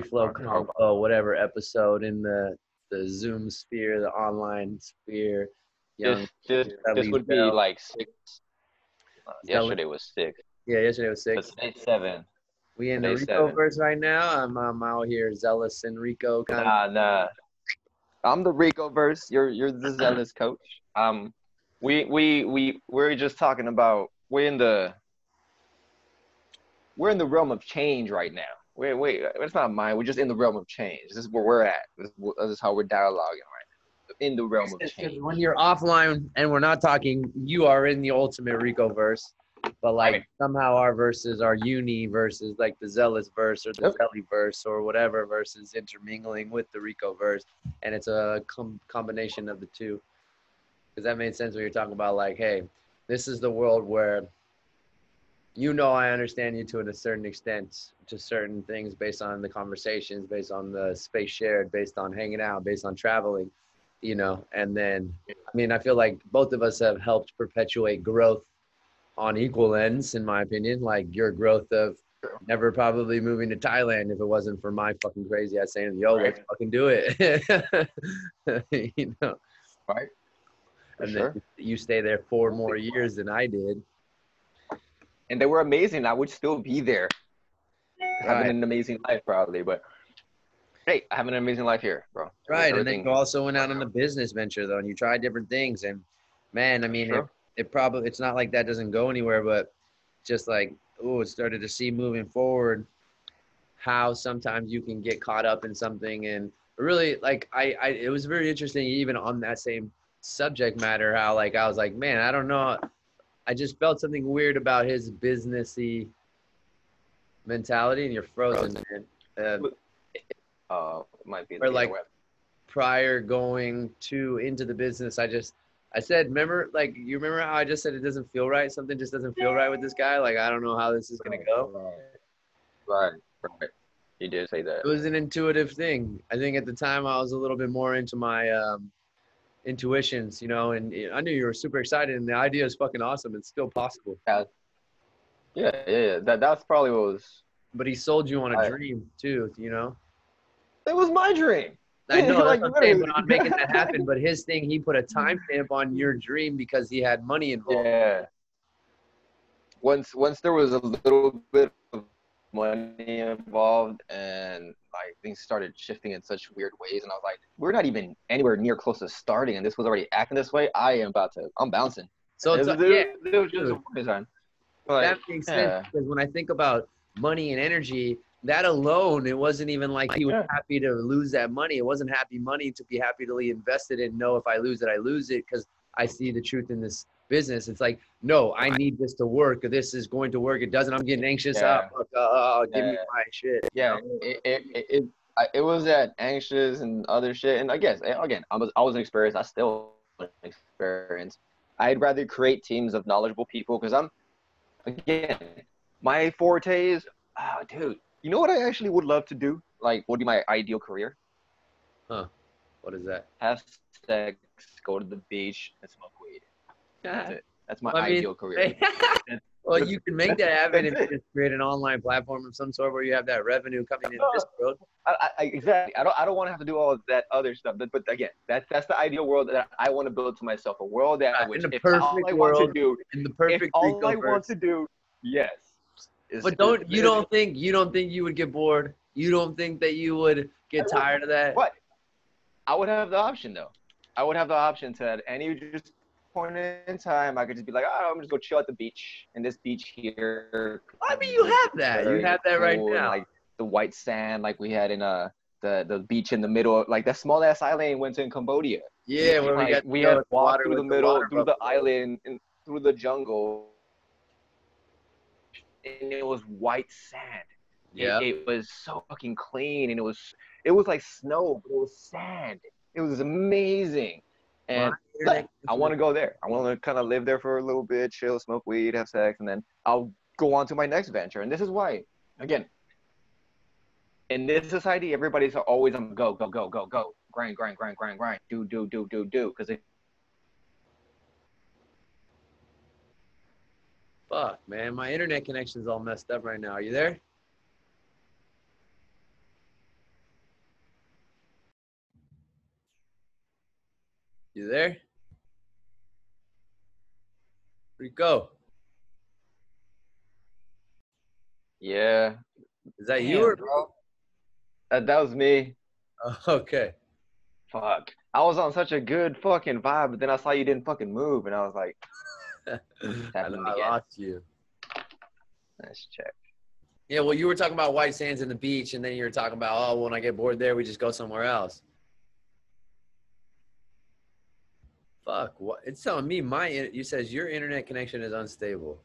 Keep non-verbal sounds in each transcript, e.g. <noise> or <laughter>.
free flow combo, whatever episode in the the Zoom sphere, the online sphere. Young this this, this would be like six. Uh, yesterday was six. Yeah, yesterday was six. Today's seven. We in the Rico verse right now. I'm, I'm out here zealous and Rico kind nah, of. Nah, nah. I'm the Rico verse. You're you're the <clears throat> zealous coach. Um, we we we we're just talking about we're in the we're in the realm of change right now. Wait, wait, it's not mine. We're just in the realm of change. This is where we're at. This, this is how we're dialoguing right now. In the realm of change. When you're offline and we're not talking, you are in the ultimate Rico verse. But like right. somehow our verses are uni versus like the zealous verse or the yep. verse or whatever verses intermingling with the Rico verse, and it's a com- combination of the two. Because that made sense when you're talking about like, hey, this is the world where you know I understand you to a certain extent to certain things based on the conversations, based on the space shared, based on hanging out, based on traveling, you know. And then, I mean, I feel like both of us have helped perpetuate growth on equal ends, in my opinion. Like your growth of never probably moving to Thailand if it wasn't for my fucking crazy ass saying, "Yo, right. let's fucking do it." <laughs> you know, right? For and sure. then you stay there four more years than I did and they were amazing. I would still be there, right. having an amazing life probably. But hey, I have an amazing life here, bro. Right, and then you also went out on a business venture though, and you tried different things. And man, I mean, sure. it, it probably it's not like that doesn't go anywhere, but just like oh, it started to see moving forward how sometimes you can get caught up in something and really like I, I it was very interesting even on that same subject matter how like I was like man I don't know I just felt something weird about his businessy mentality, and you're frozen, man. Um, uh, might be. Or like web. prior going to into the business, I just I said, remember, like you remember how I just said it doesn't feel right. Something just doesn't feel right with this guy. Like I don't know how this is gonna go. Right, right. You did say that. It was an intuitive thing. I think at the time I was a little bit more into my um, intuitions, you know, and I knew you were super excited and the idea is fucking awesome. It's still possible. Yeah. Yeah, yeah, yeah. That that's probably what was But he sold you on a I, dream too, you know? It was my dream. I know <laughs> like, that's saying, but on making that happen. <laughs> But his thing, he put a timestamp on your dream because he had money involved. Yeah. Once once there was a little bit of money involved and like things started shifting in such weird ways and i was like we're not even anywhere near close to starting and this was already acting this way i am about to i'm bouncing so it's, it, yeah, it was just a time. Like, that makes yeah. sense because when i think about money and energy that alone it wasn't even like he was yeah. happy to lose that money it wasn't happy money to be happy to invest it and know if i lose it i lose it because i see the truth in this business. It's like, no, I need this to work. This is going to work. It doesn't. I'm getting anxious. Yeah. Uh, uh, give yeah. me my shit. Yeah, it, it, it, it, it was that anxious and other shit. And I guess again, I was I was an experience. I still an experience. I'd rather create teams of knowledgeable people because I'm again my forte is, oh, dude. You know what I actually would love to do? Like, what would be my ideal career? Huh? What is that? Have sex, go to the beach, and smoke. That's it. That's my ideal mean, career. <laughs> well, you can make that happen if you just create an online platform of some sort where you have that revenue coming in this uh, world. I, I, exactly. I don't. I don't want to have to do all of that other stuff. But, but again, that's that's the ideal world that I want to build to myself. A world that right, which, in the perfect all I world, want to do, in the perfect all I want to do, yes. Is, but don't is, you don't think you don't think you would get bored? You don't think that you would get tired of that? What? I would have the option though. I would have the option to at any just point in time, I could just be like, oh, I'm just go chill at the beach in this beach here. I mean, you have that. You have that right cool, now. Like the white sand, like we had in uh the the beach in the middle, like that small ass island went to in Cambodia. Yeah, where like, we got we had walked through the middle, the through the island, and through the jungle, and it was white sand. Yeah, it, it was so fucking clean, and it was it was like snow, but it was sand. It was amazing. And I want to go there. I want to kind of live there for a little bit, chill, smoke weed, have sex, and then I'll go on to my next venture. And this is why, again, in this society, everybody's always on go, go, go, go, go, grind, grind, grind, grind, grind, do, do, do, do, do, because it. Fuck, man, my internet connection's all messed up right now. Are you there? You there? Where'd go? Yeah. Is that you or bro? That, that was me. Oh, <laughs> okay. Fuck. I was on such a good fucking vibe, but then I saw you didn't fucking move, and I was like, <laughs> I, happening I lost you. let's check. Yeah, well, you were talking about white sands and the beach, and then you were talking about, oh, when I get bored there, we just go somewhere else. Fuck, what? It's telling me my. in- You says your internet connection is unstable.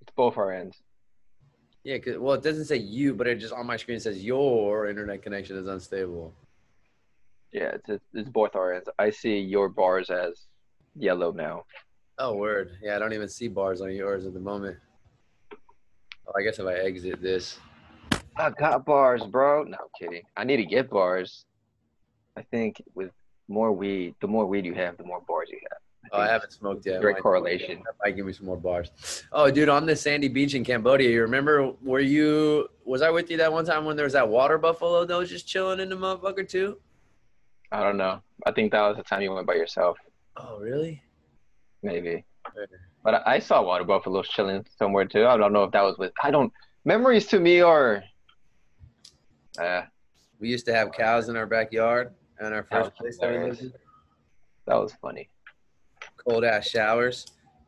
It's both our ends. Yeah, 'cause- well, it doesn't say you, but it just on my screen says your internet connection is unstable. Yeah, it's, it's, it's both our ends. I see your bars as yellow now. Oh, word. Yeah, I don't even see bars on yours at the moment. Oh, I guess if I exit this. I got bars, bro. No, I'm kidding. I need to get bars. I think with more weed, the more weed you have, the more bars you have. Oh, I haven't smoked yet. Great correlation. That might give me some more bars. Oh, dude, on this sandy beach in Cambodia, you remember? Were you? Was I with you that one time when there was that water buffalo that was just chilling in the motherfucker too? I don't know. I think that was the time you went by yourself, Oh, really? maybe. But I I saw water buffaloes chilling somewhere too. I don't know if that was with. I don't. Memories to me are. Uh, We used to have cows in our backyard and our That first was place that we lived in. that was funny. Cold ass showers.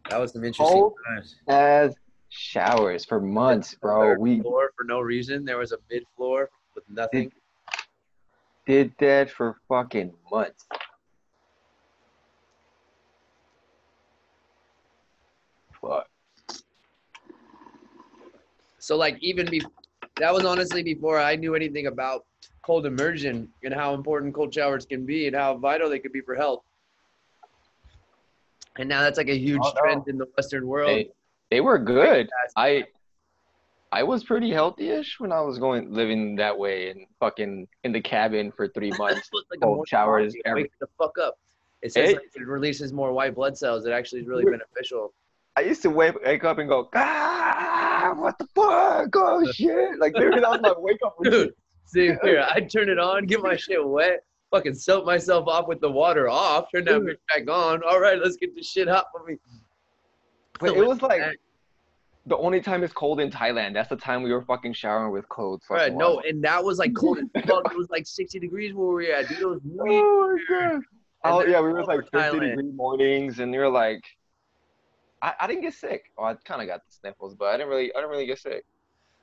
That was some interesting Cold? times. As showers for months, bro. We floor for no reason. There was a mid floor with nothing. did that for fucking months. Fuck. So like even be that was honestly before I knew anything about cold immersion and how important cold showers can be and how vital they could be for health. And now that's like a huge Oh, no. trend in the Western world. They, they were good. I I was pretty healthy-ish when I was going living that way and fucking in the cabin for three <laughs> months. It's like cold showers every- the fuck up. It says It- like it releases more white blood cells. It actually is really beneficial. I used to wake, wake up and go, ah, what the fuck? Oh <laughs> shit! Like literally, that was my wake up routine. Dude, see here, I'd turn it on, get my shit wet, fucking soap myself off with the water off, turn that bitch back on. All right, let's get this shit hot for me. But it was like the only time it's cold in Thailand. That's the time we were fucking showering with cold. Right, fucking no, and that was like cold as <laughs> fuck. It was like 60 degrees where we were at. Dude, it was weird. Oh my god. Oh yeah, we were like 50 Thailand. degree mornings, and you're like, I, I didn't get sick. Oh, I kind of got the sniffles, but I didn't really, I didn't really get sick.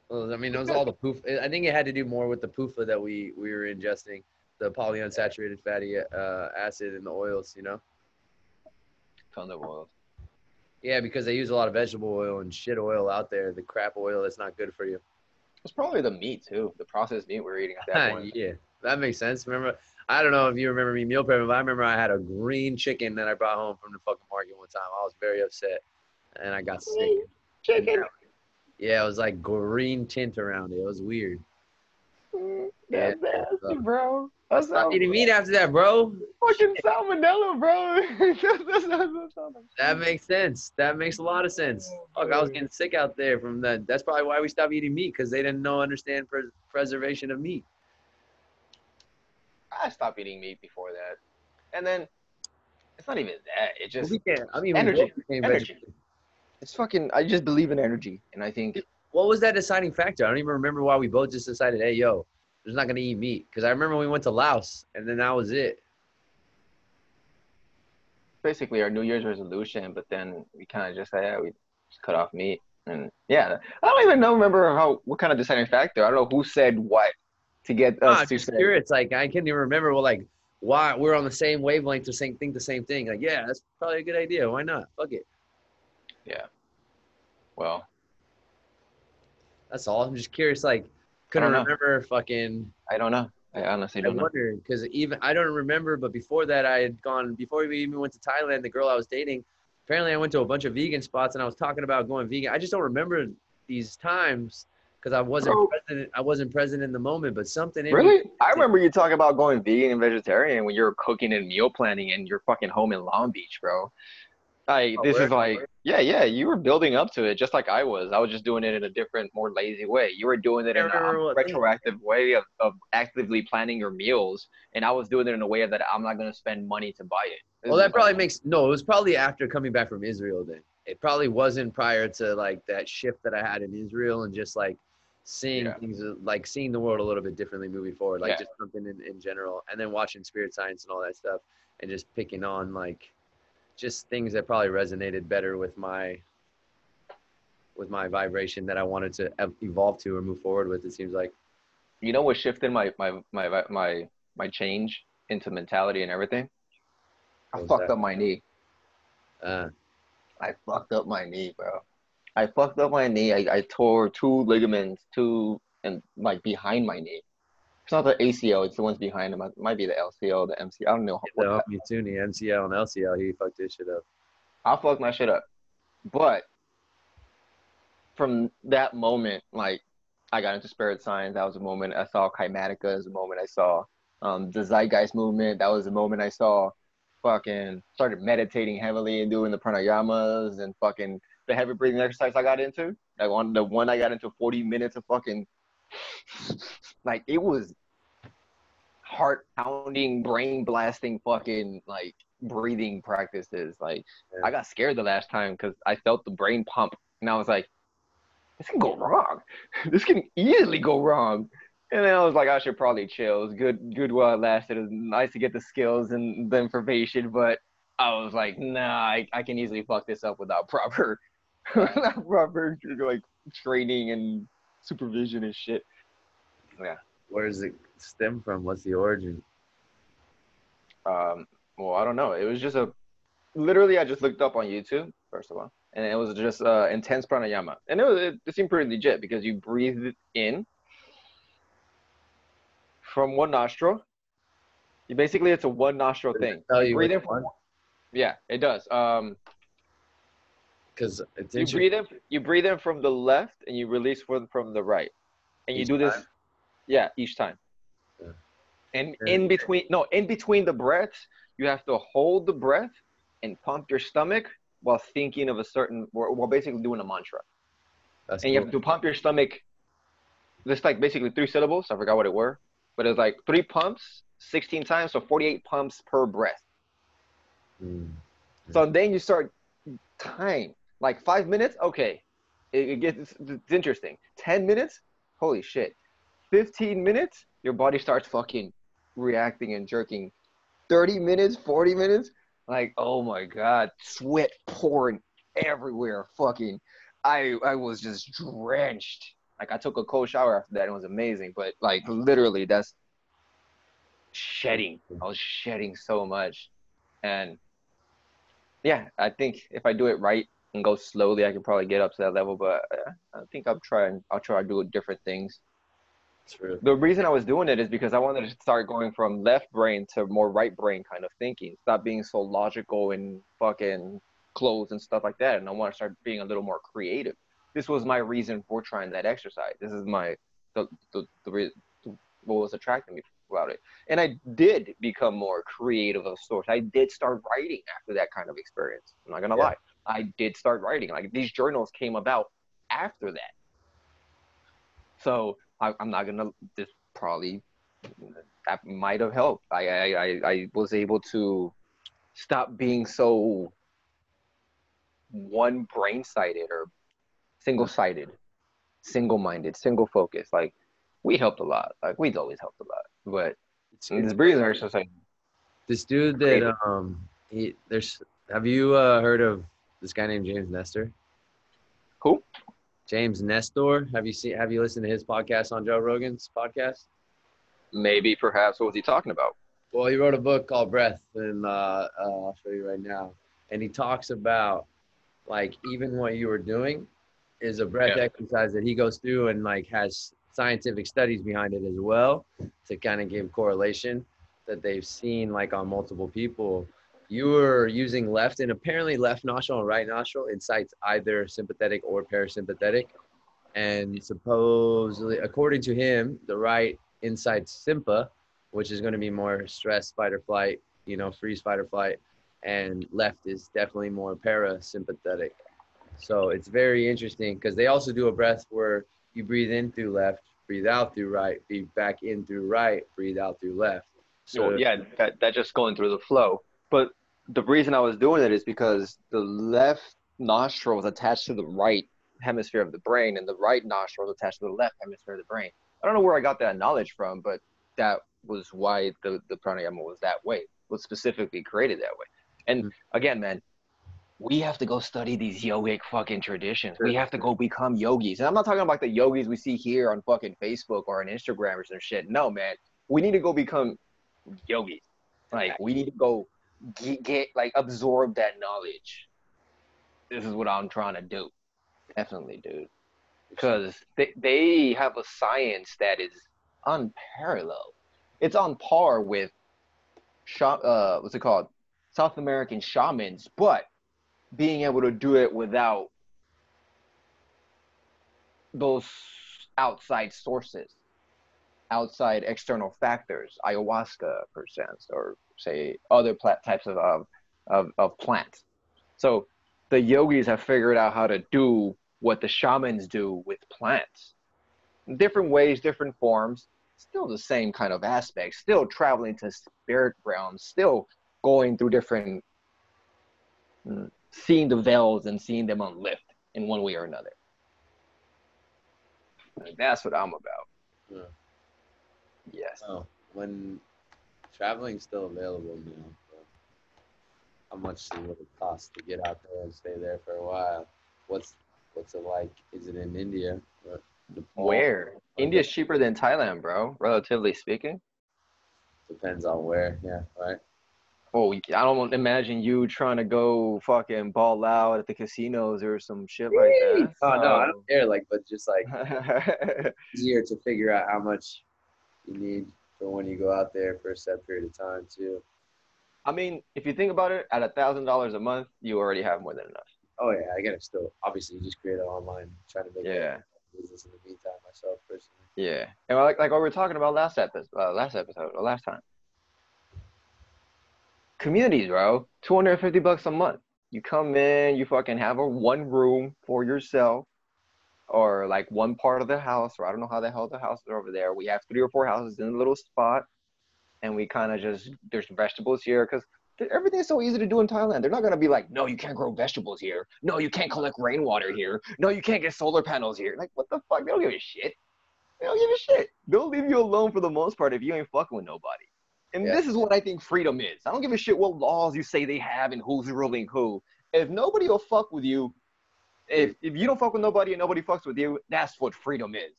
Well, I mean, it was all the poof. I think it had to do more with the PUFA that we we were ingesting, the polyunsaturated fatty uh, acid and the oils. You know. Tons of oils. Yeah, because they use a lot of vegetable oil and shit oil out there. The crap oil that's not good for you. It's probably the meat too, the processed meat we're eating at that <laughs> point. yeah, that makes sense. Remember, I don't know if you remember me meal prepping, but I remember I had a green chicken that I brought home from the fucking market one time. I was very upset, and I got sick. Chicken. Yeah, it was like green tint around it. It was weird. Mm, yeah. That's nasty, bro. That's Stop not eating meat after that, bro. fucking salmonella, bro. <laughs> That's not- that's not- That makes sense. That makes a lot of sense. Fuck, I was getting sick out there from that. That's probably why we stopped eating meat because they didn't know understand pres- preservation of meat. I stopped eating meat before that, and then it's not even that. It just we can't. I mean, energy, energy. Vegetarian. it's fucking. I just believe in energy, and I think What was that deciding factor? I don't even remember why we both just decided, hey, yo, there's not gonna eat meat. Because I remember we went to Laos and then that was it. basically our New Year's resolution, but then we kind of just said, yeah, we just cut off meat, and yeah, I don't even know remember how what kind of deciding factor. I don't know who said what to get us I'm to just say. curious. Like I can't even remember. Well, like why we're on the same wavelength to same think the same thing. Like yeah, that's probably a good idea. Why not? Fuck it. Yeah. Well, That's all. I'm just curious. Like couldn't remember fucking. I don't know. I honestly don't know. wonder because even I don't remember, but before that I had gone before we even went to Thailand. The girl I was dating, apparently I went to a bunch of vegan spots and I was talking about going vegan. I just don't remember these times because I wasn't Bro. present. I wasn't present in the moment. But something in Really? me, I remember you talking about going vegan and vegetarian when you were cooking and meal planning in your fucking home in Long Beach, bro. I Oh, this is like yeah, yeah. You were building up to it just like I was. I was just doing it in a different, more lazy way. You were doing it in a um, retroactive way of, of actively planning your meals, and I was doing it in a way that I'm not gonna spend money to buy it. This Well, that probably like- makes no. It was probably after coming back from Israel. Then it probably wasn't prior to like that shift that I had in Israel and just like seeing Yeah. things like seeing the world a little bit differently moving forward, like Yeah. just something in, in general, and then watching Spirit Science and all that stuff, and just picking on like just things that probably resonated better with my with my vibration that I wanted to evolve to or move forward with. It seems like you know what shifted my my my my my change into mentality and everything. I fucked that? up my knee. uh, I fucked up my knee, bro. I fucked up my knee. I, I tore two ligaments, two and like behind my knee. It's not the ACL. It's the ones behind them. It might be the LCL, the MCL. I don't know. What the the- MCL and LCL, he fucked his shit up. I fucked my shit up. But from that moment, like I got into spirit science. That was a moment I saw Kymatica. As a moment I saw um, the Zeitgeist movement. That was the moment I saw fucking started meditating heavily and doing the pranayamas and fucking the heavy breathing exercise I got into. Like on the one I got into 40 minutes of fucking <laughs> like it was heart pounding, brain blasting fucking like breathing practices. Like Yeah. I got scared the last time because I felt the brain pump and I was like, this can go wrong. <laughs> this can easily go wrong. And then I was like, I should probably chill. It was good, good while it lasted. It was nice to get the skills and the information, but I was like, nah, I, I can easily fuck this up without proper, <laughs> without proper like training and supervision and shit. Yeah. Where does it stem from? What's the origin? Um, well, I don't know. It was just a, literally, I just looked up on YouTube first of all, and it was just uh, intense pranayama, and it was it, it seemed pretty legit because you breathe it in from one nostril. You basically, it's a one nostril thing. Tell you breathe in from one. Yeah, it does. Um, Because it's you breathe in. You breathe in from the left, and you release from from the right, and you do this. time? Yeah, each time. Yeah. And Yeah. in between, no, in between the breaths, you have to hold the breath and pump your stomach while thinking of a certain, while basically doing a mantra. That's And you have to pump your stomach. This like basically three syllables. I forgot what it were, but it's like three pumps, 16 times, so 48 pumps per breath. Mm. So then you start time, like five minutes. Okay, it, it gets it's interesting. Ten minutes, holy shit. Fifteen minutes, your body starts fucking reacting and jerking. Thirty minutes, forty minutes, like oh my god, sweat pouring everywhere. Fucking, I I was just drenched. Like I took a cold shower after that. It was amazing, but like literally, that's shedding. I was shedding so much, and yeah, I think if I do it right and go slowly, I can probably get up to that level. But uh, I think I'll try and I'll try to do different things. True. The reason I was doing it is because I wanted to start going from left brain to more right brain kind of thinking. Stop being so logical and fucking closed and stuff like that. And I want to start being a little more creative. This was my reason for trying that exercise. This is my the the, the, re- what was attracting me about it. And I did become more creative of sorts. I did start writing after that kind of experience. I'm not gonna Yeah. lie. I did start writing. Like these journals came about after that. So I, I'm not gonna This probably that might have helped. I, I I I was able to stop being so one brain sided or single sided, single minded, single focused. Like we helped a lot. Like we've always helped a lot. But It's- this breathing exercise, This dude that um he there's have you uh, heard of this guy named James Nestor? Who? James Nestor. Have you seen have you listened to his podcast on Joe Rogan's podcast? maybe perhaps what was he talking about? Well, he wrote a book called Breath, and uh, uh, I'll show you right now. And he talks about like even what you were doing is a breath Yeah. exercise that he goes through and like has scientific studies behind it as well to kind of give correlation that they've seen like on multiple people. You were using left, and apparently left nostril and right nostril incites either sympathetic or parasympathetic. And supposedly, according to him, the right incites sympa, which is going to be more stress, fight or flight, you know, freeze, fight or flight. and left is definitely more parasympathetic. So it's very interesting because they also do a breath where you breathe in through left, breathe out through right, breathe back in through right, breathe out through left. So yeah, that that just going through the flow. But the reason I was doing it is because the left nostril was attached to the right hemisphere of the brain, and the right nostril was attached to the left hemisphere of the brain. I don't know where I got that knowledge from, but that was why the the pranayama was that way, was specifically created that way. And mm-hmm. again, man, we have to go study these yogic fucking traditions. We have to go become yogis. And I'm not talking about the yogis we see here on fucking Facebook or on Instagram or some shit. No, man. We need to go become yogis. Like we need to go get, get like absorb that knowledge. This is what I'm trying to do. Definitely, dude. Because they, they have a science that is unparalleled. It's on par with, uh, what's it called? South American shamans, but being able to do it without those outside sources, outside external factors, ayahuasca, for instance, or say other plant types of, of, of, of plants. So the yogis have figured out how to do what the shamans do with plants. Different ways, different forms, still the same kind of aspects, still traveling to spirit realms, still going through different, mm, seeing the veils and seeing them unlift in one way or another. And that's what I'm about. Yeah. Yes. Oh, when traveling's still available now, how much would it cost to get out there and stay there for a while? What's what's it like? Is it in India? Where? India's cheaper than Thailand, bro. Relatively speaking. Depends on where. Yeah. Right. Oh, I don't imagine you trying to go fucking ball out at the casinos or some shit like that. Oh no, I don't care. Like, but just like <laughs> easier to figure out how much you need for when you go out there for a set period of time too. I mean, if you think about it, at a thousand dollars a month, you already have more than enough. Oh yeah, I get it. still obviously you just create it online, trying to make yeah business in the meantime myself personally. Yeah, and like like what we were talking about last episode, uh, last episode or last time communities, bro. 250 bucks a month. You come in, you fucking have a one room for yourself or like one part of the house, or I don't know how the hell the houses are over there. We have three or four houses in a little spot, and we kind of just there's vegetables here because everything's so easy to do in Thailand. They're not gonna be like, no, you can't grow vegetables here. No, you can't collect rainwater here. No, you can't get solar panels here. Like, what the fuck? They don't give a shit. They don't give a shit. They'll leave you alone for the most part if you ain't fucking with nobody. And yeah. this is what I think freedom is. I don't give a shit what laws you say they have and who's ruling who. If nobody will fuck with you, if if you don't fuck with nobody and nobody fucks with you, that's what freedom is.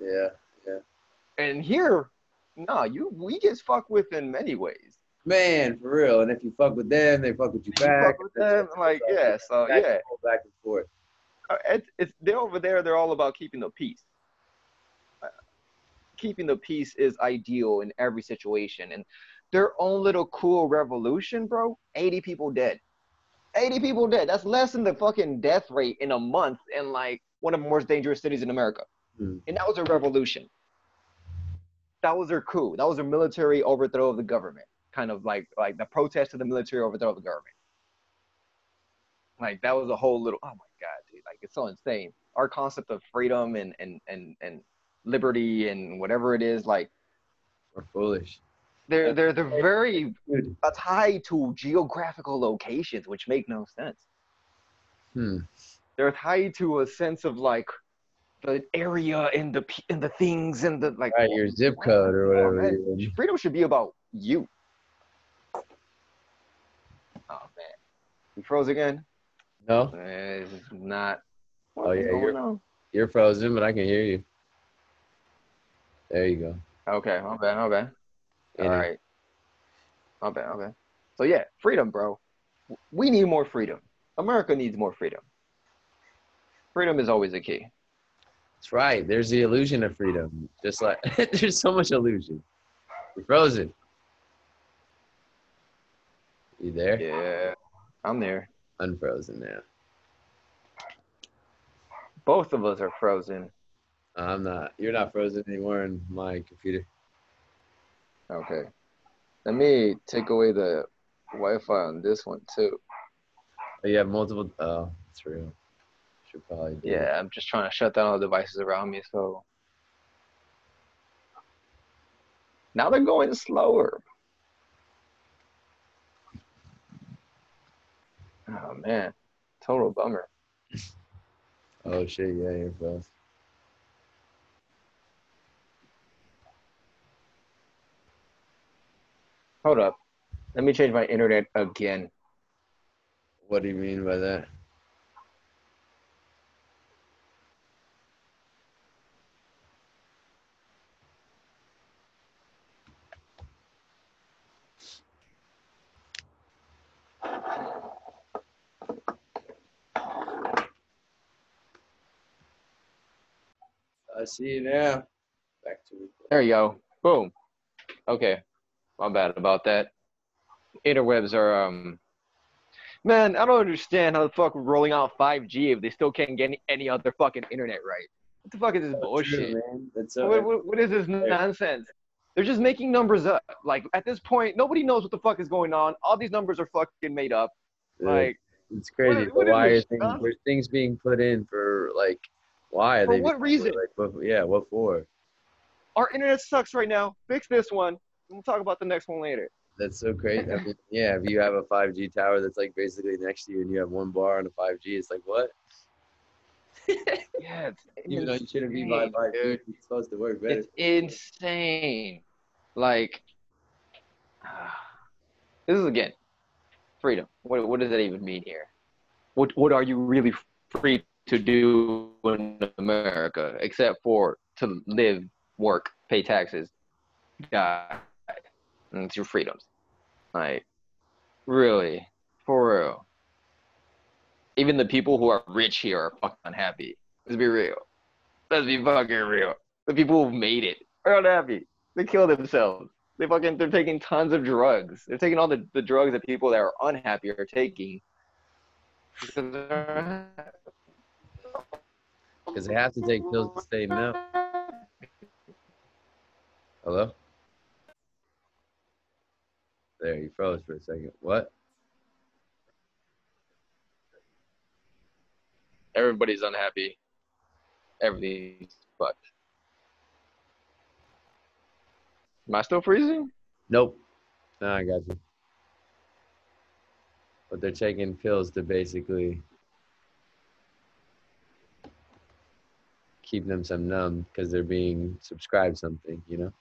Yeah, yeah. And here, nah, you we get fucked with in many ways. Man, for real. And if you fuck with them, they fuck with you back. Fuck with them, like yeah, so back yeah, and back and forth. Uh, it's, it's they're over there. They're all about keeping the peace keeping the peace is ideal in every situation. And their own little cool revolution, bro, 80 people dead. 80 people dead. That's less than the fucking death rate in a month in like one of the most dangerous cities in America. Mm. And that was a revolution. That was their coup. That was their military overthrow of the government. Kind of like like the protest of the military overthrow of the government. Like that was a whole little oh my god, dude. Like it's so insane. Our concept of freedom and and and and liberty and whatever it is, like we're foolish. They're they're they're very tied to geographical locations, which make no sense. Hmm. They're tied to a sense of like the area and the and the things and the like. Right, your zip code or whatever. Oh, Freedom should be about you. Oh man, you froze again? No, it's not. Oh yeah, you're, you're frozen, but I can hear you. There you go. Okay, my bad, my bad. All right. My bad, my bad. So yeah, freedom, bro. We need more freedom. America needs more freedom. Freedom is always the key. That's right. There's the illusion of freedom. Just like <laughs> there's so much illusion. You're frozen. You there? Yeah, I'm there. Unfrozen now. Both of us are frozen. I'm not. You're not frozen anymore in my computer. Okay. Let me take away the Wi-Fi on this one too. Oh, you have multiple. Oh, real. Should probably. Do Yeah, I'm just trying to shut down all the devices around me. So now they're going slower. Oh man, total bummer. <laughs> Oh shit! Yeah, you're. Hold up, let me change my internet again. What do you mean by that? I see you now. Back to. There you go. Boom. Okay. My bad about that. Interwebs are um Man, I don't understand how the fuck we're rolling out 5G if they still can't get any, any other fucking internet right. What the fuck is this bullshit? True. That's. What, what, what is this nonsense? They're just making numbers up. Like at this point, nobody knows what the fuck is going on. All these numbers are fucking made up. Like it's crazy. what- what but why are things? Things being put in for like. Why are For they? what reason? Like, yeah, what for? our internet sucks right now. Fix this one. We'll talk about the next one later. That's so crazy. I <laughs> mean, yeah, if you have a 5G tower that's like basically next to you and you have one bar on a 5G, it's like what? <laughs> Yeah, it's Even though you shouldn't be by insane, 5G, dude. it's supposed to work better. It's insane. Like, <sighs> this is again freedom. What what does that even mean here? What what are you really free to do in America except for to live, work, pay taxes, die? And it's your freedoms. Like, really, for real. Even the people who are rich here are fucking unhappy. Let's be real. Let's be fucking real. The people who've made it are unhappy. They kill themselves. They fucking they're taking tons of drugs. They're taking all the, the drugs that people that are unhappy are taking. Because they have to take pills to stay numb. Hello? There, you froze for a second. What? Everybody's unhappy. Everything's fucked. Am I still freezing? Nope. No, I got you. But they're taking pills to basically keep them some numb because they're being subscribed something, you know?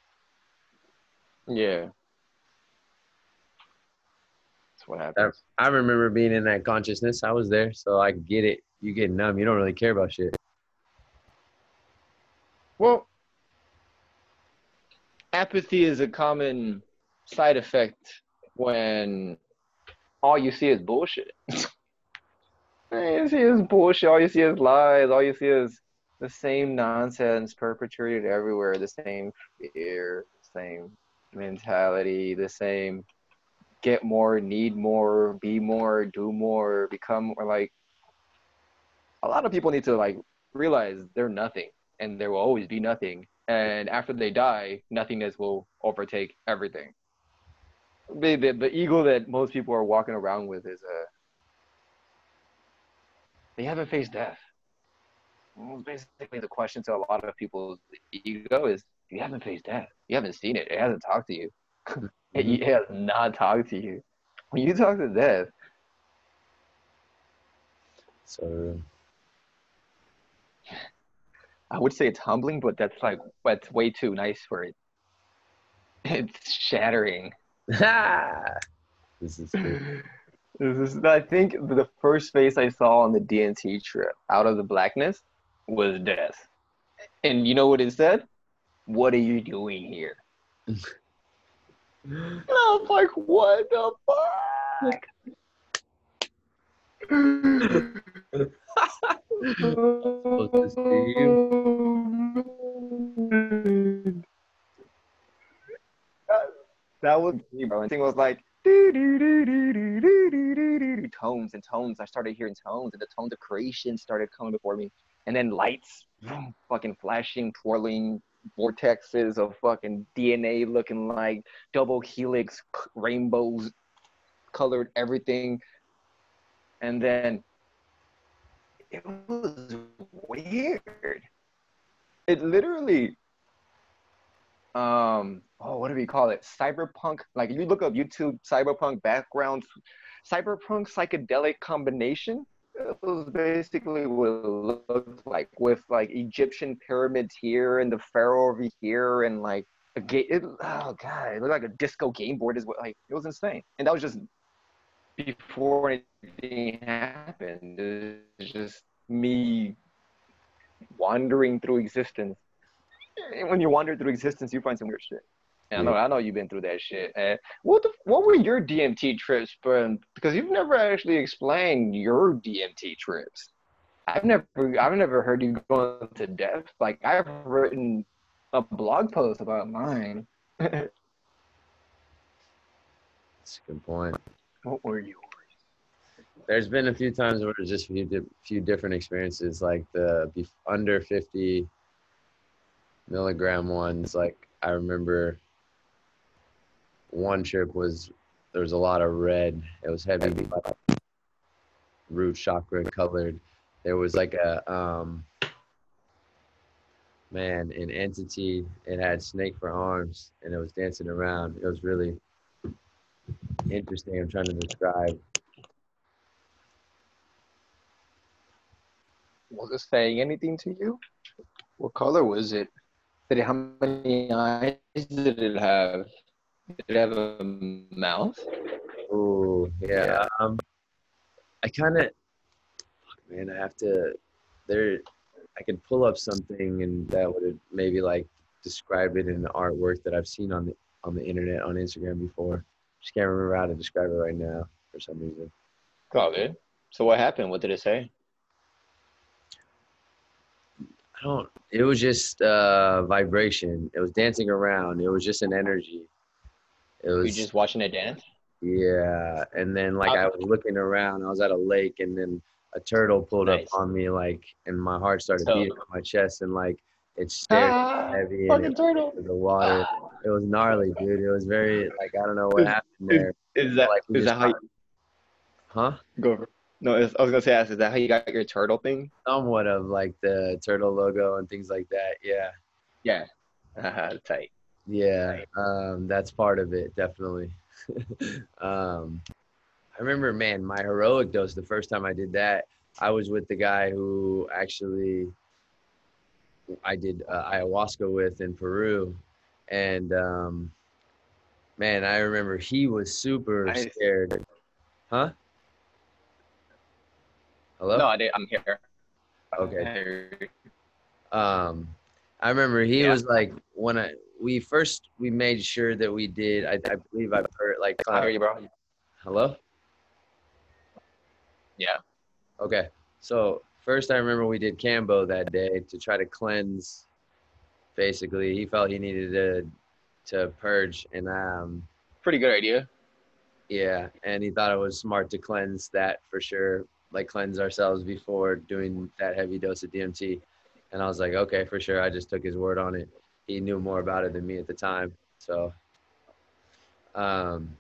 Yeah. That's what happens. I remember being in that consciousness. I was there, so I get it. You get numb. You don't really care about shit. Well, apathy is a common side effect when all you see is bullshit. <laughs> all you see is bullshit. All you see is lies. All you see is the same nonsense perpetrated everywhere. The same fear, the same mentality, the same get more, need more, be more, do more, become more. Like a lot of people need to like realize they're nothing and there will always be nothing. And after they die, nothingness will overtake everything. The, the, the ego that most people are walking around with is uh, they haven't faced death. Well, basically, the question to a lot of people's ego is you haven't faced death. You haven't seen it. It hasn't talked to you. <laughs> it has not talked to you. When you talk to death, So I would say it's humbling, but that's like that's way too nice for it. <laughs> It's shattering. <laughs> this is cool. This is, I think the first face I saw on the DMT trip out of the blackness was death. And you know what it said? What are you doing here? And I was like, what the fuck? That was me, bro. And thing was like tones and tones. I started hearing tones, and the tones of creation started coming before me, and then lights, fucking flashing, twirling vortexes of fucking DNA looking like double helix rainbows. colored everything, and then it was weird. It literally, um, oh, what do we call it? Cyberpunk. Like you look up YouTube cyberpunk backgrounds, cyberpunk psychedelic combination. It was basically what it looked like with like Egyptian pyramids here and the pharaoh over here and like a game. It, oh god, it looked like a disco game board. Is what like it was insane, and that was just before anything happened. It was just me wandering through existence. And when you wander through existence, you find some weird shit. And I know, I know you've been through that shit. And what the, what were your DMT trips, bro? Um, because you've never actually explained your DMT trips. I've never, I've never heard you go into depth. Like I've written a blog post about mine. <laughs> That's a good point. What were yours? There's been a few times where there's just a few, di- few different experiences, like the under 50 milligram ones. Like I remember one trip was there was a lot of red. It was heavy, root chakra colored. There was like a um, man, an entity. It had snake for arms, and it was dancing around. It was really interesting. I'm trying to describe. Was it saying anything to you? What color was it? Did it how many eyes did it have? Did it have a mouth? Oh yeah. Um, I kind of, man. I have to. There, I could pull up something and that would maybe like describe it in the artwork that I've seen on the on the internet on Instagram before. Just can't remember how to describe it right now for some reason. Got it. So what happened? What did it say? I don't. It was just uh, vibration. It was dancing around. It was just an energy. It Were was you just watching it dance? yeah. And then like I was looking around. I was at a lake, and then a turtle pulled Nice. up on me, like, and my heart started So- beating on my chest, and like it stared Ah, heavy and fucking it turtle. to the water. It was gnarly, dude. It was very like I don't know what Is- happened there. Is that Like is that how you Huh? go? over- No, I was gonna say, ask, is that how you got your turtle thing? Somewhat of like the turtle logo and things like that. Yeah. Yeah. Uh, <laughs> tight. Yeah, um, that's part of it, definitely. <laughs> um, I remember, man, my heroic dose. The first time I did that, I was with the guy who actually I did uh, ayahuasca with in Peru, and um, man, I remember he was super Nice. scared. Huh? Hello. No, I did. I'm here. Okay. um i remember he Yeah. was like when i we first we made sure that we did i, I believe i've heard like How are you, bro? hello Yeah. okay so first i remember we did kambo that day to try to cleanse basically he felt he needed to to purge and um Pretty good idea. yeah and he thought it was smart to cleanse that for sure like cleanse ourselves before doing that heavy dose of dmt and i was like okay for sure i just took his word on it he knew more about it than me at the time so um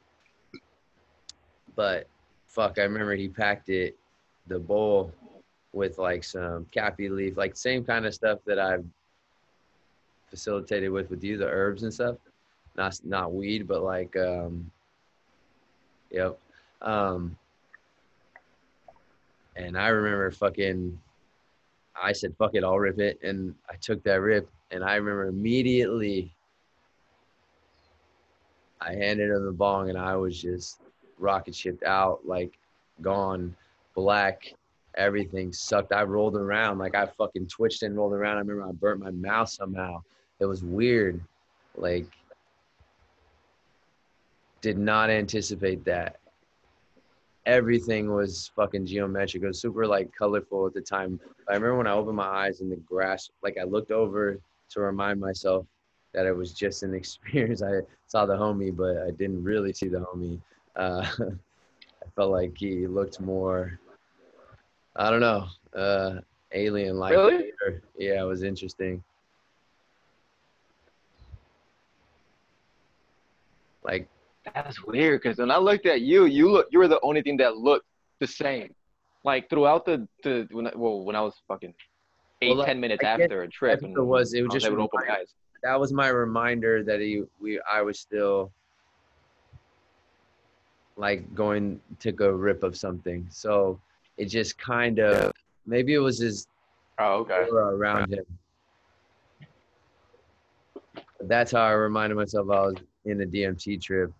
but fuck i remember he packed it the bowl with like some caapi leaf like same kind of stuff that i've facilitated with with you the herbs and stuff not not weed but like um Yep. Um, and I remember fucking, I said, fuck it, I'll rip it. And I took that rip. And I remember immediately I handed him the bong and I was just rocket shipped out, like gone black. Everything sucked. I rolled around, like I fucking twitched and rolled around. I remember I burnt my mouth somehow. It was weird. Like, did not anticipate that. Everything was fucking geometric. It was super like colorful at the time. I remember when I opened my eyes and the grass, like I looked over to remind myself that it was just an <laughs> experience. I saw the homie, but I didn't really see the homie. Uh, <laughs> I felt like he looked more, I don't know, uh, alien like. Really? Yeah, it was interesting. Like That's weird because when I looked at you, you look you were the only thing that looked the same. Like throughout the the when I, well when I was fucking eight well, ten minutes after a trip, and it was it was just open my eyes. That was my reminder that he we I was still like going to go rip of something. So it just kind of maybe it was his oh okay around him. That's how I reminded myself I was in the DMT trip.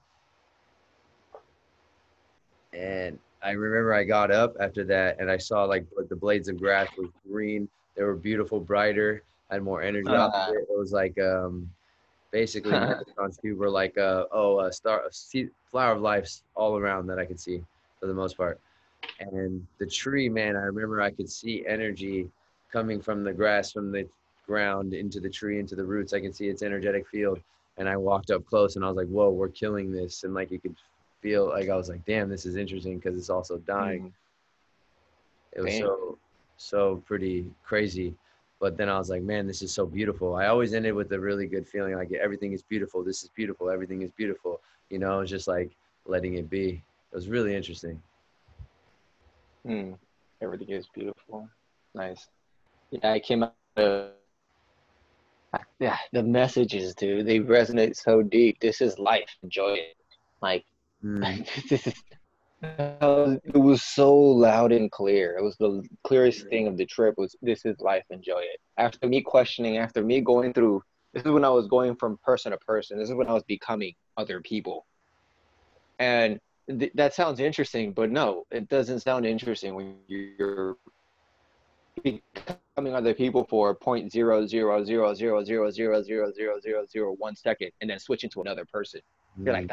And I remember I got up after that and I saw like the blades of grass was green. They were beautiful, brighter, had more energy. Uh, it. it was like um, basically <laughs> neurons too were like uh, oh a star a flower of life all around that I could see for the most part. And the tree, man, I remember I could see energy coming from the grass, from the ground into the tree, into the roots. I can see its energetic field. And I walked up close and I was like, whoa, we're killing this. And like you could feel like I was like, damn, this is interesting because it's also dying. Mm. It was damn. so so pretty crazy. But then I was like, man, this is so beautiful. I always ended with a really good feeling like everything is beautiful. This is beautiful. Everything is beautiful. You know, it's just like letting it be. It was really interesting. Hmm. Everything is beautiful. Nice. Yeah, I came out. of yeah, the messages, dude, they resonate so deep. This is life. Enjoy it. Like, mm. this is it was so loud and clear. It was the clearest thing of the trip was this is life, enjoy it. After me questioning, after me going through this is when I was going from person to person. This is when I was becoming other people. And th- that sounds interesting, but no, it doesn't sound interesting when you're becoming other people for point zero zero zero zero zero zero zero zero zero zero one second and then switching to another person. You're like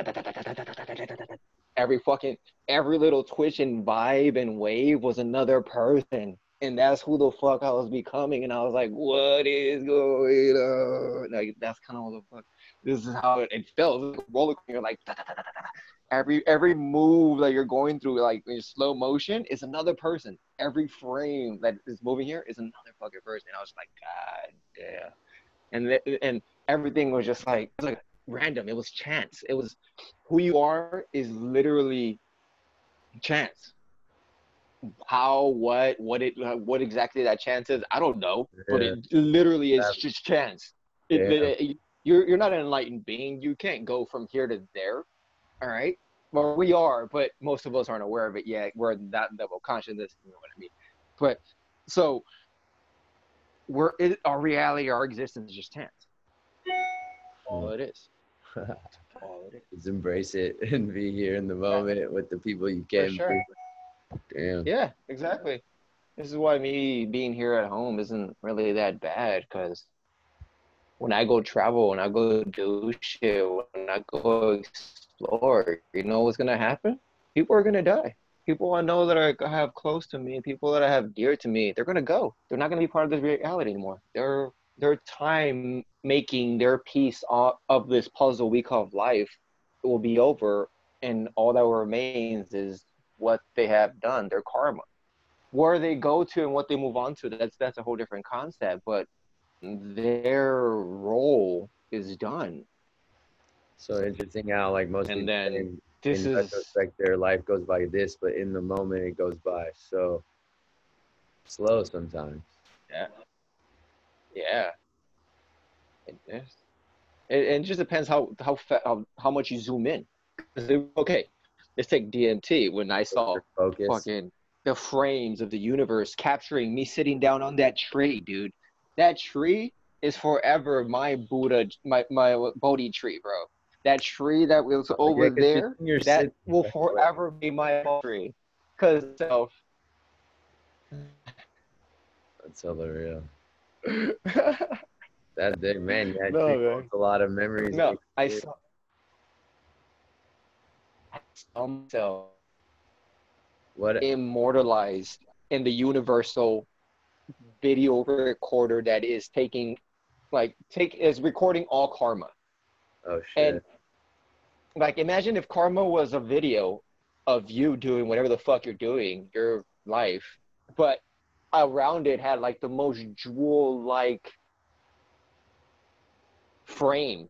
every fucking every little twitch and vibe and wave was another person. And that's who the fuck I was becoming. And I was like, what is going on? Like that's kind of what the fuck. This is how it, it felt. Roller coaster, like every every move that you're going through, like in slow motion, is another person. Every frame that is moving here is another fucking person. And I was like, God damn. And th- and everything was just like, it was like random. It was chance. It was who you are is literally chance. How, what, what it, what exactly that chance is, I don't know, yeah. but it literally is yeah. just chance. It, yeah. it, you're you're not an enlightened being. You can't go from here to there. All right. Well, we are, but most of us aren't aware of it yet. We're in that level of consciousness. You know what I mean? But so we're it, our reality, our existence is just chance. All mm. it is. Just embrace it <laughs> and be here in the moment yeah. with the people you can. Sure. Damn. Yeah, exactly. This is why me being here at home isn't really that bad because when I go travel, when I go do shit, when I go explore, you know what's gonna happen? People are gonna die. People I know that I have close to me, people that I have dear to me, they're gonna go. They're not gonna be part of this reality anymore. They're their time making their piece of, of this puzzle we call life will be over and all that remains is what they have done their karma. Where they go to and what they move on to that's that's a whole different concept but their role is done. So interesting how like most and then in, this in is retrospect their life goes by this but in the moment it goes by so slow sometimes. Yeah yeah. It, it, it just depends how how how, how much you zoom in. Okay, let's take DMT. When I saw Focus. fucking the frames of the universe capturing me sitting down on that tree, dude. That tree is forever my Buddha, my my Bodhi tree, bro. That tree that was over yeah, there, that will forever be my tree. Cause so. That's real <laughs> that day, man, no, man. a lot of memories. No, I saw, I saw myself what immortalized in the universal video recorder that is taking, like, take is recording all karma. Oh shit! And like, imagine if karma was a video of you doing whatever the fuck you're doing, your life, but around it had like the most jewel like frame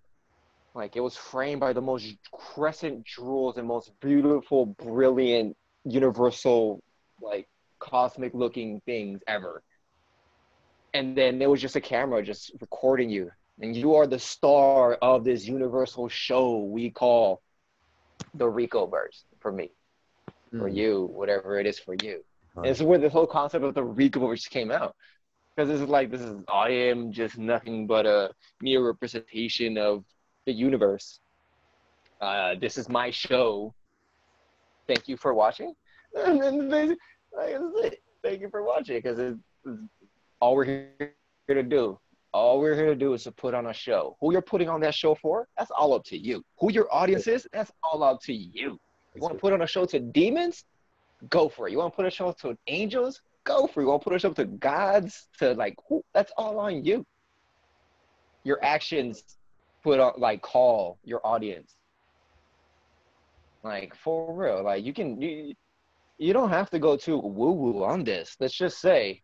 Like it was framed by the most crescent jewels and most beautiful, brilliant, universal, like cosmic looking things ever. And then there was just a camera just recording you. And you are the star of this universal show we call the Rico verse for me. Mm. For hmm. you, whatever it is for you. This is where this whole concept of the verse came out. Because this is like this is I am just nothing but a mere representation of the universe. Uh, this is my show. Thank you for watching. <laughs> And then like, that's it. Thank you for watching because it's, it's all we're here to do. All we're here to do is to put on a show. Who you're putting on that show for, that's all up to you. Who your audience is, that's all up to you. You want to put on a show to demons? Go for it. You want to put show to angels? Go for it. You want to put show to gods? To like? That's all on you. Your actions put on like call your audience like for real like you can you you don't have to go too woo woo on this let's just say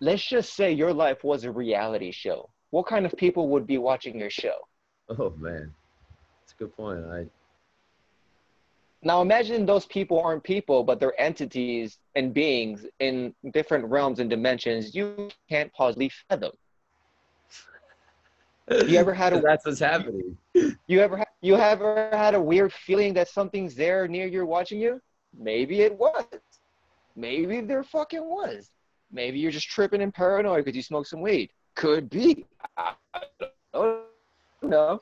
let's just say your life was a reality show what kind of people would be watching your show oh man that's a good point i now imagine those people aren't people but they're entities and beings in different realms and dimensions you can't possibly fathom you ever had a <laughs> that's what's happening. You ever you ever had a weird feeling that something's there near you watching you? Maybe it was. Maybe there fucking was. Maybe you're just tripping and paranoid because you smoke some weed. Could be. I don't know.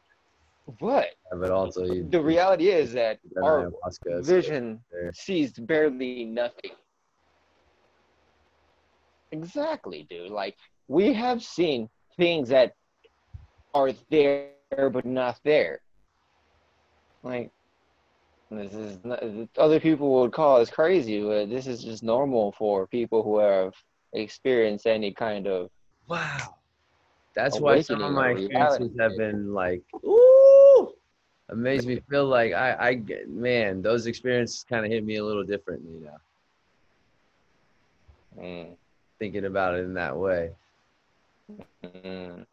But, yeah, but also you, the reality is that our vision sees barely nothing. Exactly, dude. Like we have seen things that are there but not there. Like this is not, other people would call this crazy, but this is just normal for people who have experienced any kind of wow. That's why some of my experiences have been like, ooh, it makes me feel like I, I get, man, those experiences kind of hit me a little differently now. Mm. Thinking about it in that way. Mm.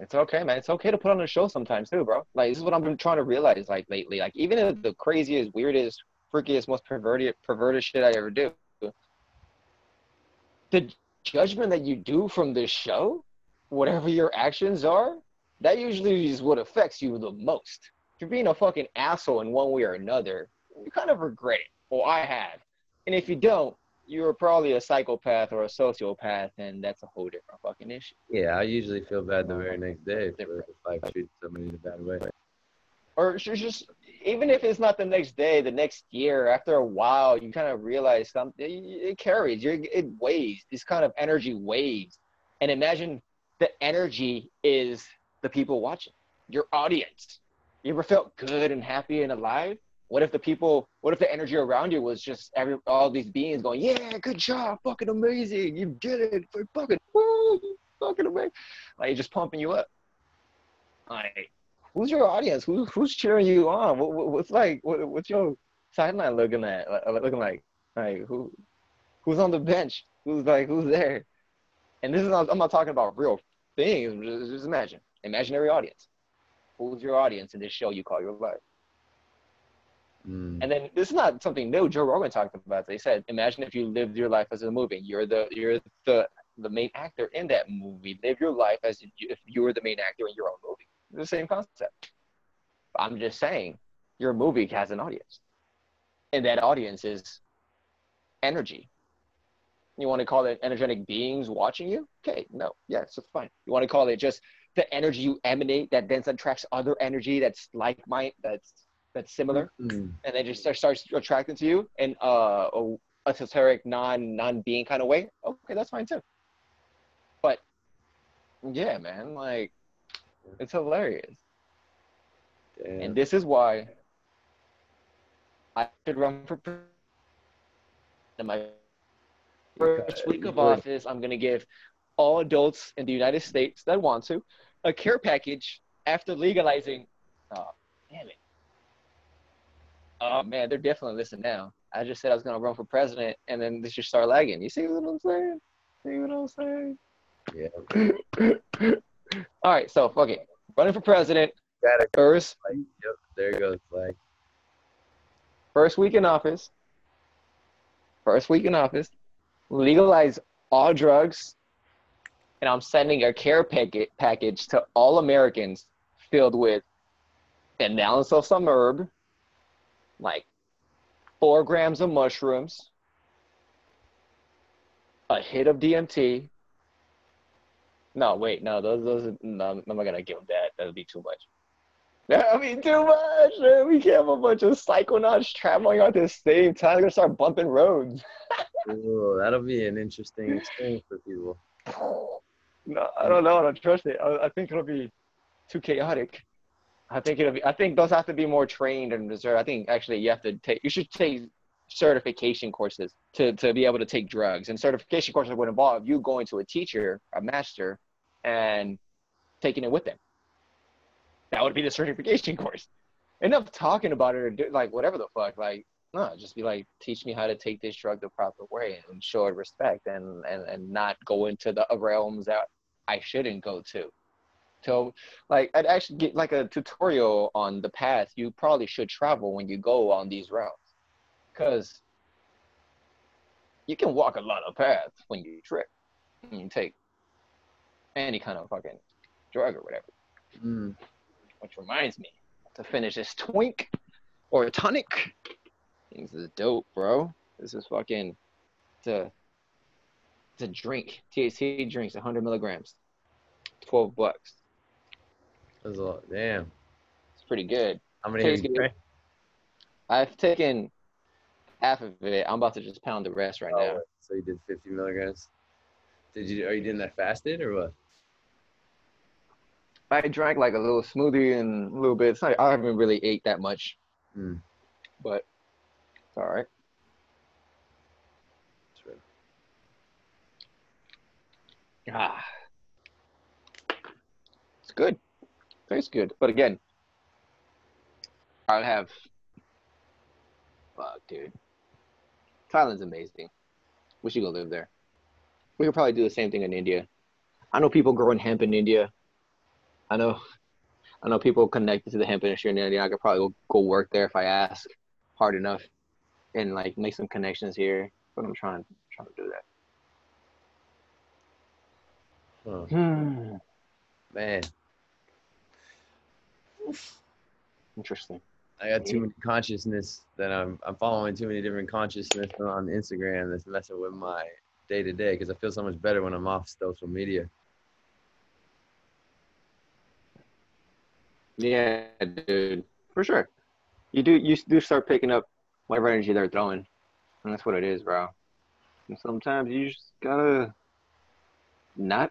It's okay, man. It's okay to put on a show sometimes too, bro. Like this is what I've been trying to realize like lately. Like even if the craziest, weirdest, freakiest, most perverted perverted shit I ever do, the judgment that you do from this show, whatever your actions are, that usually is what affects you the most. If you're being a fucking asshole in one way or another, you kind of regret it. Well, I have. And if you don't, you're probably a psychopath or a sociopath, and that's a whole different fucking issue. Yeah, I usually feel bad the very next day if, if I treat somebody in a bad way. Or just even if it's not the next day, the next year, after a while, you kind of realize something. It carries. You're, it weighs. This kind of energy weighs. And imagine the energy is the people watching, your audience. You ever felt good and happy and alive? What if the people, what if the energy around you was just every all these beings going, yeah, good job, fucking amazing, you did it, fucking, woo, fucking amazing, like just pumping you up. Like, who's your audience? Who, who's cheering you on? What, what, what's like, what, what's your sideline looking at, looking like? Like who, who's on the bench? Who's like, who's there? And this is not, I'm not talking about real things. Just, just imagine, imaginary audience. Who's your audience in this show you call your life? Mm. And then this is not something new. Joe Rogan talked about. They said, imagine if you lived your life as a movie. You're the you're the the main actor in that movie. Live your life as if you were the main actor in your own movie. It's the same concept. I'm just saying, your movie has an audience, and that audience is energy. You want to call it energetic beings watching you? Okay, no, yes, it's fine. You want to call it just the energy you emanate that then attracts other energy that's like mind that's that's similar, mm-hmm. and then just starts attracting to you in uh, a esoteric, non non being kind of way. Okay, that's fine too. But yeah, man, like it's hilarious. Damn. And this is why I should run for in my first week of office. I'm gonna give all adults in the United States that want to a care package after legalizing. Oh, damn it. Oh man, they're definitely listening now. I just said I was gonna run for president, and then they just start lagging. You see what I'm saying? See what I'm saying? Yeah. All right, so fuck it. Running for president. Gotta First, Like, yep, there goes like. first week in office. First week in office. Legalize all drugs. And I'm sending a care packet package to all Americans filled with an ounce of some herb, like four grams of mushrooms, a hit of DMT. No, wait, no, those, those, no, I'm not gonna give them that. That'd be too much. That'd be too much. Man. We can't have a bunch of psychonauts traveling at the same time. They're gonna start bumping roads. <laughs> Ooh, that'll be an interesting experience for people. <laughs> No, I don't know. I don't trust it. I, I think it'll be too chaotic. I think it'll be. I think those have to be more trained and reserved. I think actually you have to take. You should take certification courses to to be able to take drugs. And certification courses would involve you going to a teacher, a master, and taking it with them. That would be the <laughs> certification course. Enough talking about it or do, like whatever the fuck. Like no, just be like, teach me how to take this drug the proper way and show it respect and and and not go into the realms that I shouldn't go to. So, like, I'd actually get like a tutorial on the path you probably should travel when you go on these routes, because you can walk a lot of paths when you trip. And you take any kind of fucking drug or whatever. Mm. Which reminds me to finish this twink or tonic. This is dope, bro. This is fucking it's a drink. THC drinks 100 milligrams, 12 bucks. That's a lot. Damn. It's pretty good. How many have you. I've taken half of it. I'm about to just pound the rest right now. Oh, so you did 50 milligrams. Did you? Are you doing that fasted or what? I drank like a little smoothie and a little bit. It's not, I haven't really ate that much, Mm. but it's all right. Ah, good. Tastes good. But again, I'll have. Fuck, dude. Thailand's amazing. We should go live there. We could probably do the same thing in India. I know people growing hemp in India. I know, I know people connected to the hemp industry in India. I could probably go, go work there if I ask hard enough, and like make some connections here. But I'm trying, trying to do Huh. that. Hmm. Man, Interesting. I got too many consciousness that I'm I'm following too many different consciousness on Instagram that's messing with my day to day because I feel so much better when I'm off social media. Yeah, dude, for sure. You do you do start picking up whatever energy they're throwing, and that's what it is, bro. And sometimes you just gotta not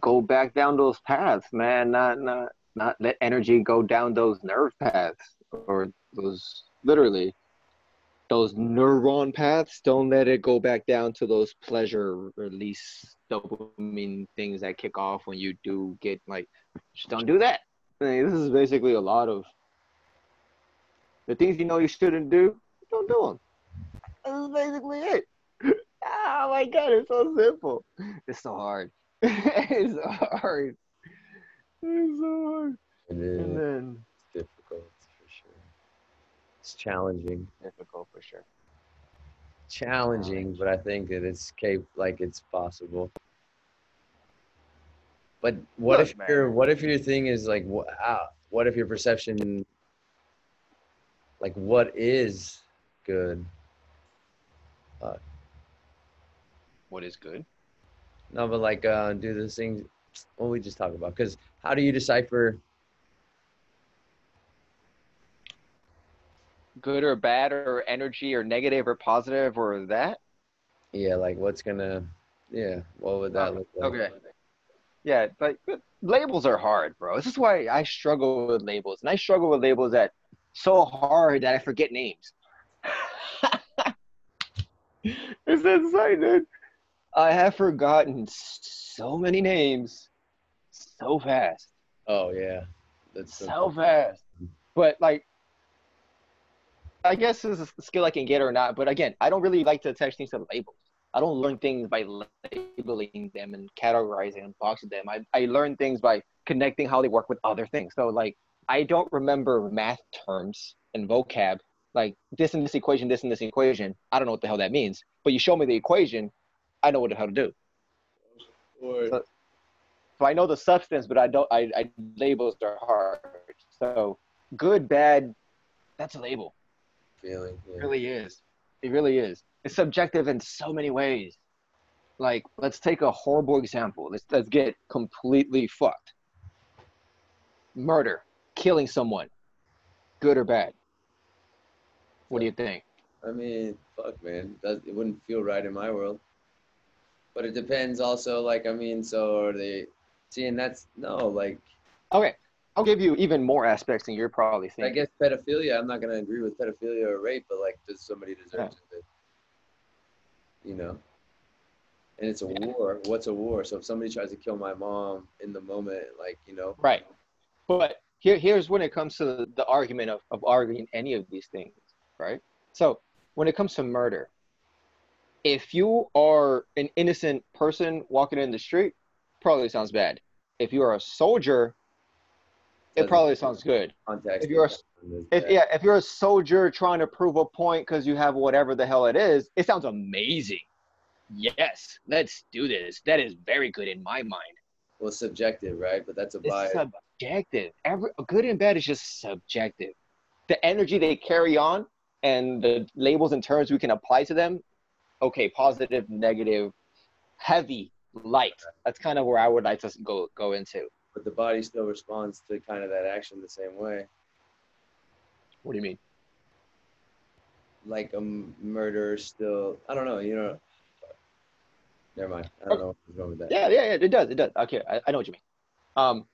go back down those paths, man. Not not not let energy go down those nerve paths or those literally those neuron paths. Don't let it go back down to those pleasure release dopamine things that kick off when you do get like just don't do that. I mean, this is basically a lot of the things you know you shouldn't do. Don't do them. This is basically it. <laughs> Oh my god, it's so simple. It's so hard. <laughs> it's hard. It's so hard. It And is then difficult for sure. It's challenging, difficult for sure. challenging, but I think that it's cap like it's possible. But what Look, if man. your what if your thing is like what ah, what if your perception like what is good? What is good? No, but like uh do the things what we just talked about because how do you decipher Good or bad or energy or negative or positive or that? yeah like what's gonna yeah what would that look like Okay. Yeah, like labels are hard, bro. This is why I struggle with labels, and I struggle with labels that so hard that I forget names. <laughs> it's insane, dude. I have forgotten so many names so fast, oh yeah that's so fast. But like, I guess this is a skill I can get or not. But again, I don't really like to attach things to labels. I don't learn things by labeling them and categorizing and boxing them. I, I learn things by connecting how they work with other things. So like I don't remember math terms and vocab like this and this equation, this and this equation. I don't know what the hell that means. But you show me the equation, I know what the hell to do. So, so I know the substance, but I don't. I, I labels are hard. So good, bad, that's a label. Feeling. Yeah. It really is. It really is. It's subjective in so many ways. Like, let's take a horrible example. Let's let's get completely fucked. Murder, killing someone, good or bad. What do you think? I mean, fuck, man. That, it wouldn't feel right in my world. But it depends also, like, I mean, so are they seeing that's no, like. Okay. I'll give you even more aspects than you're probably thinking. I guess pedophilia, I'm not going to agree with pedophilia or rape, but, like, does somebody deserve yeah. it? You know? And it's a yeah. war. What's a war? So if somebody tries to kill my mom in the moment, like, you know. Right. But here, here's when it comes to the, the argument of, of arguing any of these things right? So when it comes to murder, if you are an innocent person walking in the street, probably sounds bad. If you are a soldier, it probably sounds good. Context. If you're a, if, yeah, if you're a soldier trying to prove a point because you have whatever the hell it is, it sounds amazing. Yes, let's do this. That is very good in my mind. Well, subjective, right? But that's a bias. It's subjective. Every good and bad is just subjective. The energy they carry on and the labels and terms we can apply to them okay positive negative heavy light. That's kind of where i would like to go go into. But the body still responds to kind of that action the same way. What do you mean? Like a murder still i don't know you know. Never mind i don't know what's wrong with that. Yeah yeah, yeah it does it does. Okay I, I know what you mean. Um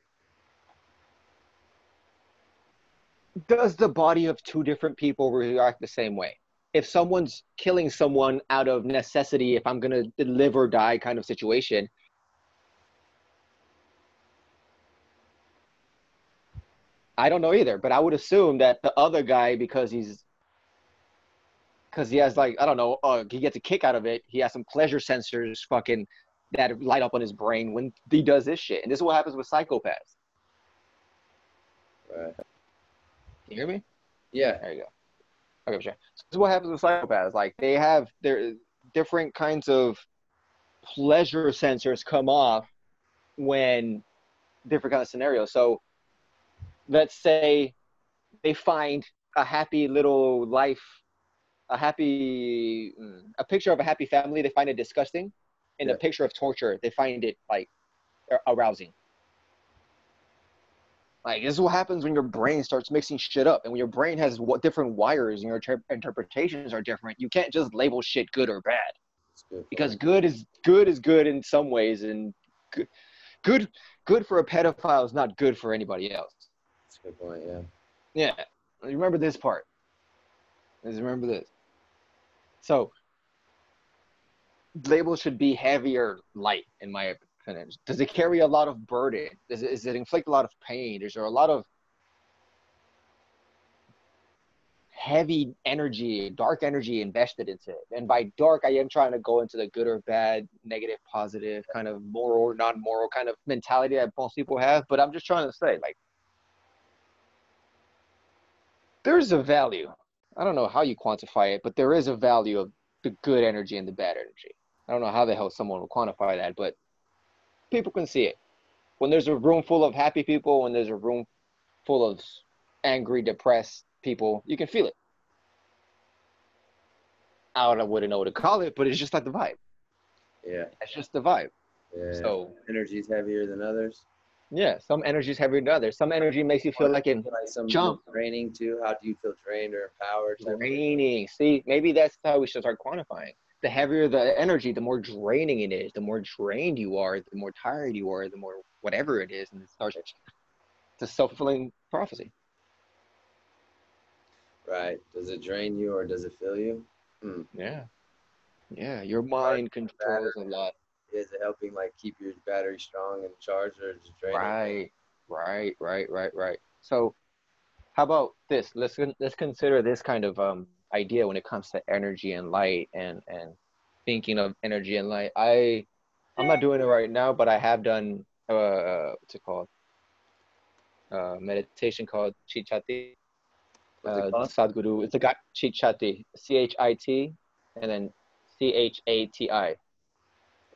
does the body of two different people react the same way? If someone's killing someone out of necessity, if I'm going to live or die kind of situation, I don't know either, but I would assume that the other guy, because he's, because he has like I don't know, uh, he gets a kick out of it. He has some pleasure sensors, fucking that light up on his brain when he does this shit. And this is what happens with psychopaths. Right. Can you hear me? Yeah. There you go. Okay, sure. So this is what happens with psychopaths. Like they have their different kinds of pleasure sensors come off when different kind of scenarios. So let's say they find a happy little life, a happy, mm, a picture of a happy family. They find it disgusting, and yeah. a picture of torture. They find it like arousing. Like this is what happens when your brain starts mixing shit up, and when your brain has what different wires and your ter- interpretations are different. You can't just label shit good or bad, good because good is good is good in some ways, and good, good, good for a pedophile is not good for anybody else. That's a good point. Yeah. Yeah. Remember this part. Just remember this. So labels should be heavier light, in my does it carry a lot of burden? Does it, it inflict a lot of pain? Is there a lot of heavy energy, dark energy invested into it? And by dark, I am trying to go into the good or bad, negative, positive, kind of moral or non-moral kind of mentality that most people have. But I'm just trying to say, like, there's a value. I don't know how you quantify it, but there is a value of the good energy and the bad energy. I don't know how the hell someone will quantify that, but people can see it. When there's a room full of happy people, when there's a room full of angry, depressed people, you can feel it. I don't know, wouldn't know what to call it, but it's just like the vibe. Yeah. It's just the vibe. Yeah. So energy is heavier than others. Yeah, some energy is heavier than others. Some energy makes you feel like in like some jump. Draining too. How do you feel drained or empowered? Draining. See, maybe that's how we should start quantifying the heavier the energy, the more draining it is. The more drained you are, the more tired you are, the more whatever it is, and it starts It's a self fulfilling prophecy. Right. Does it drain you or does it fill you? Hmm. Yeah. Yeah. Your mind controls a lot. Is it helping like keep your battery strong and charged or just draining? Right. Right. Right. Right. Right. So, how about this? Let's let's consider this kind of um idea when it comes to energy and light and and thinking of energy and light. I I'm not doing it right now, but I have done uh what's it called? Uh, meditation called Chichati. Uh, called? Sadhguru. It's a guy Chichati. C H I T and then C H A T I.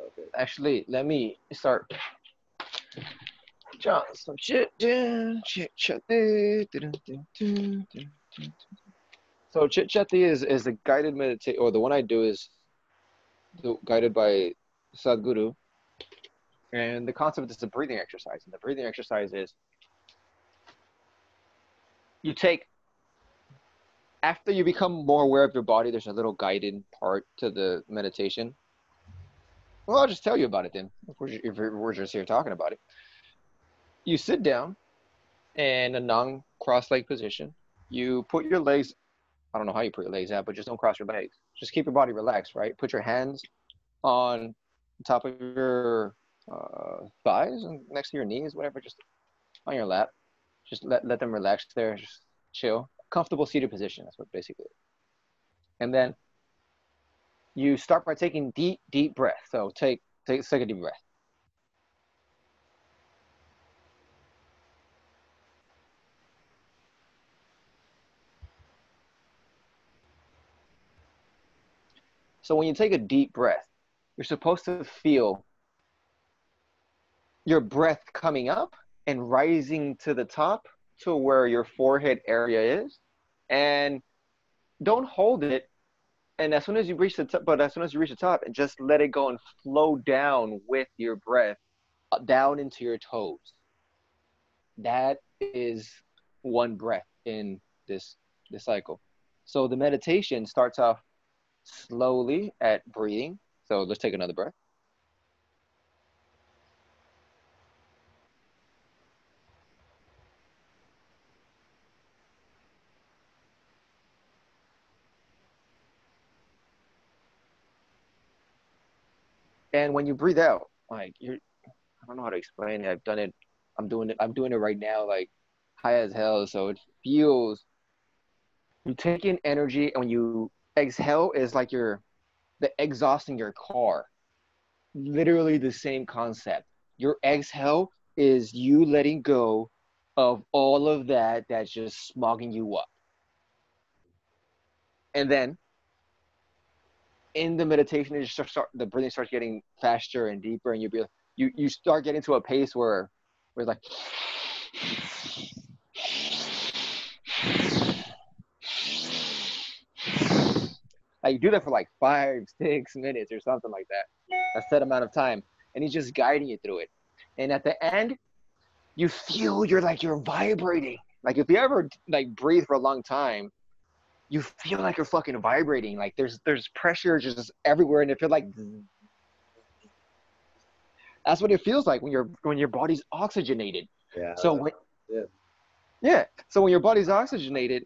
Okay. Actually, let me start jot some shit. So Chit Chati is is a guided meditation, or the one I do is the, guided by Sadhguru. And the concept is a breathing exercise. And the breathing exercise is you take after you become more aware of your body, there's a little guided part to the meditation. Well, I'll just tell you about it then. We're, if we're just here talking about it, you sit down in a non cross leg position. You put your legs, I don't know how you put your legs out, but just don't cross your legs. Just keep your body relaxed, right? Put your hands on top of your uh, thighs and next to your knees, whatever, just on your lap. Just let, let them relax there, just chill. Comfortable seated position, that's what basically. And then you start by taking deep, deep breath. So take take take a deep breath. So when you take a deep breath, you're supposed to feel your breath coming up and rising to the top to where your forehead area is. And don't hold it. And as soon as you reach the top, but as soon as you reach the top, and just let it go and flow down with your breath uh, down into your toes. That is one breath in this this cycle. So the meditation starts off slowly at breathing. So let's take another breath. And when you breathe out, like you're, I don't know how to explain it. I've done it. I'm doing it. I'm doing it right now, like high as hell. So it feels. You take in energy, and when you exhale, is like you're, the exhausting your car. Literally the same concept. Your exhale is you letting go of all of that that's just smogging you up. And then in the meditation, it just start, the breathing starts getting faster and deeper, and you'll be you you start getting to a pace where where it's like like you do that for like five six minutes or something like that, a set amount of time, and he's just guiding you through it. And at the end, you feel you're like you're vibrating. Like if you ever like breathe for a long time, you feel like you're fucking vibrating. Like there's there's pressure just everywhere, and it feels like that's what it feels like when your when your body's oxygenated. Yeah. So when, yeah. yeah. So when your body's oxygenated,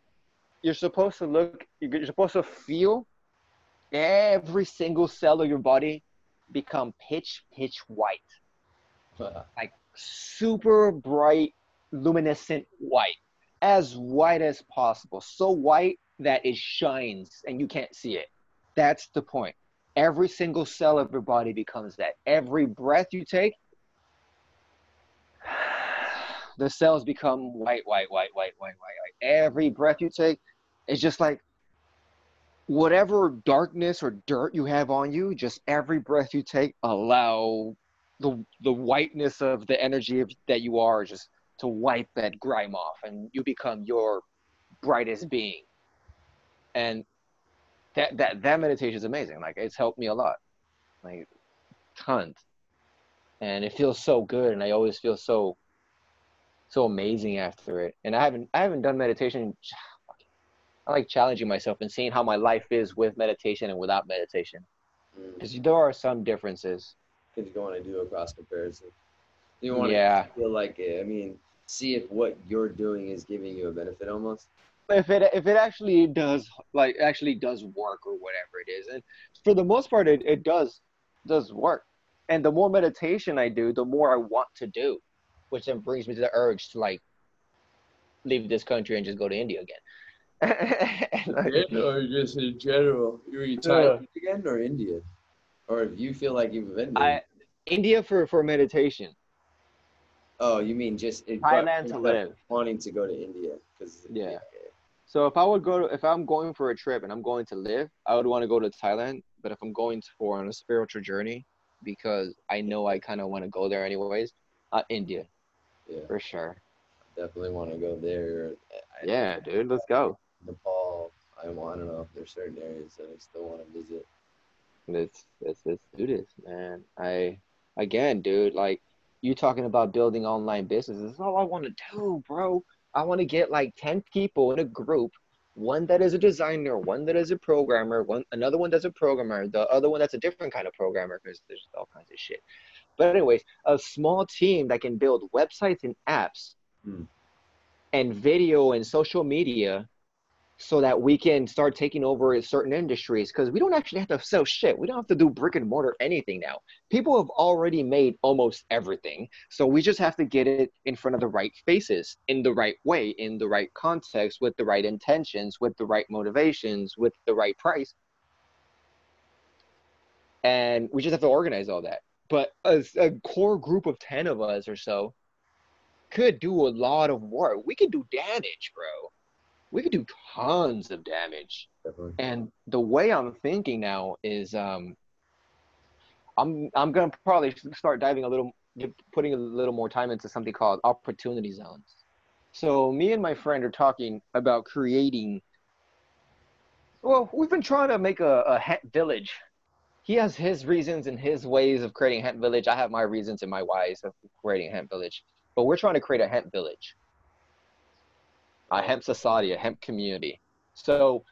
you're supposed to look. You're supposed to feel every single cell of your body become pitch pitch white, like super bright, luminescent white, as white as possible. So white that it shines and you can't see it. That's the point. Every single cell of your body becomes that. Every breath you take, <sighs> the cells become white, white, white, white, white, white, white. Every breath you take, it's just like whatever darkness or dirt you have on you, just every breath you take, allow the the whiteness of the energy of, that you are just to wipe that grime off, and you become your brightest being. And that that that meditation is amazing. Like it's helped me a lot, like tons, and it feels so good. And I always feel so so amazing after it. And I haven't I haven't done meditation. I like challenging myself and seeing how my life is with meditation and without meditation, Mm. because there are some differences. Because you want to do a cross comparison. You want Yeah. to feel like it. I mean, see if what you're doing is giving you a benefit almost. if it if it actually does like actually does work or whatever it is and for the most part it, it does does work and the more meditation i do the more i want to do which then brings me to the urge to like leave this country and just go to india again And, <laughs> like, or just in general? You're Yeah. again or Indian? Or if you feel like you've been I, India for for meditation. Oh, you mean just it, Thailand to live. Wanting to go to India because yeah. So if I would go to if I'm going for a trip and I'm going to live, I would want to go to Thailand. But if I'm going for on a spiritual journey, because I know I kind of want to go there anyways, uh, India. Yeah. For sure. Definitely want to go there. I, yeah, dude, let's go. Nepal. I want to know if there's certain areas that I still want to visit. Let's let's let's do this, man. I again, dude, like you talking about building online businesses. That's all I want to do, bro. I want to get like 10 people in a group, one that is a designer, one that is a programmer, one another one that's a programmer, the other one that's a different kind of programmer because there's all kinds of shit. But anyways, a small team that can build websites and apps hmm. and video and social media so that we can start taking over certain industries because we don't actually have to sell shit. We don't have to do brick and mortar anything now. People have already made almost everything. So we just have to get it in front of the right faces in the right way, in the right context, with the right intentions, with the right motivations, with the right price. And we just have to organize all that. But a, a core group of 10 of us or so could do a lot of work. We could do damage, bro we could do tons of damage. Definitely. And the way I'm thinking now is um, I'm I'm gonna probably start diving a little, putting a little more time into something called opportunity zones. So me and my friend are talking about creating. Well, we've been trying to make a, a hemp village. He has his reasons and his ways of creating a hemp village. I have my reasons and my ways of creating a hemp village. But we're trying to create a hemp village a hemp society, a hemp community. So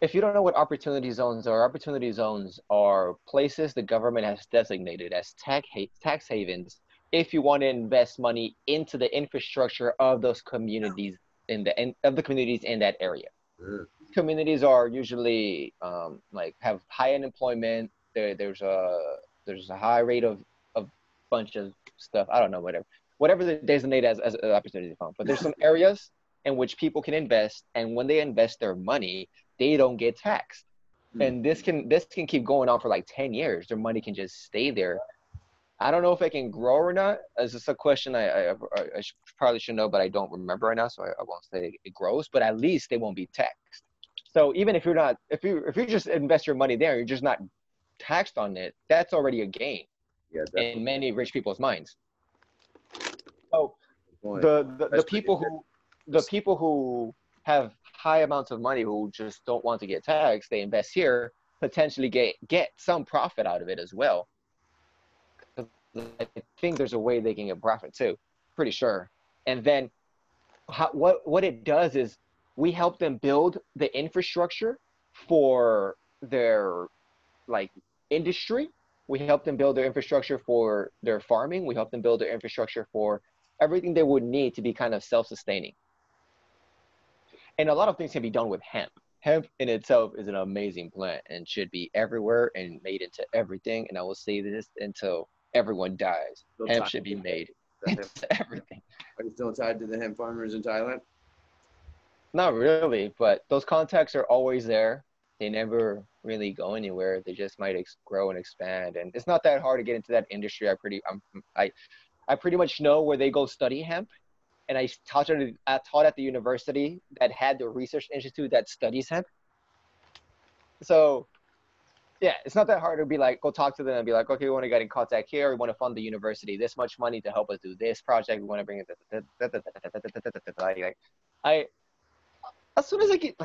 if you don't know what opportunity zones are, opportunity zones are places the government has designated as tax, tax havens if you want to invest money into the infrastructure of those communities in the in, of the communities in that area. Mm. Communities are usually um, like have high unemployment. There, there's a there's a high rate of of bunch of stuff. I don't know whatever whatever they designate as as an opportunity fund. But there's some <laughs> areas in which people can invest and when they invest their money they don't get taxed. Mm-hmm. and this can this can keep going on for like 10 years. Their money can just stay there. I don't know if it can grow or not. It's just a question i i, I probably should know but i don't remember right now so I, I won't say it grows but at least they won't be taxed. So even if you're not if you if you just invest your money there you're just not taxed on it that's already a gain yeah, in many rich people's minds. So the the, the people who the people who have high amounts of money who just don't want to get taxed, they invest here, potentially get get some profit out of it as well. I think there's a way they can get profit too, pretty sure. And then, how, what what it does is we help them build the infrastructure for their like industry. We help them build their infrastructure for their farming. We help them build their infrastructure for everything they would need to be kind of self-sustaining and a lot of things can be done with hemp. Hemp in itself is an amazing plant and should be everywhere and made into everything. And I will say this until everyone dies. Still hemp should be made into <laughs> everything. Are you still tied to the hemp farmers in Thailand? Not really, but those contacts are always there. They never really go anywhere. They just might ex- grow and expand, and it's not that hard to get into that industry. I pretty, I'm, I, I pretty much know where they go study hemp, and I taught, at, I taught at the university that had the research institute that studies hemp. So, yeah, it's not that hard to be like, go talk to them and be like, okay, we want to get in contact here. We want to fund the university this much money to help us do this project. We want to bring it. Like, I, as soon as I get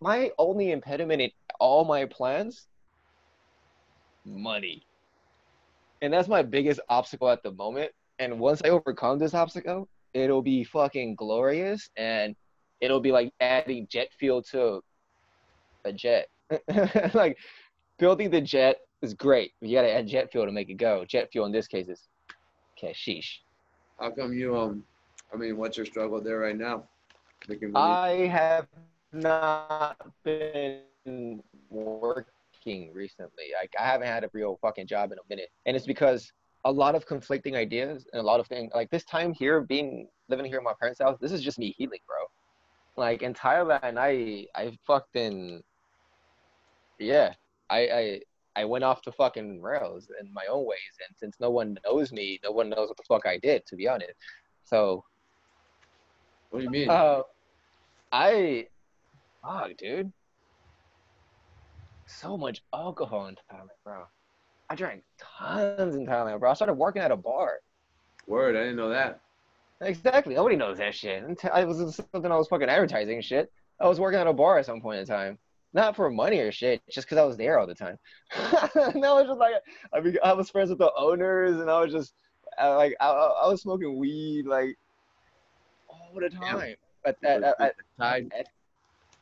my only impediment in all my plans, money. And that's my biggest obstacle at the moment. And once I overcome this obstacle, it'll be fucking glorious and it'll be like adding jet fuel to a jet. <laughs> like building the jet is great. You gotta add jet fuel to make it go. Jet fuel in this case is cashish. How come you um I mean what's your struggle there right now? I have not been working recently. Like I haven't had a real fucking job in a minute. And it's because a lot of conflicting ideas and a lot of things like this time here being living here in my parents' house, this is just me healing, bro. Like in Thailand, I I fucked in yeah. I I I went off the fucking rails in my own ways. And since no one knows me, no one knows what the fuck I did, to be honest. So. What do you mean? Uh, I, fuck, dude. So much alcohol in Thailand, bro. I drank tons in Thailand, bro. I started working at a bar. Word, I didn't know that. Exactly. Nobody knows that shit. I was something I was fucking advertising shit. I was working at a bar at some point in time. Not for money or shit, just because I was there all the time. <laughs> and I was just like, I, mean, I was friends with the owners, and I was just I, like, I, I was smoking weed like all the time. But at, at, at, at,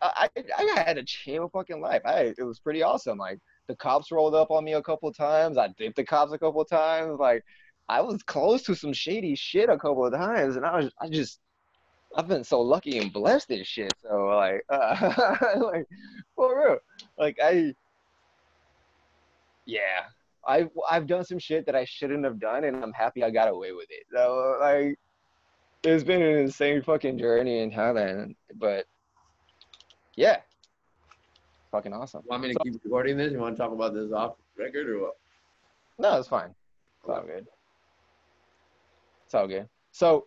I, I had a chain of fucking life. I it was pretty awesome. Like the cops rolled up on me a couple times. I dipped the cops a couple times. Like I was close to some shady shit a couple of times, and I was I just I've been so lucky and blessed and shit. So like, uh, <laughs> like for real, like I, yeah, I've I've done some shit that I shouldn't have done, and I'm happy I got away with it. So like, it's been an insane fucking journey in Thailand, but yeah, fucking awesome. Want me to so, keep recording this? You want to talk about this off record or what? No, it's fine. It's all good. It's all good. So,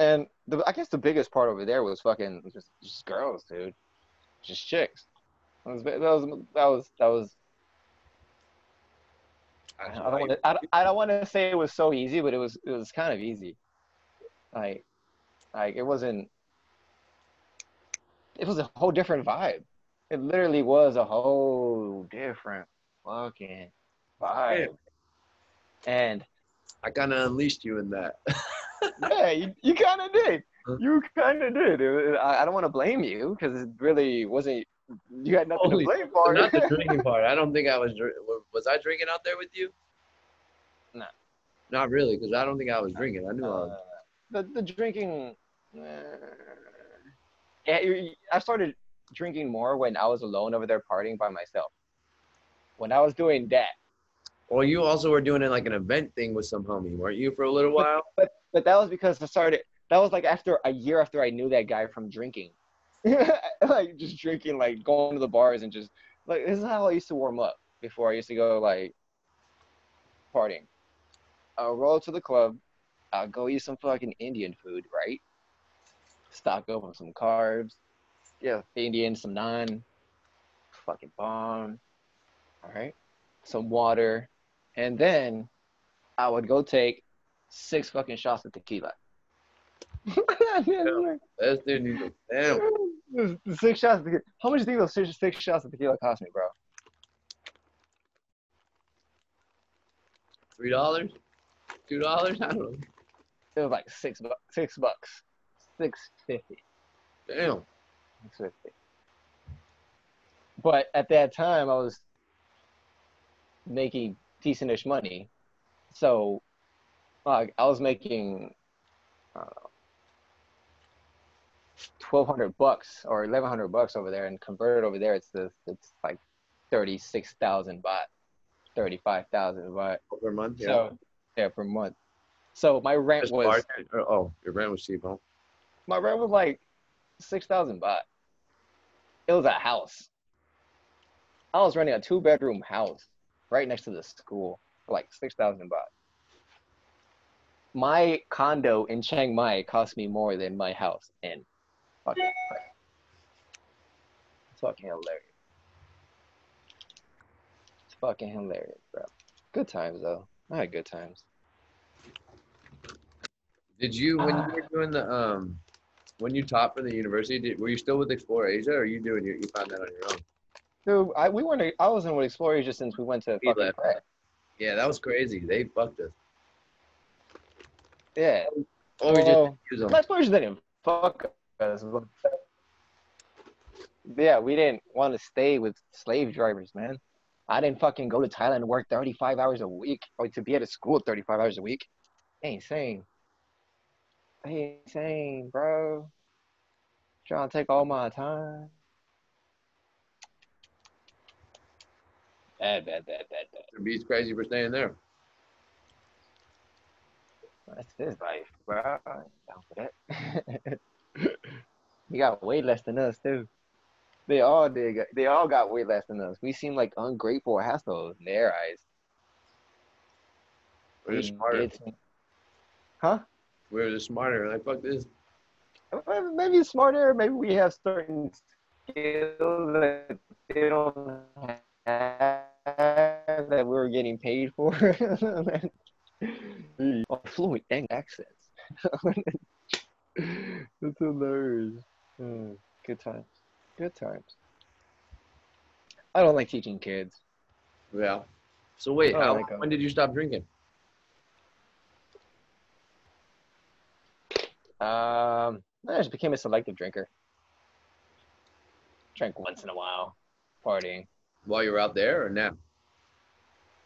and the, I guess the biggest part over there was fucking just, just girls, dude, just chicks. That was that was that was that was. I don't want to. I, I don't want to say it was so easy, but it was it was kind of easy. Like, like it wasn't. It was a whole different vibe. It literally was a whole different fucking vibe. And I kind of unleashed you in that. <laughs> yeah, you, you kind of did. You kind of did. I, I don't want to blame you because it really wasn't. You had nothing Holy, to blame for. Not the <laughs> drinking part. I don't think I was. Was I drinking out there with you? No. Not really, because I don't think I was drinking. I knew uh, I was. The the drinking. Uh, yeah, I started drinking more when I was alone over there partying by myself. When I was doing that, well, you also were doing it like an event thing with some homie, weren't you, for a little while? But, but, that was because I started. That was like after a year after I knew that guy from drinking, <laughs> like just drinking, like going to the bars and just like this is how I used to warm up before I used to go like partying. I'll roll to the club. I'll go eat some fucking Indian food, right? Stock up on some carbs. Yeah, Indian, some naan. Fucking bomb. All right. Some water, and then I would go take six fucking shots of tequila. <laughs> That's dude damn. <laughs> Six shots. Of tequila. How much do you think those six, six shots of tequila cost me, bro? Three dollars, two dollars. I don't know. It was like six bucks. Six bucks. Six fifty. Damn. Six fifty. But at that time, I was making decentish money. So, like, I was making twelve hundred bucks or eleven hundred bucks over there, and converted over there, it's the it's like thirty six thousand baht, thirty five thousand baht oh, per month. Yeah. So, yeah, per month. So my rent Just was oh, oh, your rent was cheap, huh? My rent was like six thousand baht. It was a house. I was renting a two bedroom house right next to the school for like 6,000 baht. My condo in Chiang Mai cost me more than my house in fucking It's fucking hilarious. It's fucking hilarious, bro. Good times though. I had good times. Did you when you were doing the um when you taught for the university, did, were you still with Explore Asia or are you doing you, you found that on your own? Dude, I we weren't. I wasn't with Explore Asia since we went to fucking Prague. Yeah, that was crazy. They fucked us. Yeah. Or we just use them. Explore Asia didn't fuck us. Yeah, we didn't want to stay with slave drivers, man. I didn't fucking go to Thailand and work 35 hours a week or to be at a school 35 hours a week. Ain't insane. Ain't insane, bro. Trying to take all my time. Bad, bad, bad, bad, bad. The beat's crazy for staying there. That's his life, bro. Down for that. he got way less than us too. They all did. They all got way less than us. We seem like ungrateful assholes in their eyes. We're just smarter. It's- We're just smarter. Like fuck this. Maybe smarter. Maybe we have certain skills that they don't have that we're getting paid for. <laughs> oh, fluent English accents. <laughs> That's hilarious. Hmm, good times. Good times. I don't like teaching kids. Yeah. So wait, Oh, how, when did you stop drinking? Um, I just became a selective drinker. Drank once in a while, partying. While you were out there or now?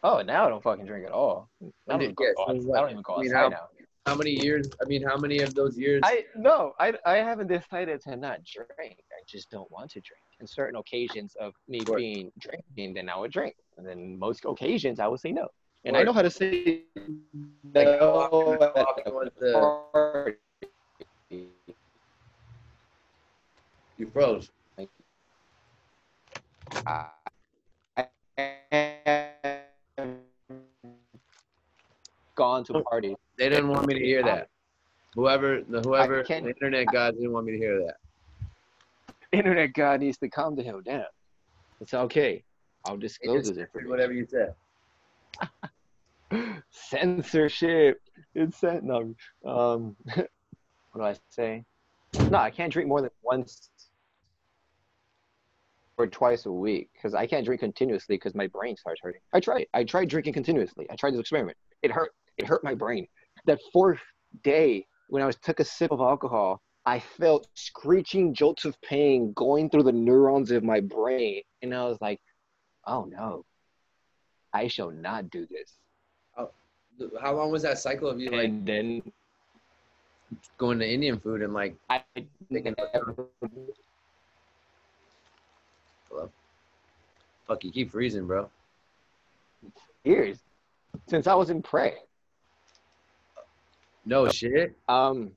Oh, now I don't fucking drink at all. I don't, even go, so outside. what? I don't even go I mean, how- now. How many years? I mean, how many of those years? I no, I I haven't decided to not drink. I just don't want to drink. In certain occasions of me being drinking, then I would drink. And then most occasions I would say no. And I know how to say Like, no often- at how often the was the- party. you froze. I have gone to parties. They didn't want me to hear that. Whoever, the whoever, the internet gods didn't want me to hear that. Internet guy needs to calm the hell down. It's okay. I'll disclose just this did whatever you said. <laughs> Censorship. It's sent. No. Um, <laughs> what do I say? No, I can't drink more than once or twice a week because I can't drink continuously because my brain starts hurting. I tried. I tried drinking continuously. I tried this experiment. It hurt. It hurt my brain. That fourth day when I was took a sip of alcohol, I felt screeching jolts of pain going through the neurons of my brain, and I was like, "Oh no, I shall not do this." Oh, how long was that cycle of you like and then going to Indian food and like I Thinking fuck you keep freezing, bro? years since I was in Phrae. No shit. Um,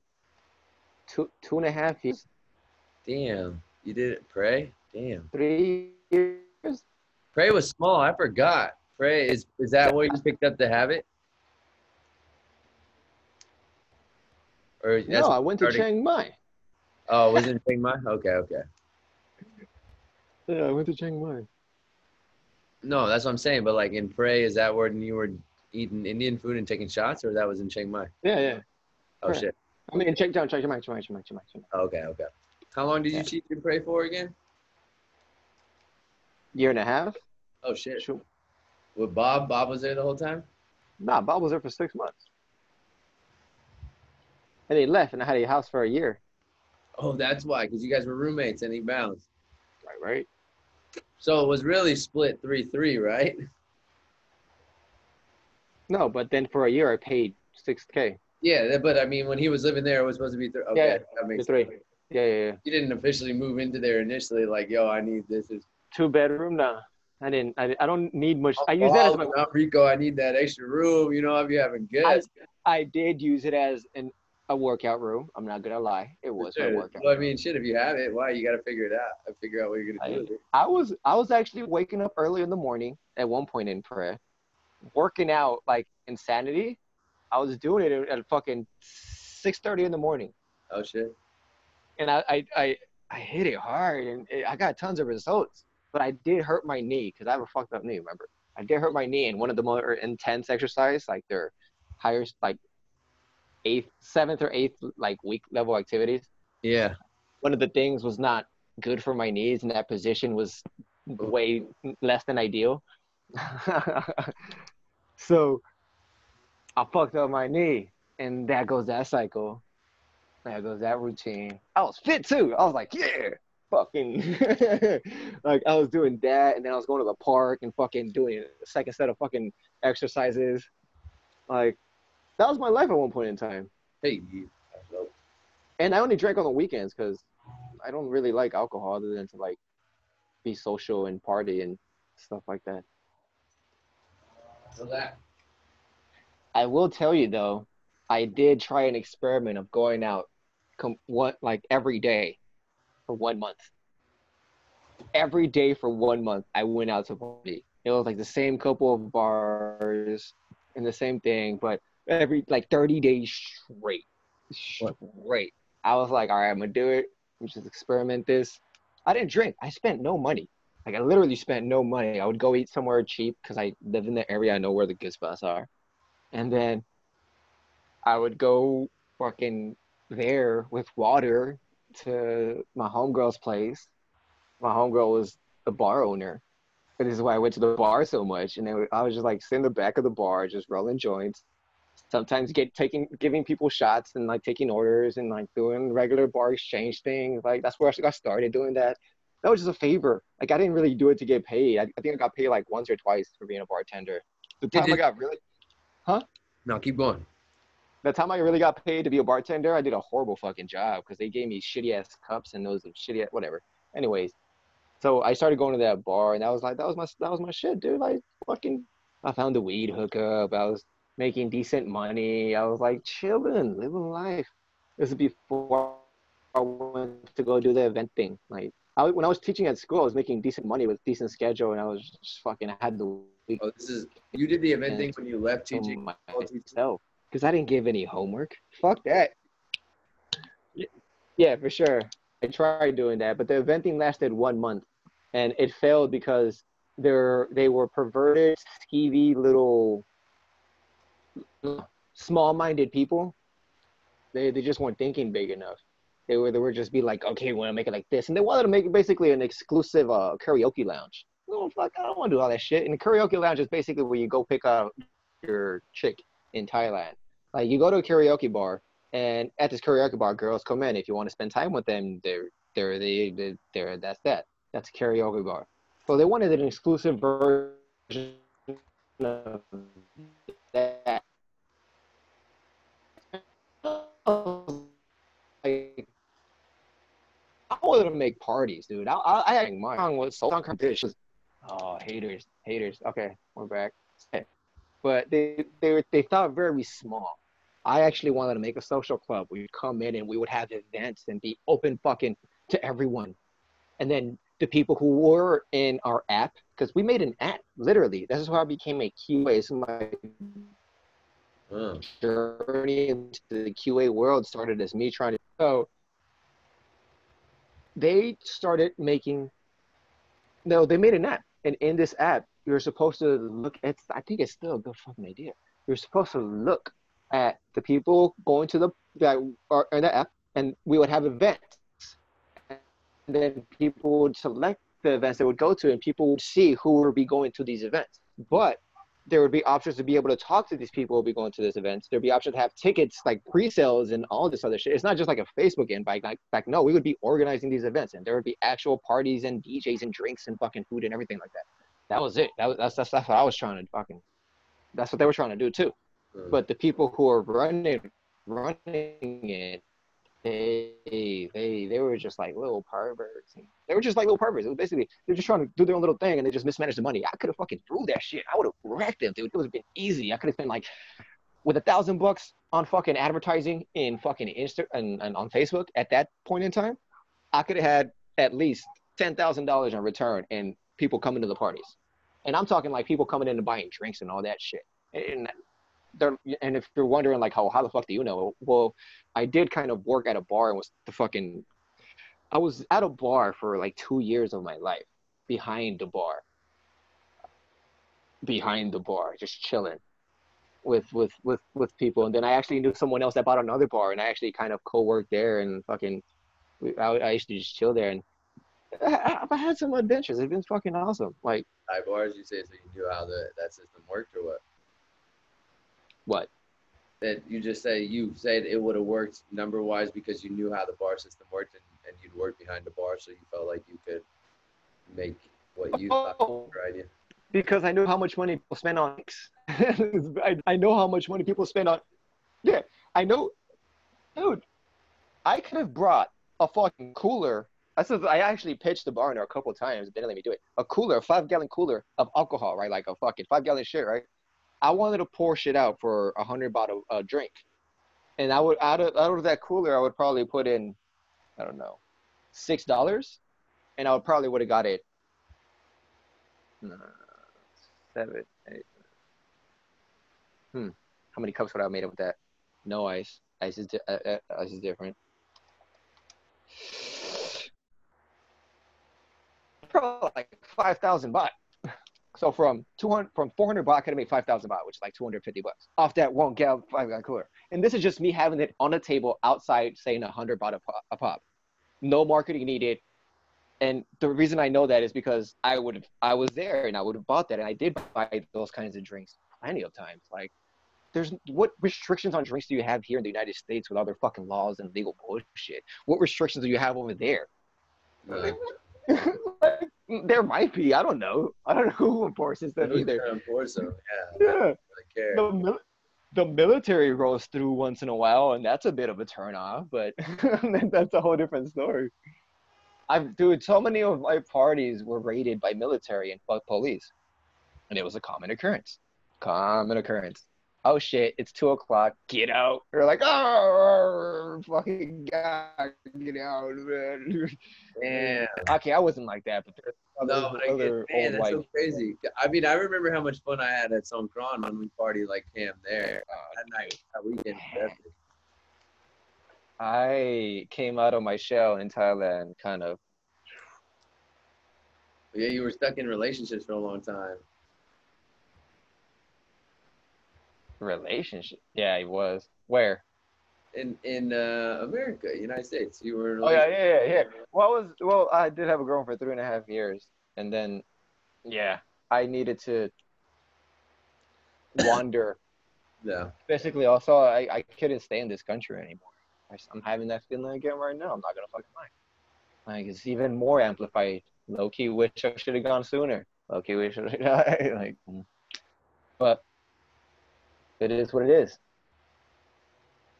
two two and a half years, Damn, you did it. Phrae. Damn. three years. Phrae was small. I forgot. Phrae is is that where you picked up the habit? Or No, I went to Chiang Mai. Oh, was it in Chiang Mai? Okay, okay. <laughs> Yeah, I went to Chiang Mai. No, that's what I'm saying. But like in Phrae, is that where you were eating Indian food and taking shots, or that was in Chiang Mai? Yeah, yeah. Oh Correct. shit. I mean, Chiang Mai, Chiang Mai, Chiang Mai, Chiang Mai, Chiang Mai, Chiang Mai. Okay, okay. How long did you Yeah. teach and Phrae for again? Year and a half. Oh shit. Shoot. With Bob, Bob was there the whole time. Nah, Bob was there for six months. And he left, and I had a house for a year. Oh, that's why, because you guys were roommates and he bounced. Right, right. So it was really split three three, right? No, but then for a year I paid six k. Yeah, but I mean, when he was living there, it was supposed to be three. Okay, Yeah, that makes three. Yeah, yeah, yeah. You didn't officially move into there initially, like, yo, I need this. Is Two bedroom. Nah, I didn't. I, I don't need much. I use that as my. Rico. I need that extra room. You know, be having guests. I did use it as an a workout room. I'm not gonna lie, it was my workout. Well, I mean, shit. If you have it, why you got to figure it out? and Figure out what you're gonna do. it. I was I was actually waking up early in the morning at one point in prayer, working out like insanity. I was doing it at, at fucking six thirty in the morning, Oh shit. and I I I, I hit it hard, and it, I got tons of results. But I did hurt my knee because I have a fucked up knee. Remember, I did hurt my knee in one of the more intense exercise, like their higher like eighth, seventh or eighth like week level activities. Yeah. one of the things was not good for my knees and that position was way less than ideal. <laughs> So i fucked up my knee and that goes that cycle. That goes that routine. I was fit too. I was like yeah fucking <laughs> like i was doing that and then i was going to the park and fucking doing a second set of fucking exercises. Like that was my life at one point in time Hey. and I only drank on the weekends because I don't really like alcohol other than to like be social and party and stuff like that. So that. I will tell you though, I did try an experiment of going out, com- one like every day, for one month. every day for one month, I went out to party. It was like the same couple of bars and the same thing, but every like 30 days straight. Straight. I was like, all right, I'm gonna do it. I'm just experiment this. I didn't drink. I spent no money. Like I literally spent no money. I would go eat somewhere cheap because I live in the area. I know where the good spots are, and then I would go fucking there with water to my homegirl's place. My homegirl was the bar owner. And this is why I went to the bar so much. And then I was just like sitting in the back of the bar, just rolling joints. Sometimes get taking giving people shots and like taking orders and like doing regular bar exchange things. Like that's where I got started doing that. That was just a favor. Like I didn't really do it to get paid. I, I think I got paid like once or twice for being a bartender. The time I got really, huh? No, keep going the time I really got paid to be a bartender, I did a horrible fucking job because they gave me shitty ass cups and those shitty whatever. Anyways, so I started going to that bar and that was like that was my that was my shit, dude. Like fucking, I found the weed hookup. I was making decent money. I was like chilling, living life. This is before I went to go do the event thing. Like I, when I was teaching at school, I was making decent money with decent schedule, and I was just fucking I had the. Oh, this is you did the event thing when you left oh, teaching myself because I didn't give any homework. Fuck that. Yeah, for sure. I tried doing that, but the eventing lasted one month, and it failed because they're they were perverted, skeevy little, small-minded people. They they just weren't thinking big enough. They were they were just be like, okay, we want to make it like this, and they wanted to make it basically an exclusive uh, karaoke lounge. Oh fuck, I don't want to do all that shit. And karaoke lounge is basically where you go pick up your chick in Thailand. Like you go to a karaoke bar, and at this karaoke bar, girls come in. If you want to spend time with them, they're they're they they're, they're that's that. That's a karaoke bar. So they wanted an exclusive version of that. Like, I wanted to make parties, dude. I I, I had my song was so competition. Oh, haters, haters. Okay, we're back. But they they they thought very small. I actually wanted to make a social club. We would come in and we would have events and be open fucking to everyone. And then the people who were in our app, because we made an app, literally. This is how I became a QA. My oh. journey into the QA world started as me trying to. So they started making. No, they made an app, and in this app, you're supposed to look. It's. I think it's still a good fucking idea. You're supposed to look at the people going to the that are in the app, and we would have events. And then people would select the events they would go to, and people would see who would be going to these events. But there would be options to be able to talk to these people who will be going to these events. There'd be options to have tickets like pre-sales and all this other shit. It's not just like a Facebook invite. Like, like no, we would be organizing these events, and there would be actual parties and DJs and drinks and fucking food and everything like that. That was it. That was that's that's, that's what I was trying to fucking. That's what they were trying to do too. Mm. But the people who are running running it, they they they were just like little perverts. They were just like little perverts. It was basically they're just trying to do their own little thing and they just mismanaged the money. I could have fucking threw that shit. I would have wrecked them, dude. It would have been easy. I could have spent like with a thousand bucks on fucking advertising in fucking Insta and, and on Facebook at that point in time. I could have had at least ten thousand dollars in return and people coming to the parties. And I'm talking like people coming in and buying drinks and all that shit. And they're and if you're wondering like how how the fuck do you know? Well, I did kind of work at a bar and was the fucking I was at a bar for like two years of my life behind the bar. Behind the bar, just chilling with with with with people and then I actually knew someone else that bought another bar and I actually kind of co-worked there and fucking I, I used to just chill there and I, I had some adventures. It's been fucking awesome. Like high bars, you say so you knew how the that system worked or what? What? That you just say you said it would have worked number wise because you knew how the bar system worked and, and you'd work behind the bar so you felt like you could make what you oh, thought was your idea. Because I knew how much money people spend on <laughs> I, I know how much money people spend on Yeah, I know dude, I could have brought a fucking cooler I said I actually pitched the bar owner a couple times. They didn't let me do it. A cooler, a five gallon cooler of alcohol, right? Like a fucking five gallon shit, right? I wanted to pour shit out for a hundred bottle uh, drink, and I would out of out of that cooler, I would probably put in, I don't know, six dollars, and I would probably would have got it. Uh, seven, eight. Hmm. How many cups would I have made up with that? No ice. Ice is di- uh, uh, ice is different. Probably like five thousand baht. So from two hundred, from four hundred baht, I could have made five thousand baht, which is like two hundred fifty bucks off that one gal five gallon cooler. And this is just me having it on a table outside, saying a hundred baht a pop, a pop. No marketing needed. And the reason I know that is because I would have, I was there and I would have bought that, and I did buy those kinds of drinks plenty of times. Like, there's what restrictions on drinks do you have here in the United States with other fucking laws and legal bullshit? What restrictions do you have over there? Uh, <laughs> Uh, there might be. I don't know. I don't know <laughs> who enforces them who's either. enforce them? Yeah, Yeah, really the mil- the military rolls through once in a while, and that's a bit of a turn off. But <laughs> that's a whole different story. I've dude, so many of my parties were raided by military and police, and it was a common occurrence. Common occurrence. Oh shit! It's two o'clock. Get out! We're like, oh, fucking god, get out, man. <laughs> Damn. Okay, I wasn't like that, but there's other, No, but I get, man, that's so crazy. I mean, I remember how much fun I had at Songkran when we party like Cam there. That night, that weekend. I came out of my shell in Thailand, kind of. Yeah, you were stuck in relationships for a long time. Relationship. Yeah, he was. Where? In in uh, America, United States, you were. A Oh yeah, yeah, yeah, yeah. Well, I was well. I did have a girlfriend for three and a half years, and then, yeah, I needed to wander. <laughs> Yeah. Basically, also, I, I couldn't stay in this country anymore. I, am having that feeling again right now. I'm not gonna fucking lie. Like it's even more amplified. Low key, wish I should have gone sooner. Low key, wish I <laughs> like. mm. But it is what it is.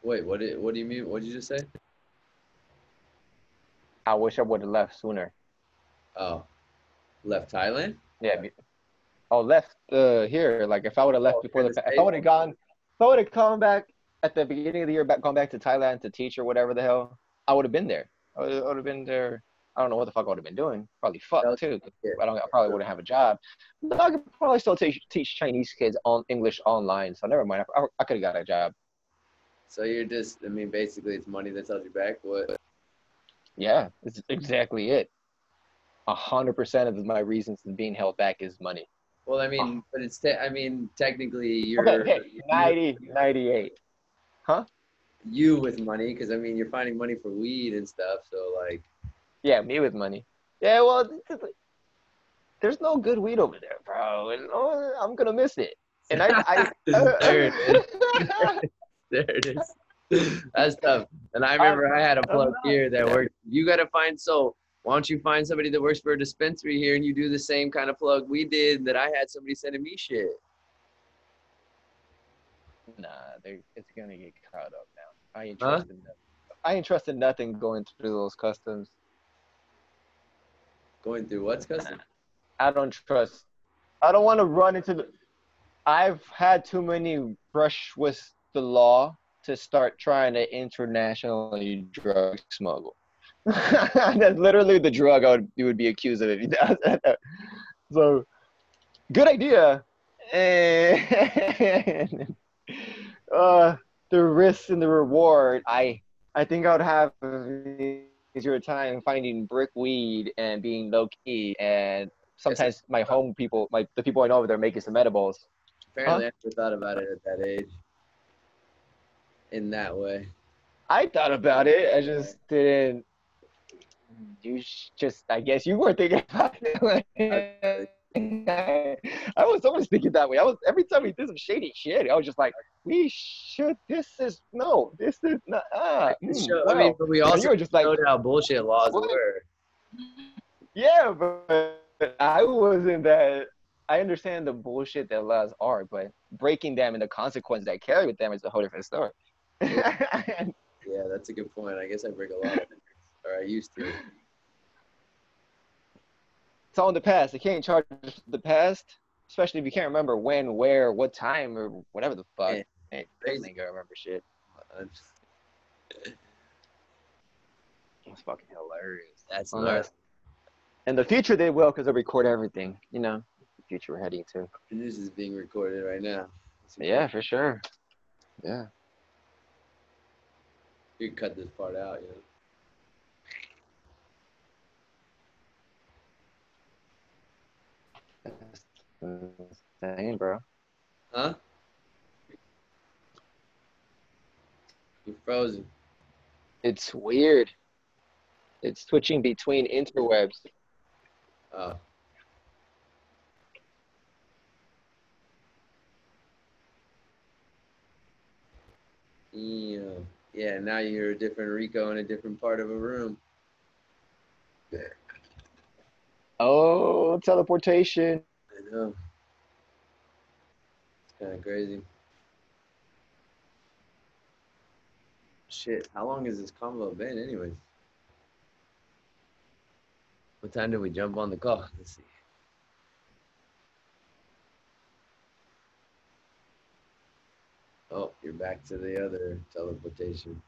Wait, what? Did, what do you mean? What did you just say? I wish I would have left sooner. Oh, left Thailand. Yeah. be- Oh, left uh, here. Like if I would have left Oh, before the, the pa- if I would have gone, if I would have come back at the beginning of the year, back gone back to Thailand to teach or whatever the hell, I would have been there. I would have been there. I don't know what the fuck I would have been doing. Probably fuck too. I don't. I probably wouldn't have a job. But I could probably still teach teach Chinese kids on English online. So never mind. I, I could have got a job. So you're just. I mean, basically, it's money that tells you back. What? Yeah, it's exactly it. A hundred percent of my reasons for being held back is money. Well, I mean, but it's. Te- I mean, technically, you're. Okay, you- 90, 98. You with money, because I mean, you're finding money for weed and stuff. So like. Yeah, me with money. Yeah, well, th- th- th- there's no good weed over there, bro. And, oh, I'm gonna miss it. And I, I <laughs> There it <laughs> There it is. That's tough. And I remember I had a plug here that worked. You got to find so. Why don't you find somebody that works for a dispensary here and you do the same kind of plug we did that I had somebody sending me shit. nah, it's gonna get caught up now. I ain't Huh? trusting nothing. I ain't trusting nothing going through those customs. Going through what's custom? I don't trust. I don't want to run into the. I've had too many brush with the law to start trying to internationally drug smuggle. <laughs> That's literally the drug I would you would be accused of if you does that. So, good idea. And <laughs> uh, the risk and the reward, I I think I would have easier time finding brick weed and being low key and sometimes my home people, my the people I know over there making some edibles. Apparently, I never thought about it at that age. In that way. I thought about it. I just didn't. You sh- just, I guess you weren't thinking about it. I was always thinking that way. I was every time we did some shady shit. I was just like, we should. This is no. This is not. Ah, It mm, I mean, but we also you were just like, showed how bullshit laws What? were. yeah, but I wasn't that. I understand the bullshit that laws are, but breaking them and the consequences that carry with them is a whole different story. <laughs> Yeah, that's a good point. I guess I break a lot of things, or I used to. It's all in the past. They can't charge the past, especially if you can't remember when, where, what time, or whatever the fuck. Yeah. Hey, Crazy. gonna remember shit. It's fucking hilarious. That's nuts. In the future, they will because they'll record everything. You know, the future we're heading to. This is being recorded right now. Yeah, for sure. Yeah. You can cut this part out, you know. Insane, bro. Huh? You're frozen. It's weird. It's switching between interwebs. Oh. Yeah. Yeah, now you're a different Rico in a different part of a room. There. Oh, teleportation. I know. It's kind of crazy. Shit, how long has this convo been, anyways? What time did we jump on the call? Let's see. Oh, you're back to the other teleportation.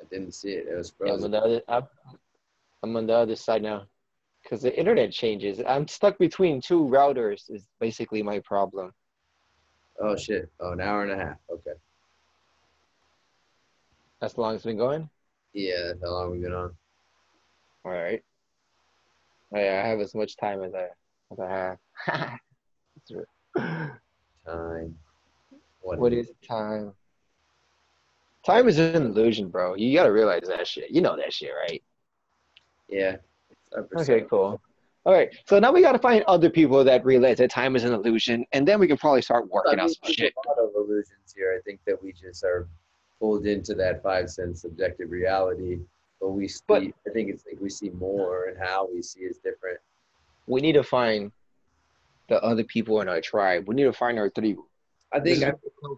I didn't see it. It was frozen. Yeah, I'm, on the other, I'm on the other side now. Because the internet changes. I'm stuck between two routers is basically my problem. Oh, shit. Oh, an hour and a half. Okay. That's how long it's been going? Yeah, that's how long we've been on. All right. Oh, yeah, I have as much time as I as I have. <laughs> time. What, what is time? Time is an illusion, bro. You gotta realize that shit. You know that shit, right? Yeah. Okay, cool. All right, so now we got to find other people that realize that time is an illusion, and then we can probably start working I mean, out some shit. A lot of illusions here. I think that we just are pulled into that five sense subjective reality, but we see. But, I think it's like we see more, and how we see is different. We need to find the other people in our tribe. We need to find our three. I think I,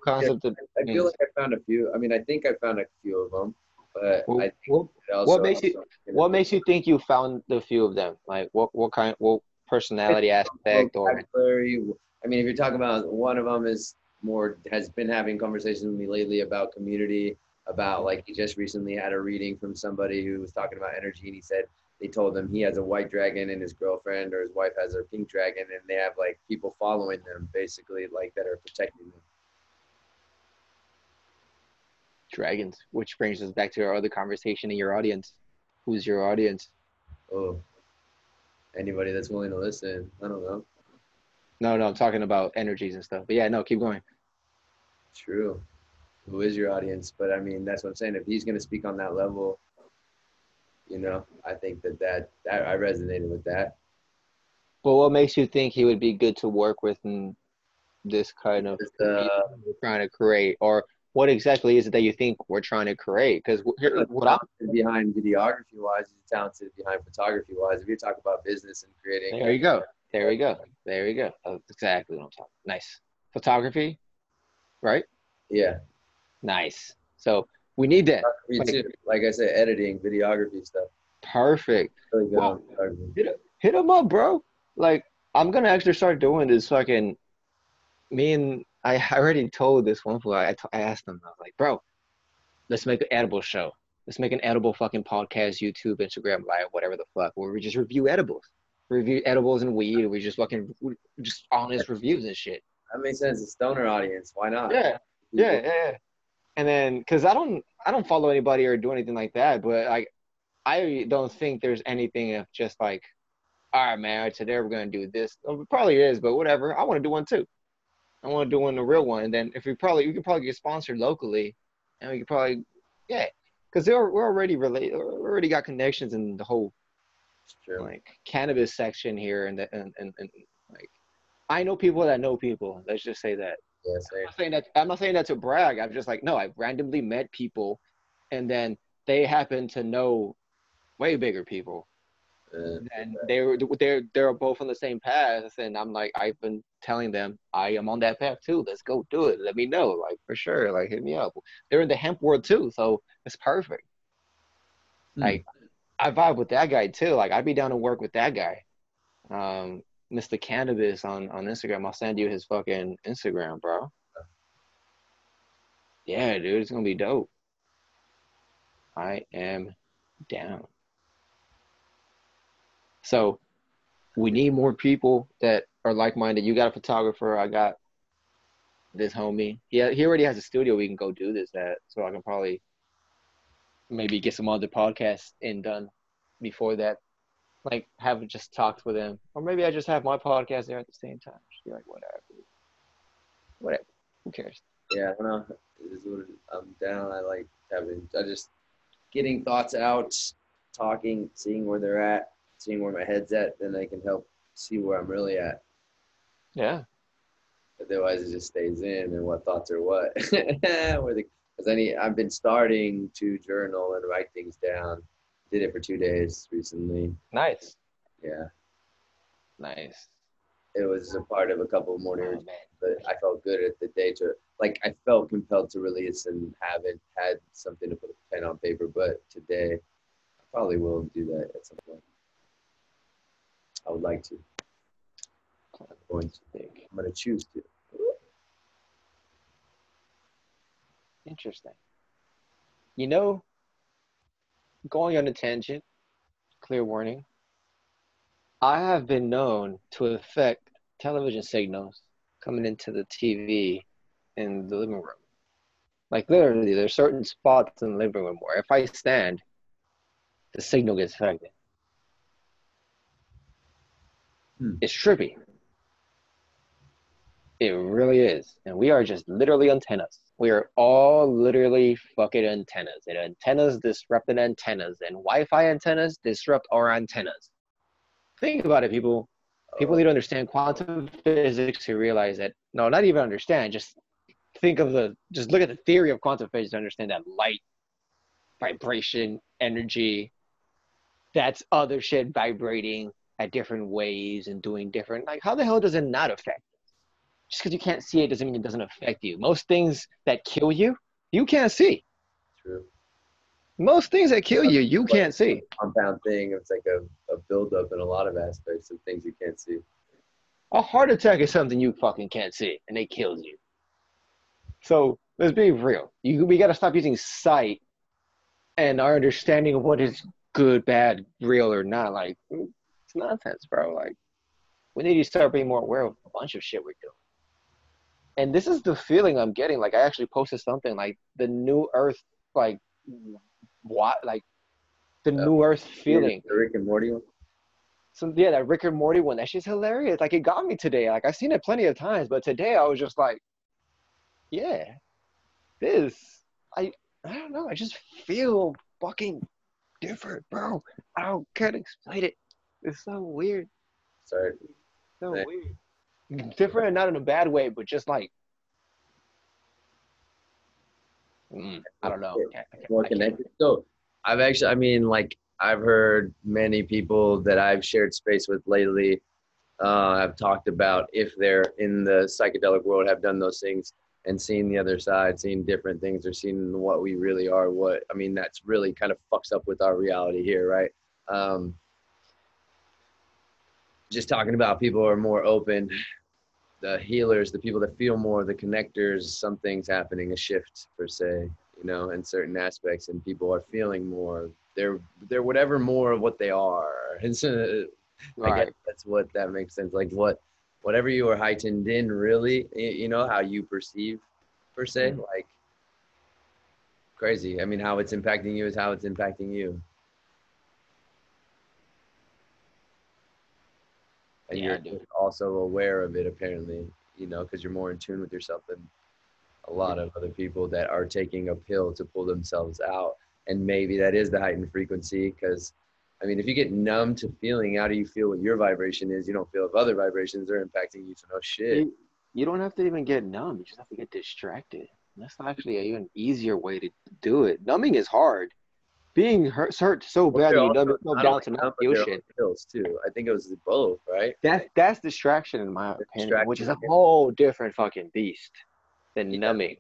concept yeah, of, I feel like I found a few. I mean, I think I found a few of them. But well, what, what makes you what makes you think you found the few of them? Like what what kind what personality aspect or I mean, if you're talking about one of them is more has been having conversations with me lately about community, about like he just recently had a reading from somebody who was talking about energy, and he said they told him he has a white dragon and his girlfriend or his wife has a pink dragon, and they have like people following them basically like that are protecting them dragons, which brings us back to our other conversation in your audience. Who's your audience? Oh, anybody that's willing to listen. I don't know. No, no, I'm talking about energies and stuff. But yeah, no, keep going. True. Who is your audience? But I mean, that's what I'm saying. If he's going to speak on that level, you know, I think that that, that I resonated with that. Well, what makes you think he would be good to work with in this kind of uh, trying to create, or what exactly is it that you think we're trying to create? Because what I'm behind videography wise, is talented behind photography wise. If you talk about business and creating, there you go, there we go, there we go. That's exactly what I'm talking. Nice photography, right? Yeah. Nice. So we need that. Me too. Like I said, editing, videography stuff. Perfect. Really well, hit, hit him up, bro. Like I'm gonna actually start doing this fucking. Me and I already told this one fool. I, I asked him. I was like, bro, let's make an edible show. Let's make an edible fucking podcast, YouTube, Instagram live, whatever the fuck, where we just review edibles, review edibles and weed. We just fucking just honest reviews and shit. That makes sense. A stoner audience. Why not? Yeah, yeah, yeah. And then, cause I don't, I don't follow anybody or do anything like that. But like, I don't think there's anything of just like, all right, man, today we're gonna do this. It probably is, but whatever. I want to do one too. I want to do one the real one. And then if we probably we could probably get sponsored locally, and we could probably yeah, because we're already related. We already got connections in the whole like cannabis section here, and the and, and, and like I know people that know people. Let's just say that. Yeah, I'm not saying that. I'm not saying that to brag. I'm just like no. I randomly met people, and then they happen to know way bigger people and they were they're they're both on the same path and i'm like i've been telling them i am on that path too let's go do it let me know like for sure like hit me up. They're in the hemp world too so it's perfect. Mm. like i vibe with that guy too like i'd be down to work with that guy. Um mr cannabis on on instagram i'll send you his fucking instagram bro. Yeah dude it's gonna be dope. I am down so we need more people that are like minded. You got a photographer. I got this homie. Yeah, he already has a studio we can go do this at, so I can probably maybe get some other podcasts in done before that. Like have just talked with him, or maybe I just have my podcast there at the same time. Just be like, whatever, whatever. Who cares? Yeah, I know. I'm down. I like having. I just getting thoughts out, talking, seeing where they're at, seeing where my head's at. Then I can help see where I'm really at. Yeah. Otherwise, it just stays in, and what thoughts are what. <laughs> where the because I need, I've been starting to journal and write things down. Did it for two days recently. Nice. Yeah. Nice. It was a part of a couple more oh, but I felt good at the day to like I felt compelled to release and haven't had something to put a pen on paper. But today, I probably will do that at some point. I would like to. I'm going to. Think. I'm going to choose to. Interesting. You know, going on a tangent, clear warning. I have been known to affect television signals coming into the TV in the living room. Like literally, there's certain spots in the living room where if I stand, the signal gets affected. Hmm. It's trippy. It really is. And we are just literally antennas. We are all literally fucking antennas. And antennas disrupted antennas. And Wi Fi antennas disrupt our antennas. Think about it, people. People need to understand quantum physics to realize that, no, not even understand, just think of the, just look at the theory of quantum physics to understand that light, vibration, energy, that's other shit vibrating at different ways and doing different, like, how the hell does it not affect you? just because you can't see it doesn't mean it doesn't affect you. Most things that kill you, you can't see. True. Most things that kill you, you can't see. Compound thing. It's like a, a buildup in a lot of aspects of things you can't see. A heart attack is something you fucking can't see, and it kills you. So let's be real. You we gotta stop using sight and our understanding of what is good, bad, real or not. Like it's nonsense, bro. Like we need to start being more aware of a bunch of shit we're doing and this is the feeling I'm getting. Like I actually posted something like the new Earth, like what, like the uh, new Earth feeling. The Rick and Morty one. So yeah, that Rick and Morty one. That shit's hilarious. Like it got me today. Like I've seen it plenty of times, but today I was just like, yeah, this. I I don't know. I just feel fucking different, bro. I don't can't explain it. It's so weird. Sorry. So weird different and not in a bad way, but just like mm, I don't know. More connected. So I've actually, I mean, like I've heard many people that I've shared space with lately uh, have talked about if they're in the psychedelic world, have done those things and seen the other side, seen different things, or seen what we really are. What I mean, that's really kind of fucks up with our reality here, right? Um, just talking about people are more open the healers, the people that feel more, the connectors, something's happening, a shift per se, you know, in certain aspects, and people are feeling more. They're they're whatever more of what they are. <laughs> And so, right. I guess that's what that makes sense. Like what, whatever you are heightened in, really, you know, how you perceive, per se, mm-hmm. like crazy. I mean, how it's impacting you is how it's impacting you. And yeah, you're also aware of it apparently you know because you're more in tune with yourself than a lot of other people that are taking a pill to pull themselves out. And maybe that is the heightened frequency because i mean if you get numb to feeling how do you feel what your vibration is? You don't feel if other vibrations are impacting you so no shit. You, you don't have to even get numb. You just have to get distracted. That's actually an even easier way to do it. Numbing is hard being hurt, hurt so badly, you dumb yourself down to not feel shit. Pills too. I think it was both, right? That's that's distraction in my opinion, which is a whole different fucking beast than yeah. numbing.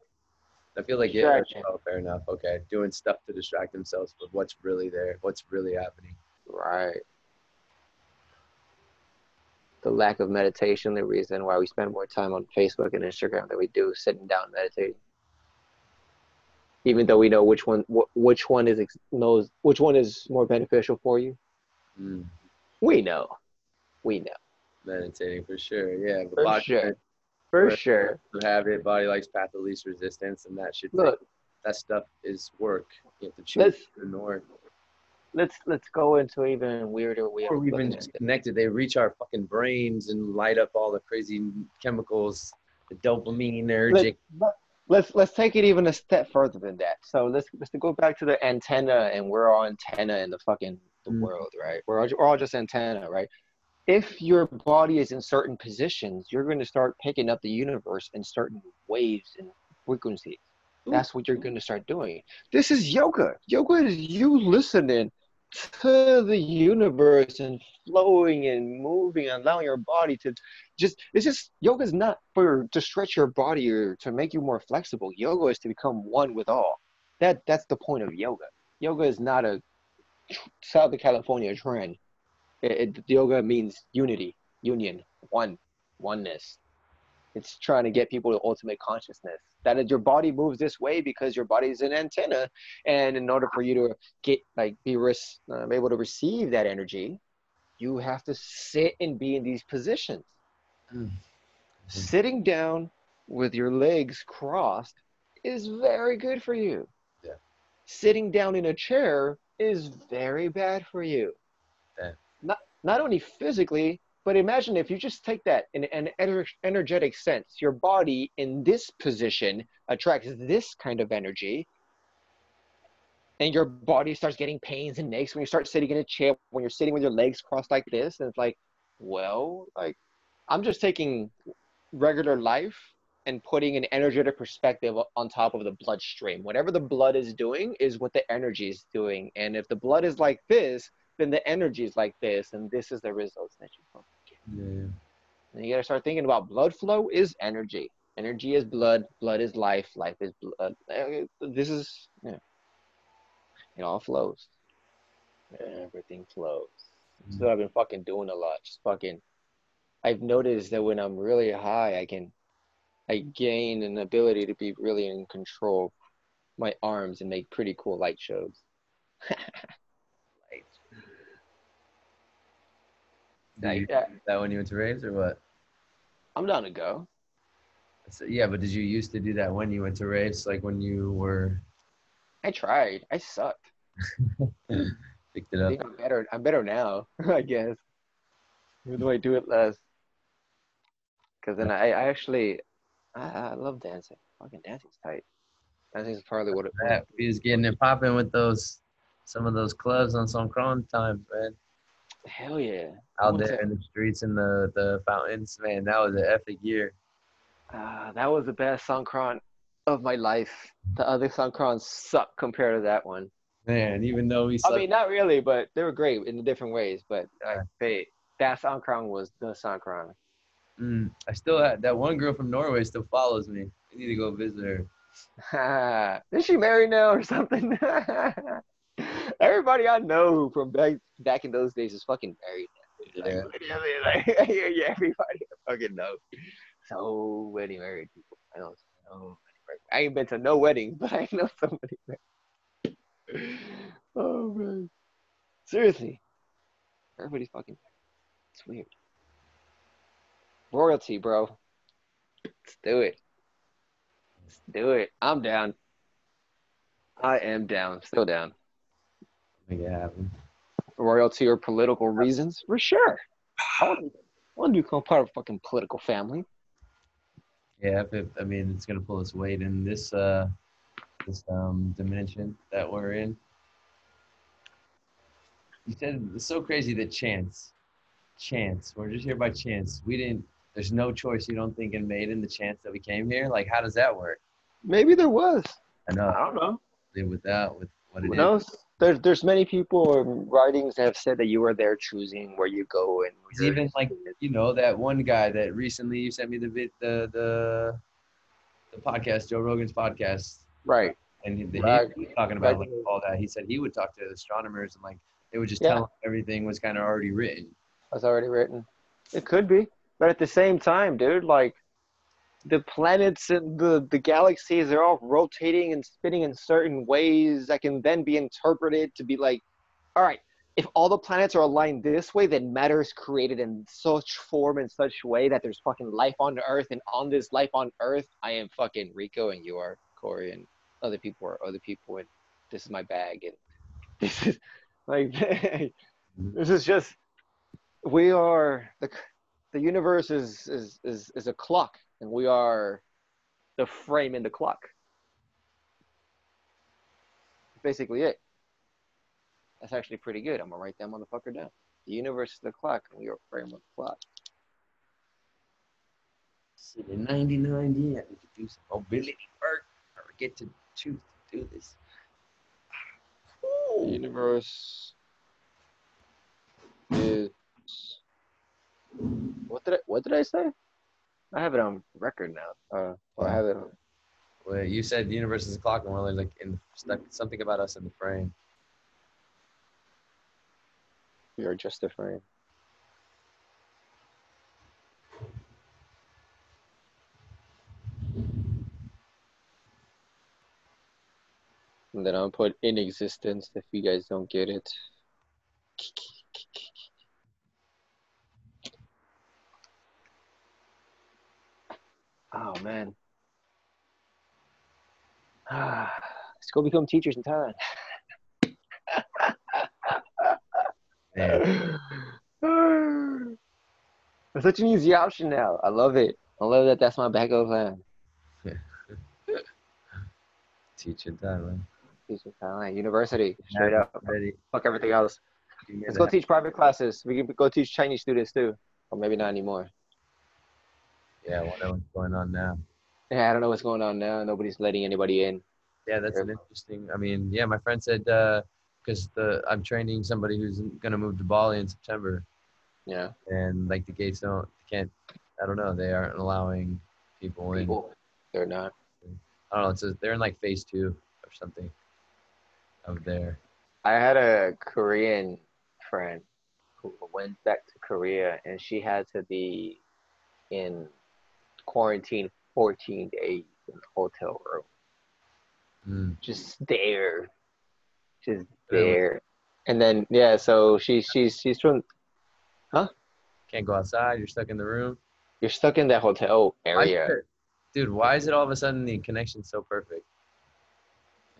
I feel like yeah, oh, fair enough. Okay, doing stuff to distract themselves with what's really there, what's really happening. Right. The lack of meditation, the reason why we spend more time on Facebook and Instagram than we do sitting down meditating even though we know which one wh- which one is knows which one is more beneficial for you. Mm. We know. We know. Meditating for sure. Yeah. For body sure. For sure. You have it. Body likes path of least resistance, and that should Look. that stuff is work. You have to choose Let's- to ignore. Let's let's go into even weirder Or of we've looking been connected. They reach our fucking brains and light up all the crazy chemicals, the dopamine, energy. Let- let's let's take it even a step further than that. So let's let's go back to the antenna, and we're all antenna in the fucking the Mm. world, right? We're all, we're all just antenna, right? If your body is in certain positions, you're going to start picking up the universe in certain waves and frequencies. That's what you're going to start doing. This is yoga. Yoga is you listening to the universe and flowing and moving and allowing your body to just it's just yoga is not for to stretch your body or to make you more flexible. Yoga is to become one with all. That that's the point of yoga. Yoga is not a southern california trend. It, it, yoga means unity union one oneness it's trying to get people to ultimate consciousness that is, your body moves this way because your body is an antenna and in order for you to get like be res- uh, able to receive that energy you have to sit and be in these positions Mm. sitting down with your legs crossed is very good for you Yeah. sitting down in a chair is very bad for you Yeah. not not only physically but imagine if you just take that in an energetic sense your body in this position attracts this kind of energy and your body starts getting pains and aches when you start sitting in a chair when you're sitting with your legs crossed like this and it's like well like i'm just taking regular life and putting an energetic perspective on top of the bloodstream. Whatever the blood is doing is what the energy is doing. And if the blood is like this then the energy is like this and this is the results that you fucking get Yeah. and you gotta start thinking about blood flow is energy. Energy is blood. Blood is life. Life is blood. Uh, This is yeah. It all flows. Everything flows. So I've been fucking doing a lot. Just fucking. I've noticed that when I'm really high, I can, I gain an ability to be really in control my arms and make pretty cool light shows. <laughs> Did you Like that. do that when you went to raves or what? I'm down to go. So, yeah, but did you used to do that when you went to raves, like when you were I tried. I sucked. <laughs> picked it I up? think I'm better. I'm better now, <laughs> I guess. Even though I do it less. Because then I, I actually, I, I love dancing. Fucking dancing's tight. Dancing's probably what it. he was getting it popping with those some of those clubs on Songkran time, man. Hell yeah. Out there in the streets and the the fountains, man. That was an epic year. Ah, that was the best Songkran of my life. The other Songkrans suck compared to that one. Man, even though we I mean, not really, but they were great in different ways. But like, they, that Songkran was the Songkran. mm, I still had that one girl from Norway still follows me. I need to go visit her. <laughs> Is she married now or something? <laughs> Everybody I know from back back in those days is fucking married. now. Yeah. <laughs> Like, like, <laughs> yeah, yeah, everybody I fucking know. So many married people. I know so many married. I ain't been to no weddings, <laughs> but I know so many married. Oh man. Seriously. Everybody's fucking married. It's weird. Royalty, bro. Let's do it. Let's do it. I'm down. I am down. Still down. Make it happen. Royalty or political reasons? For sure. I want to, I want to become part of a fucking political family. Yeah, it, I mean it's gonna pull its weight in this uh this um dimension that we're in. You said it's so crazy that chance, chance. We're just here by chance. We didn't. There's no choice you don't think in made in the chance that we came here. Like, how does that work? Maybe there was. I know. I don't know. with that with what it Who is. There's there's many people or writings that have said that you are there choosing where you go and even like you know that one guy that recently you sent me the vid the the the podcast Joe Rogan's podcast right. and he, Right. he was talking about Right. like all that. He said he would talk to astronomers and like they would just Yeah. tell him everything was kind of already written. That's already written. It could be, but at the same time, dude, like the planets and the the galaxies are all rotating and spinning in certain ways that can then be interpreted to be like, all right, if all the planets are aligned this way, then matter is created in such form and such way that there's fucking life on Earth, and on this life on Earth, I am fucking Rico, and you are Corey, and other people are other people, and this is my bag, and <laughs> this is like <laughs> this is just we are the the universe is is is is a clock, and we are the frame in the clock. Basically, it. That's actually pretty good. I'm gonna write that motherfucker down. The universe is the clock, and we are frame of the clock. Sitting 99, yeah, we could do some mobility work or get to choose to do this. The universe is what did I what did I say? I have it on record now. Uh, or I have it on. Well, you said the universe is a clock, and we're only like in stuck something about us in the frame. We are just a frame. And then I'll put in existence if you guys don't get it. <laughs> Oh man. <sighs> Let's go become teachers in Thailand. <laughs> <sighs> It's such an easy option now. I love it. I love that. That's my backup plan. <laughs> Teach in Thailand. Teach in Thailand. University. Straight Yeah, up. Ready. Fuck everything else. Let's go teach private classes. We can go teach Chinese students too. Or maybe not anymore. Yeah, I wonder what's going on now. Yeah, I don't know what's going on now. Nobody's letting anybody in. Yeah, that's an interesting. I mean, yeah, my friend said uh, because the I'm training somebody who's gonna move to Bali in September, Yeah. and like the gates don't can't. I don't know. They aren't allowing people in. People. They're not. I don't know. It's a, they're in like phase two or something. Of there. I had a Korean friend who went back to Korea and she had to be in quarantine 14 days in a hotel room. Mm. Just there. Just there. And then yeah, so she she's she's from Huh? Can't go outside. You're stuck in the room. you're stuck in that hotel area. Dude, why is it all of a sudden the connection so perfect?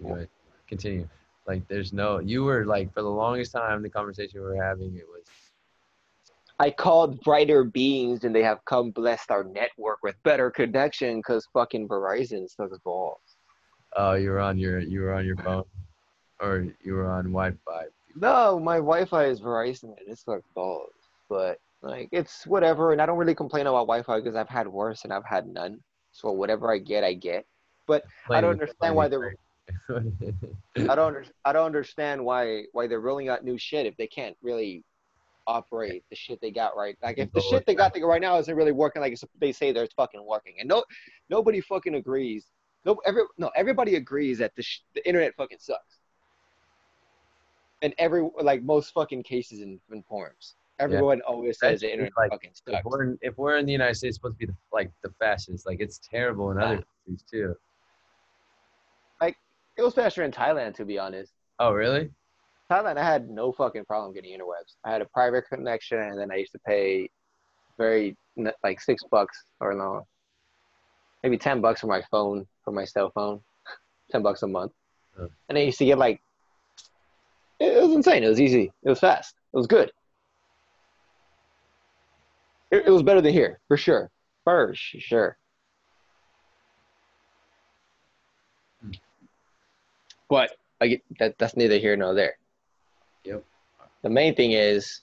Anyway, continue. Like, there's no. You were like for the longest time the conversation we were having. It was. I called brighter beings and they have come blessed our network with better connection because fucking Verizon sucks balls. Oh, you were on your you were on your phone, or you were on Wi-Fi. No, my Wi-Fi is Verizon and it sucks balls. But like it's whatever, and I don't really complain about Wi-Fi because I've had worse and I've had none. So whatever I get, I get. But I don't understand why they're <laughs> I don't I don't understand why why they're rolling out new shit if they can't really operate the shit they got right. Like if the shit they got right now isn't really working like they say they're fucking working, and no nobody fucking agrees. No, every no everybody agrees that the sh- the internet fucking sucks. And every like most fucking cases in, in forums, everyone always says the internet like, fucking if sucks. we're in, if we're in the United States, supposed to be the, like the fastest. Like it's terrible in other countries too. Like it was faster in Thailand, to be honest. Oh, really? Thailand, I had no fucking problem getting interwebs. I had a private connection, and then I used to pay very like six bucks or no, maybe ten bucks for my phone for my cell phone, <laughs> ten bucks a month, Oh. and I used to get like it was insane. It was easy. It was fast. It was good. It, it was better than here for sure. For sure. Hmm. But I get that. That's neither here nor there. Yep. The main thing is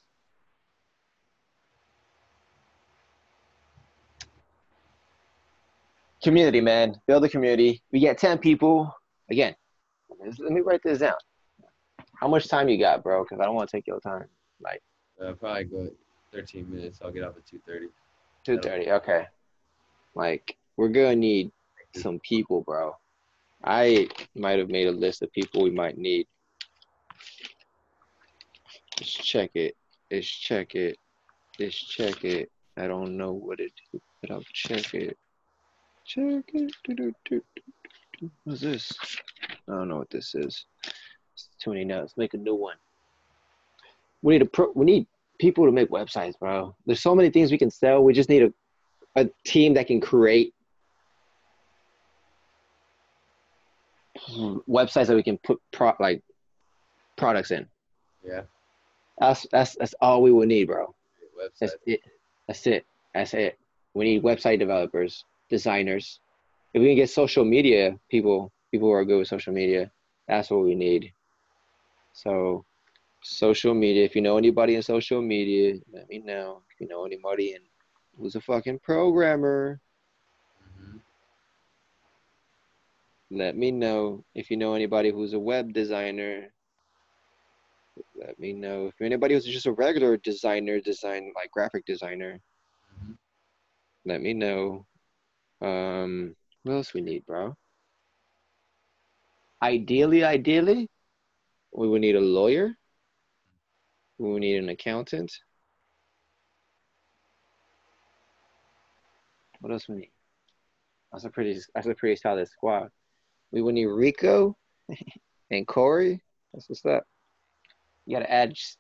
community, man. Build a community. We get 10 people. Again, let me write this down. How much time you got, bro? Because I don't want to take your time. Like Uh, probably go 13 minutes. I'll get up at 2:30. 2.30. Okay. Like, we're going to need some people, bro. I might have made a list of people we might need. Let's check it. Let's check it. Let's check it. I don't know what it is, but I'll check it. Check it. What's this? I don't know what this is. It's too many notes. Make a new one. we need to pro- we need people to make websites, bro. There's so many things we can sell. We just need a a team that can create websites that we can put pro- like products in. Yeah. That's that's that's all we will need, bro. That's it. That's it. That's it. We need website developers, designers. If we can get social media people, people who are good with social media, that's what we need. So, social media. If you know anybody in social media, let me know. If you know anybody in who's a fucking programmer, Mhm. let me know. If you know anybody who's a web designer, let me know. If anybody who's just a regular designer, design like graphic designer, Mhm. let me know. Um, what else we need, bro? Ideally, ideally, we would need a lawyer. We would need an accountant. What else we need? That's a pretty that's a pretty solid squad. We would need Rico <laughs> and Corey. That's what's up. You gotta add s-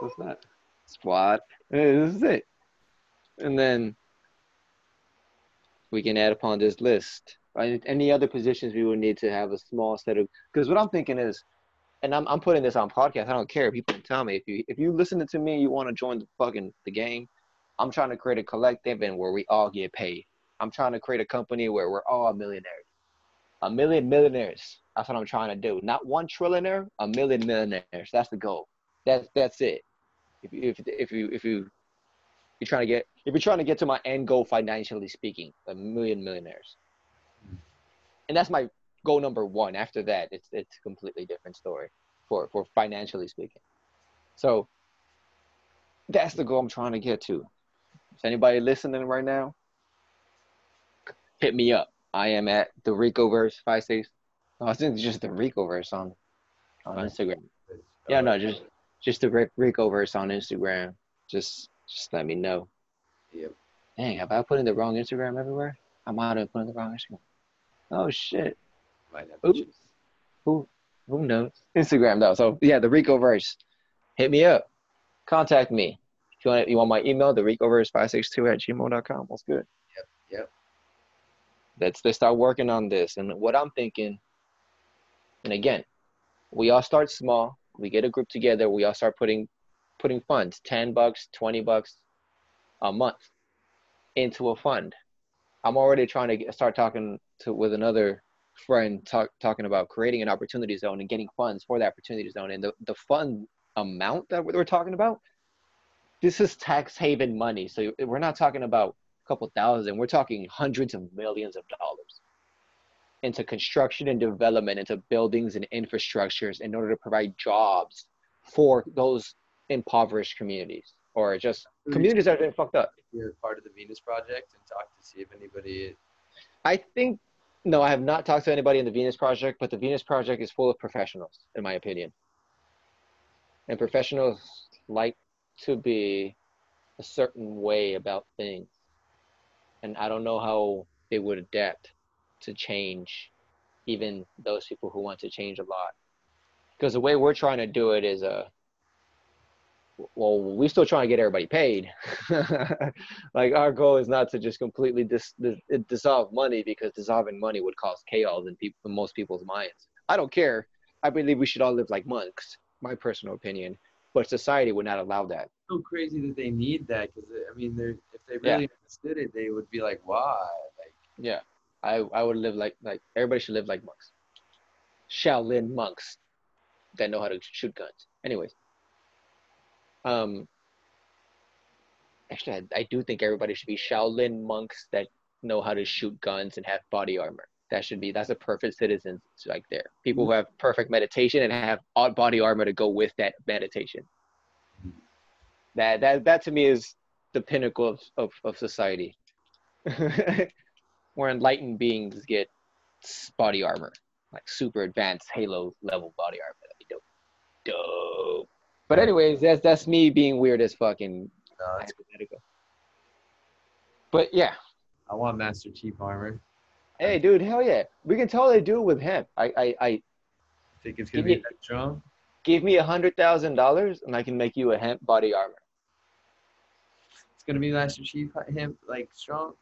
what's that? Squad. Hey, this is it. And then we can add upon this list. Right? Any other positions we would need to have a small set of because what I'm thinking is and I'm I'm putting this on podcast. I don't care. People can tell me if you if you listen to me, you want to join the fucking the game. I'm trying to create a collective and where we all get paid. I'm trying to create a company where we're all millionaires. A million millionaires. That's what I'm trying to do. Not one trillionaire, a million millionaires. That's the goal. That's that's it. If you if if you if you you're trying to get if you're trying to get to my end goal financially speaking, a million millionaires. And that's my goal number one. After that, it's it's a completely different story for for financially speaking. So that's the goal I'm trying to get to. Is anybody listening right now? Hit me up. I am at the Ricoverse five six. Oh, I think it's just the Ricoverse on on Instagram. Yeah, no, just just the Ric- Ricoverse on Instagram. Just just let me know. Yep. Dang, have I put in the wrong Instagram everywhere? I might have put in the wrong Instagram. Oh shit. Might have Oops. Who who knows? Instagram though. So yeah, the Ricoverse. Hit me up. Contact me. If you want you want my email, the Ricoverse562 at gmail.com. That's good. Yep, yep. Let's let's start working on this. And what I'm thinking, and again, we all start small. We get a group together, we all start putting putting funds, 10 bucks, 20 bucks a month into a fund. I'm already trying to get, start talking to with another friend talk, talking about creating an opportunity zone and getting funds for the opportunity zone and the, the fund amount that we're talking about this is tax haven money so we're not talking about a couple thousand we're talking hundreds of millions of dollars into construction and development into buildings and infrastructures in order to provide jobs for those impoverished communities or just communities that have been fucked up You're part of the Venus Project and talk to see if anybody. I think no, I have not talked to anybody in the Venus Project, but the Venus Project is full of professionals, in my opinion. And professionals like to be a certain way about things. And I don't know how they would adapt to change, even those people who want to change a lot. Because the way we're trying to do it is a well, we're still trying to get everybody paid. <laughs> like our goal is not to just completely dis- dis- dissolve money because dissolving money would cause chaos in people in most people's minds. I don't care. I believe we should all live like monks. My personal opinion, but society would not allow that. So crazy that they need that because I mean, they're if they Yeah. really understood it, they would be like, why? Like, Yeah, I I would live like like everybody should live like monks. Shaolin monks that know how to shoot guns. Anyways, um, actually, I, I do think everybody should be Shaolin monks that know how to shoot guns and have body armor. That should be that's a perfect citizens like there. People who have perfect meditation and have odd body armor to go with that meditation. That that that to me is the pinnacle of of, of society. <laughs> Where enlightened beings get body armor, like super advanced Halo level body armor. That'd be dope. Dope. But anyways, that's that's me being weird as fucking no, hypothetical. But yeah, I want Master Chief armor. hey dude, hell yeah, we can totally do it with him. I I, I Think it's gonna be me- that strong? Give me a hundred thousand dollars, and I can make you a hemp body armor. It's gonna be Master Chief hemp like strong.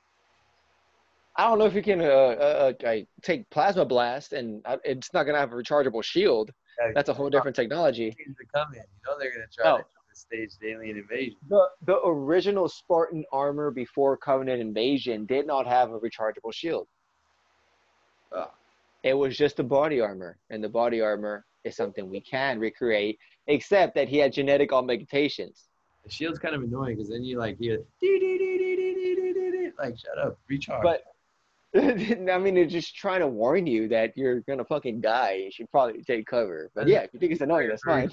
I don't know if you can uh, uh, uh, take plasma blast, and it's not gonna have a rechargeable shield. Yeah, That's a whole different technology. To come in, you know they're gonna try oh. to alien invasion. The the original Spartan armor before Covenant invasion did not have a rechargeable shield. Oh. It was just the body armor, and the body armor is something we can recreate, except that he had genetic augmentations. The shield's kind of annoying because then you like hear like shut up, recharge. But <laughs> I mean, they're just trying to warn you that you're gonna fucking die. You should probably take cover. But yeah, if you think it's annoying, that's fine.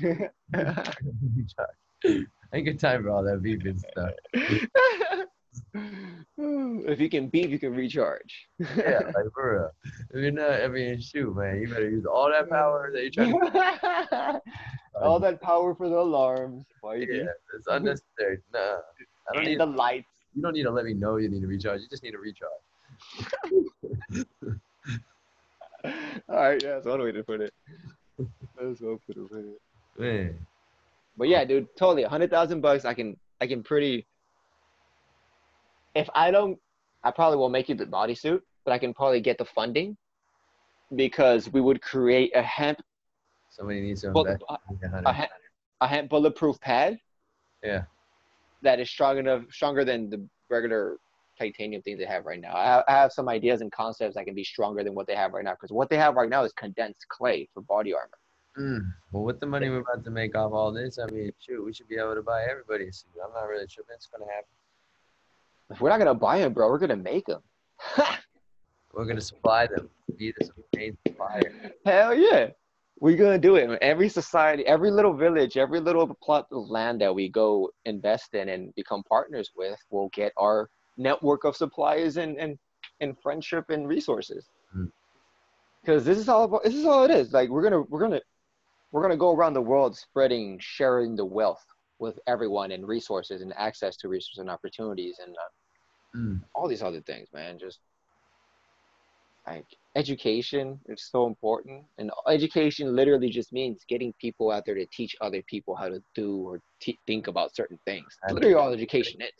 <laughs> I ain't got time for all that beeping stuff. <laughs> if you can beep, you can recharge. Yeah, like for real. If you're not, I mean, shoot, man, you better use all that power that you're trying to. All that power for the alarms. Why you Yeah, it's unnecessary. Nah, I don't need need. the lights. You don't need to let me know you need to recharge. You just need to recharge. All right, yeah, that's one way to put it. That's one way to put it. Man, But yeah, dude, totally. A hundred thousand bucks, I can, I can pretty. If I don't, I probably won't make you the bodysuit, but I can probably get the funding, because we would create a hemp, somebody needs to Well, invest. a, in a a, hemp a hemp bulletproof pad Yeah. that is strong enough, stronger than the regular titanium things they have right now. I have, I have some ideas and concepts that can be stronger than what they have right now, because what they have right now is condensed clay for body armor. Mm. Well, with the money we're about to make off all this, I mean, shoot, we should be able to buy everybody a suit. I'm not really sure if it's gonna happen. If we're not gonna buy them, bro, we're gonna make them. <laughs> We're gonna supply them. Be the main supplier. Hell yeah. We're gonna do it. Every society, every little village, every little plot of land that we go invest in and become partners with will get our network of suppliers and and, and friendship and resources. Mm. Because this is all about this is all it is. Like we're gonna we're gonna we're gonna go around the world spreading, sharing the wealth with everyone and resources and access to resources and opportunities and uh, Mm. all these other things, man. Just like education is so important, and education literally just means getting people out there to teach other people how to do or te- think about certain things. Literally, all education is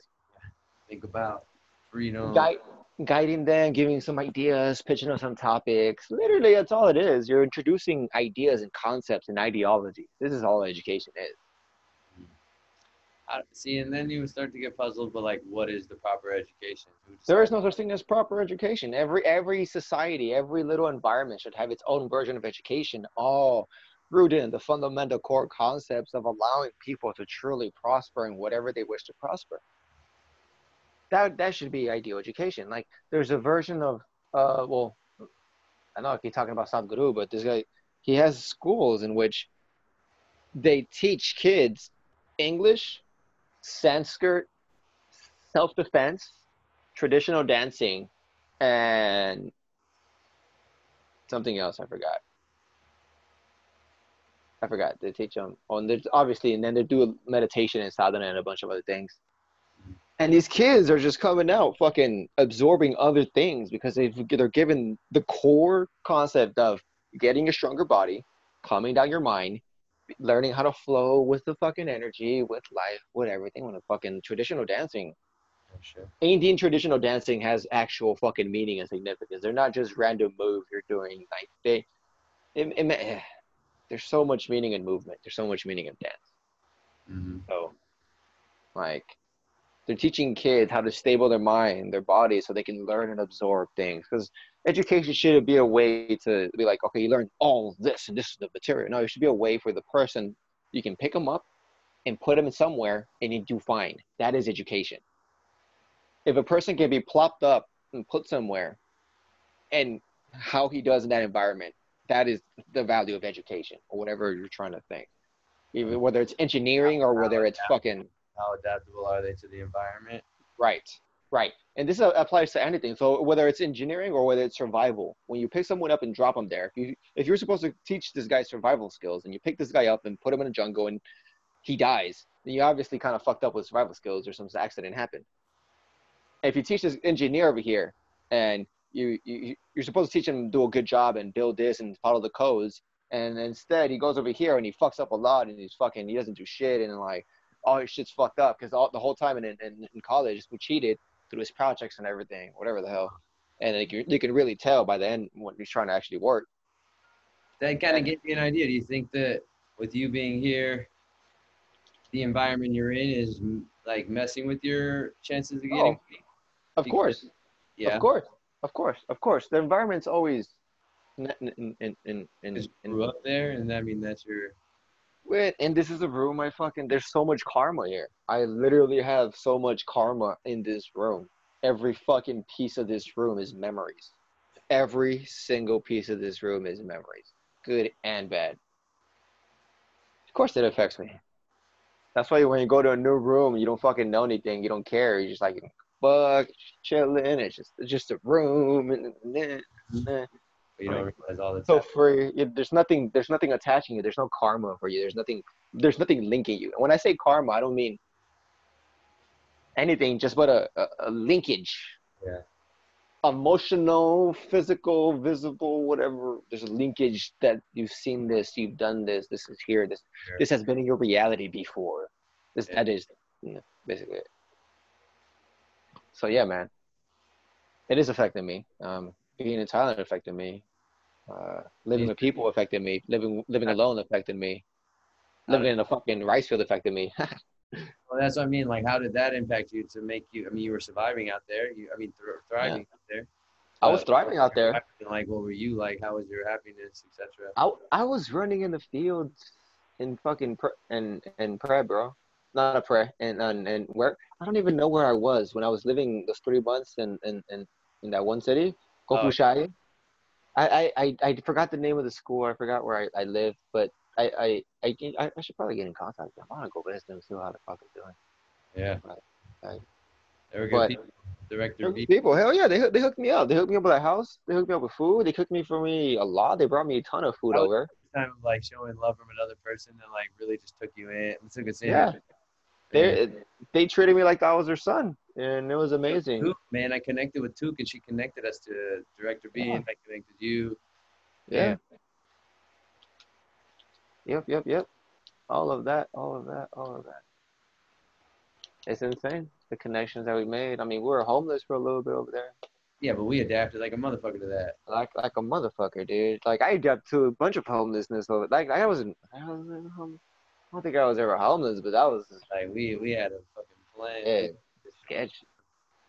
Think about freedom. Gui- guiding them, giving some ideas, pitching on some topics. Literally, that's all it is. You're introducing ideas and concepts and ideologies. This is all education is. I- See, and then you start to get puzzled. But like, what is the proper education? There is no such thing as proper education. Every every society, every little environment should have its own version of education, all rooted in the fundamental core concepts of allowing people to truly prosper in whatever they wish to prosper. That that should be ideal education. Like there's a version of uh well, I know I keep talking about Sadhguru, but this guy he has schools in which they teach kids English, Sanskrit, self defense, traditional dancing, and something else I forgot. I forgot. They teach them on there's obviously, and then they do meditation and sadhana and a bunch of other things. And these kids are just coming out fucking absorbing other things because they they're given the core concept of getting a stronger body, calming down your mind, learning how to flow with the fucking energy, with life, with everything. When the fucking traditional dancing Oh, shit. Indian traditional dancing has actual fucking meaning and significance. They're not just random moves you're doing. Like they, it, it, <sighs> there's so much meaning in movement. There's so much meaning in dance. Mhm. So, like, they're teaching kids how to stable their mind, their body, so they can learn and absorb things. Because education shouldn't be a way to be like, okay, you learn all this and this is the material. No, it should be a way for the person you can pick them up and put them somewhere and you do fine. That is education. If a person can be plopped up and put somewhere, and how he does in that environment, that is the value of education or whatever you're trying to think. Even whether it's engineering or whether it's fucking How adaptable are they to the environment? Right, right. And this applies to anything. So whether it's engineering or whether it's survival, when you pick someone up and drop them there, if you if you're supposed to teach this guy survival skills and you pick this guy up and put him in a jungle and he dies, then you obviously kind of fucked up with survival skills or some accident happened. If you teach this engineer over here and you, you you're supposed to teach him to do a good job and build this and follow the codes And instead, he goes over here and he fucks up a lot, and he's fucking he doesn't do shit, and like all his shit's fucked up because all the whole time in, in in college we cheated through his projects and everything, whatever the hell. And like, you, you can really tell by the end when he's trying to actually work. That kind of gives me an idea. Do you think that with you being here, the environment you're in is like messing with your chances of getting? Oh, of course. Yeah. Of course. Of course. Of course. The environment's always in in in in, in, in grew up there, and I mean that's your. Wait, and this is a room I fucking there's so much karma here. I literally have so much karma in this room. Every fucking piece of this room is memories. Every single piece of this room is memories. Good and bad. Of course it affects me. That's why when you go to a new room, you don't fucking know anything. You don't care. You're just like, fuck, chilling. It's just it's just a room, and, and, and, You don't realize all the so time. free. You- There's nothing. There's nothing attaching you. There's no karma for you. There's nothing. There's nothing linking you. And When I say karma, I don't mean anything. Just but a, a, a linkage. Yeah. Emotional, physical, visible, whatever. There's a linkage that you've seen this, you've done this, this is here, this Sure. this has been in your reality before. This Yeah. that is you know, basically it. So yeah, man, it is affecting me. Um, being in Thailand affected me. Uh, living with people affected me. Living living alone affected me. Living in a fucking rice field affected me. <laughs> Well, that's what I mean. Like, how did that impact you to make you? I mean, you were surviving out there. You, I mean, thr- thriving out there. I was thriving out there. <laughs> Like, what were you like? How was your happiness, etc.? I, I was running in the fields in fucking Phrae, and in Phrae, bro. Not a prayer, and and and where I don't even know where I was when I was living those three months in in in, in that one city, Oh. Uh, Kopushai. I, I I I forgot the name of the school. I forgot where I, I lived, but I I, I I I should probably get in contact with them. I want to go visit them, see how the fuck they're doing. Yeah. Right. They were good But- people. Director good people, hell yeah, they they hooked me up. They hooked me up with a house. They hooked me up with food. They cooked me for me a lot. They brought me a ton of food I over. Time of like showing love from another person and like really just took you in. Took us in. Yeah. They they treated me like I was their son, and it was amazing. Took, man, I connected with Took and she connected us to Director B Yeah. and I connected you. Yeah. Yep, yep, yep. All of that, all of that, all of that. It's insane. The connections that we made. I mean, we were homeless for a little bit over there. Yeah, but we adapted like a motherfucker to that. Like like a motherfucker, dude. Like I got to a bunch of homelessness over like I wasn't I wasn't home- I don't think I was ever homeless, but that was Like we we had a fucking plan. yeah, sketch.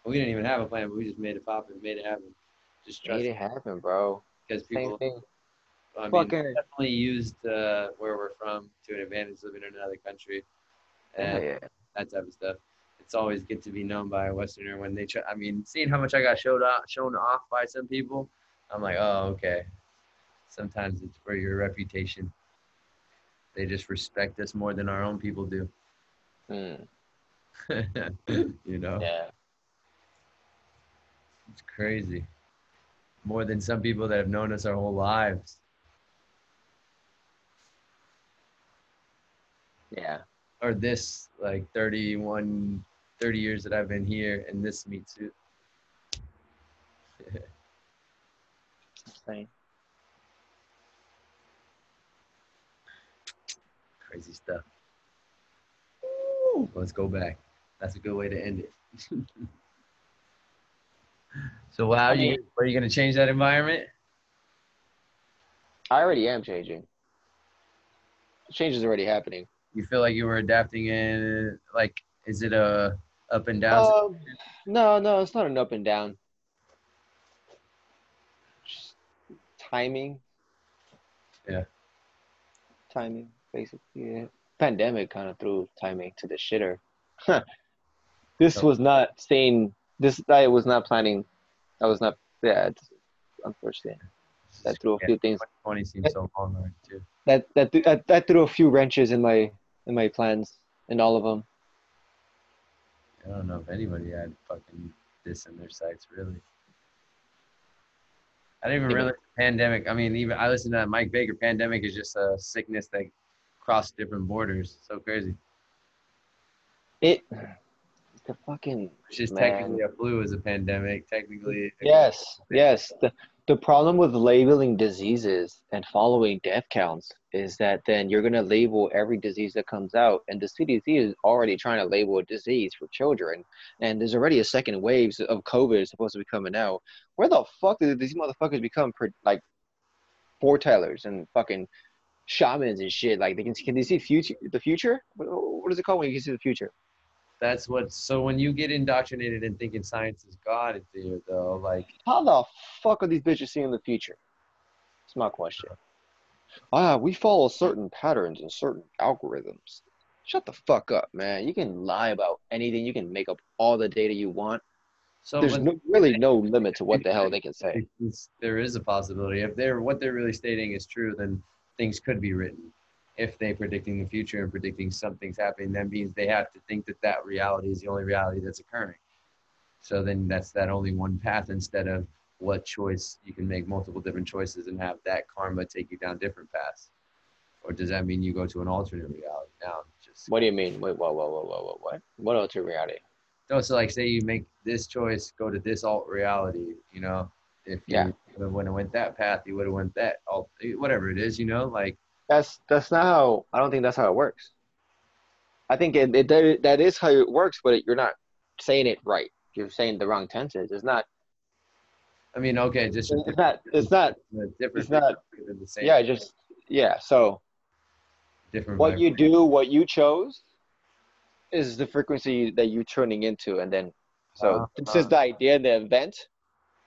We didn't even have a plan, but we just made it pop and made it happen. Just trust Made it happen, bro. because Same people thing. I mean, Fucking definitely used uh, where we're from to an advantage living in another country yeah, and yeah. that type of stuff. It's always good to be known by a Westerner when they try. I mean, seeing how much I got showed off, shown off by some people, I'm like, oh, okay. Sometimes it's for your reputation. They just respect us more than our own people do. Mm, <laughs> you know, yeah. it's crazy. More than some people that have known us our whole lives. Yeah. or this like 31 30 years that i've been here and this meat <laughs> suit Same. Crazy stuff let's go back that's a good way to end it <laughs> so how are you are you going to change that environment I already am changing. Change is already happening. you feel like you were adapting in like is it a up and down Um, no, no, it's not an up and down. Just timing. Yeah. Timing, basically. Yeah. Pandemic kind of threw timing to the shitter. this was not saying. This I was not planning. I was not. Yeah, unfortunately, that threw a few things. 20 seems so long too That that that that threw a few wrenches in my in my plans, in all of them. i don't know if anybody had fucking this in their sights really I didn't even realize pandemic. I mean, even I listened to that Mike Baker. Pandemic is just a sickness that crossed different borders. So crazy. It. The fucking It's just Man. technically a flu is a pandemic. Technically, Yes, yes. The, The problem with labeling diseases and following death counts is that then you're going to label every disease that comes out, and the CDC is already trying to label a disease for children, and there's already a second wave of COVID is supposed to be coming out. Where the fuck did these motherfuckers become like foretellers and fucking shamans and shit? Like they can can they see future the future? What, what is it called when you can see the future? That's what. So when you get indoctrinated in thinking science is God, there though, like how the fuck are these bitches seeing the future? It's my question. Ah, we follow certain patterns and certain algorithms. Shut the fuck up, man. You can lie about anything. You can make up all the data you want. So there's no, really no limit to what the hell they can say. There is a possibility. If they're what they're really stating is true, then things could be written if they predicting the future and predicting something's happening, that means they have to think that that reality is the only reality that's occurring. So then that's that only one path instead of what choice you can make multiple different choices and have that karma take you down different paths. Or does that mean you go to an alternate reality now? Just what do you mean? Wait, whoa, whoa, whoa, whoa, whoa, what? What alternate reality? No, so like say you make this choice, go to this alt reality, you know, if you yeah. would have went that path, you would have went that alt, whatever it is, you know, like that's that's not how. I don't think that's how it works. I think it, it that is how it works, but you're not saying it right. You're saying the wrong tenses. It's not. I mean, okay, just it's not. It's not. It's not. Yeah, just yeah. So. Different. What you do, what you chose, is the frequency that you're tuning into, and then so uh, this uh, is the idea, the event,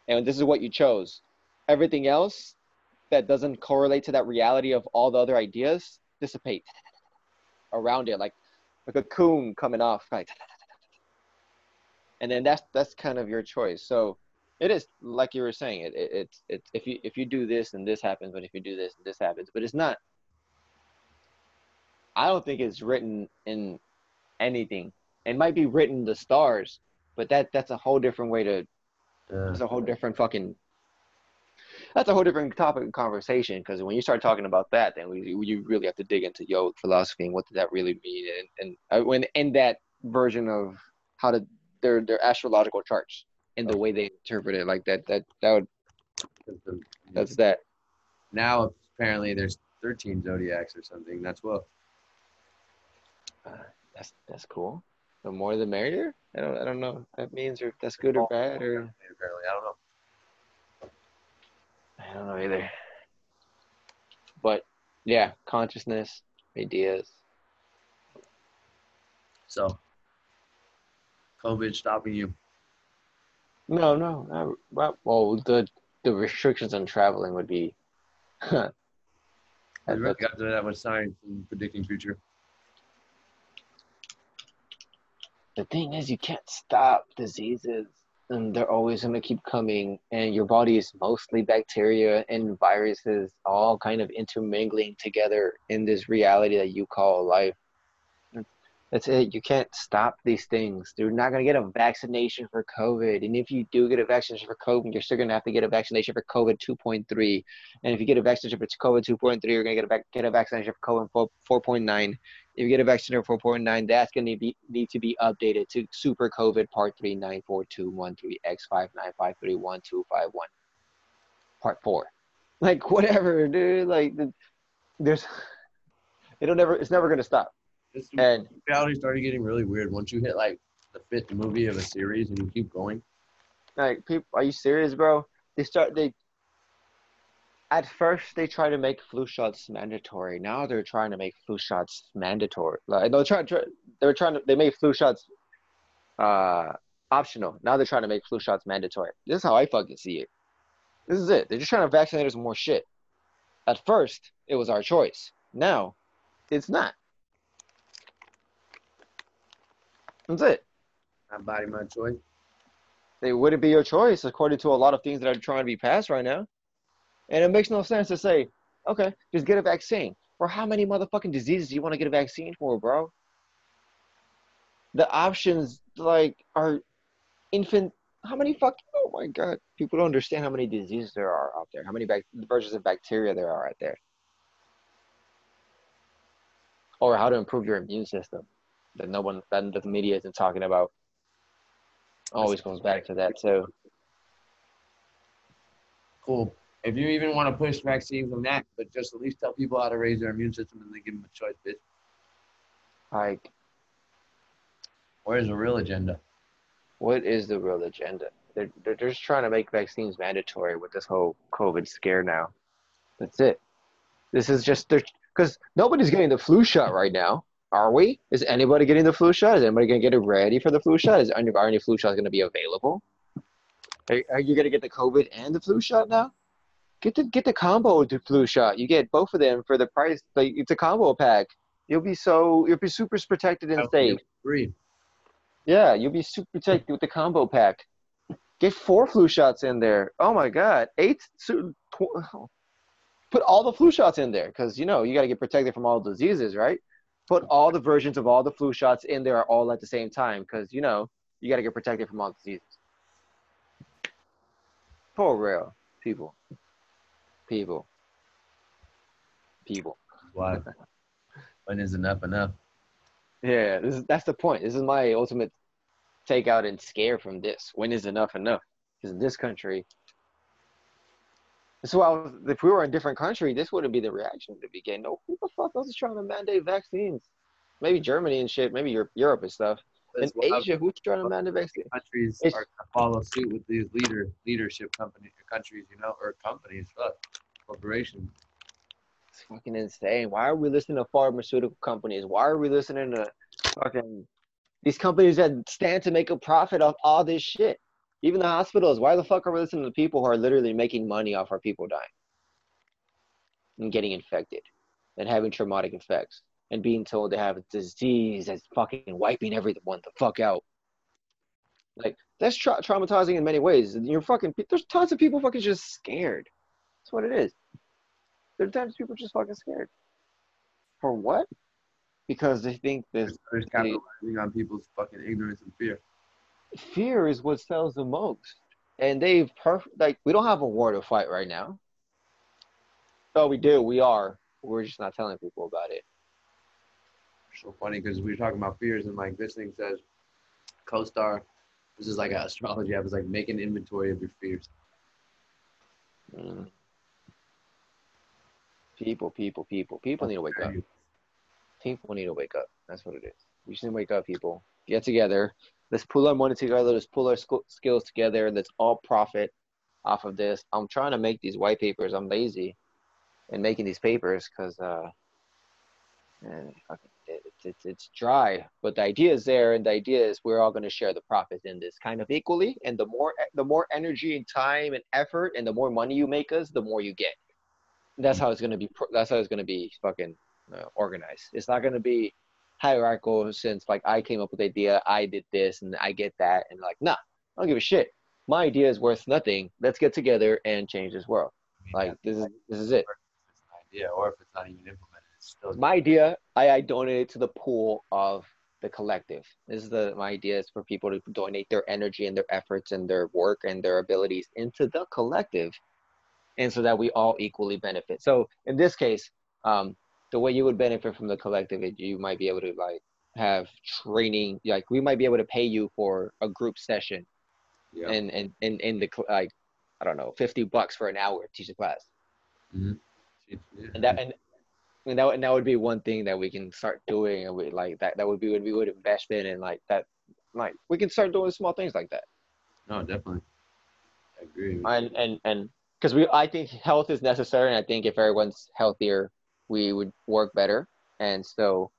and this is what you chose. Everything else that doesn't correlate to that reality of all the other ideas dissipate around it, like a coon coming off, like, and then that's that's kind of your choice. So it is like you were saying, it, it it's if you if you do this and this happens, but if you do this and this happens, but it's not. I don't think it's written in anything. It might be written the stars, but that that's a whole different way to. Yeah. It's a whole different fucking that's a whole different topic of conversation because when you start talking about that, then we, you really have to dig into yogic philosophy and what does that really mean, and, and uh, when in that version of how to their their astrological charts and the way they interpret it, like that that that would that's that. Now apparently there's 13 zodiacs or something. That's well. Uh, that's that's cool. The more the merrier. I don't I don't know if that means or if that's good or bad or. Apparently, I don't know. I don't know either. But yeah, consciousness, ideas. So, COVID stopping you? No, no. Not, well, the the restrictions on traveling would be. I really got to that with science and predicting future. The thing is, you can't stop diseases and they're always going to keep coming and your body is mostly bacteria and viruses all kind of intermingling together in this reality that you call life. That's it. You can't stop these things. They're not going to get a vaccination for covid and if you do get a vaccination for covid you're still going to have to get a vaccination for covid 2.3 and if you get a vaccination for covid 2.3 you're going to get a, get a vaccination for covid 4.9 if you get a vaccine for 4.9, that's going to be need to be updated to Super COVID Part 3 94213X59531251 Part 4. <laughs> Like whatever, dude. Like there's it'll never it's never going to stop. This and reality started getting really weird once you hit like the fifth movie of a series and you keep going. Like people, are you serious, bro? They start they at first they try to make flu shots mandatory. Now they're trying to make flu shots mandatory. Like they're trying, they're trying to, they made flu shots uh, optional. Now they're trying to make flu shots mandatory. This is how I fucking see it. This is it. They're just trying to vaccinate us more shit. At first, it was our choice. Now, it's not. That's it. My body, my choice. It wouldn't be your choice according to a lot of things that are trying to be passed right now. And it makes no sense to say, okay, just get a vaccine. For how many motherfucking diseases do you want to get a vaccine for, bro? The options like are infant. How many fucking? Oh my god, people don't understand how many diseases there are out there. How many bac- versions of bacteria there are out there, or how to improve your immune system that no one that the media isn't talking about. Always goes back to that too cool. If you even want to push vaccines on that, but just at least tell people how to raise their immune system and then give them a choice, bitch. Like, Where's the real agenda? what is the real agenda? They're, they're just trying to make vaccines mandatory with this whole COVID scare now. That's it. This is just because nobody's getting the flu shot right now. Are we? Is anybody getting the flu shot? Is anybody going to get it ready for the flu shot? Is any, are any flu shots going to be available? Are, are you going to get the COVID and the flu shot now? Get the get the combo the flu shot. You get both of them for the price. Like it's a combo pack. You'll be so you'll be super protected and safe. Free. Yeah, you'll be super protected with the combo pack. Get four flu shots in there. Oh my god, eight. Tw- put all the flu shots in there because you know you got to get protected from all diseases, right? Put all the versions of all the flu shots in there all at the same time because you know you got to get protected from all diseases. For real, people, people, people. Why? <laughs> when is enough enough? Yeah, this is, that's the point. This is my ultimate takeout and scare from this. When is enough enough? Because in this country, why I was, if we were in a different country, this wouldn't be the reaction to begin. No, who the fuck else is trying to mandate vaccines? Maybe Germany and shit. Maybe Europe, Europe and stuff. In Asia, who's trying to mandate vaccines? countries It's- are gonna follow suit with these leader leadership companies, countries, you know, or companies, fuck, corporations. It's fucking insane. Why are we listening to pharmaceutical companies? Why are we listening to fucking these companies that stand to make a profit off all this shit? Even the hospitals. Why the fuck are we listening to people who are literally making money off our people dying and getting infected and having traumatic effects and being told they have a disease that's fucking wiping everyone the fuck out? Like that's tra- traumatizing in many ways. You're fucking. There's tons of people fucking just scared. That's what it is. There are times people just fucking scared. For what? Because they think this They're just capitalizing on people's fucking ignorance and fear. fear is what sells the most. And they've perfect like we don't have a war to fight right now. Oh, we do. We are. We're just not telling people about it. So funny because we were talking about fears and like this thing says, co-star. This is like an astrology app. It's like make an inventory of your fears. Mm. People, people, people, people need to wake up. People need to wake up. That's what it is. We to wake up, people. Get together. Let's pull our money together. Let's pull our sk- skills together. Let's all profit off of this. I'm trying to make these white papers. I'm lazy in making these papers because uh, it's it's dry. But the idea is there, and the idea is we're all going to share the profits in this kind of equally. And the more the more energy and time and effort, and the more money you make us, the more you get. That's how it's going to be. That's how it's going to be fucking uh, organized. It's not going to be hierarchical since like I came up with the idea, I did this, and I get that, and like, nah, I don't give a shit. My idea is worth nothing. Let's get together and change this world. Like this is this is it. idea, or if it's not even implemented, My idea, I, I donated to the pool of the collective. This is the my idea is for people to donate their energy and their efforts and their work and their abilities into the collective, and so that we all equally benefit. So in this case, um, the way you would benefit from the collective, is you might be able to like have training. Like we might be able to pay you for a group session, yeah. and and in in the like, I don't know, fifty bucks for an hour to teach a class. yeah. and that and and that, and that would be one thing that we can start doing and we like that that would be when we would invest in and like that like we can start doing small things like that. No, definitely. I agree. and and and because we i think health is necessary and i think if everyone's healthier we would work better. And so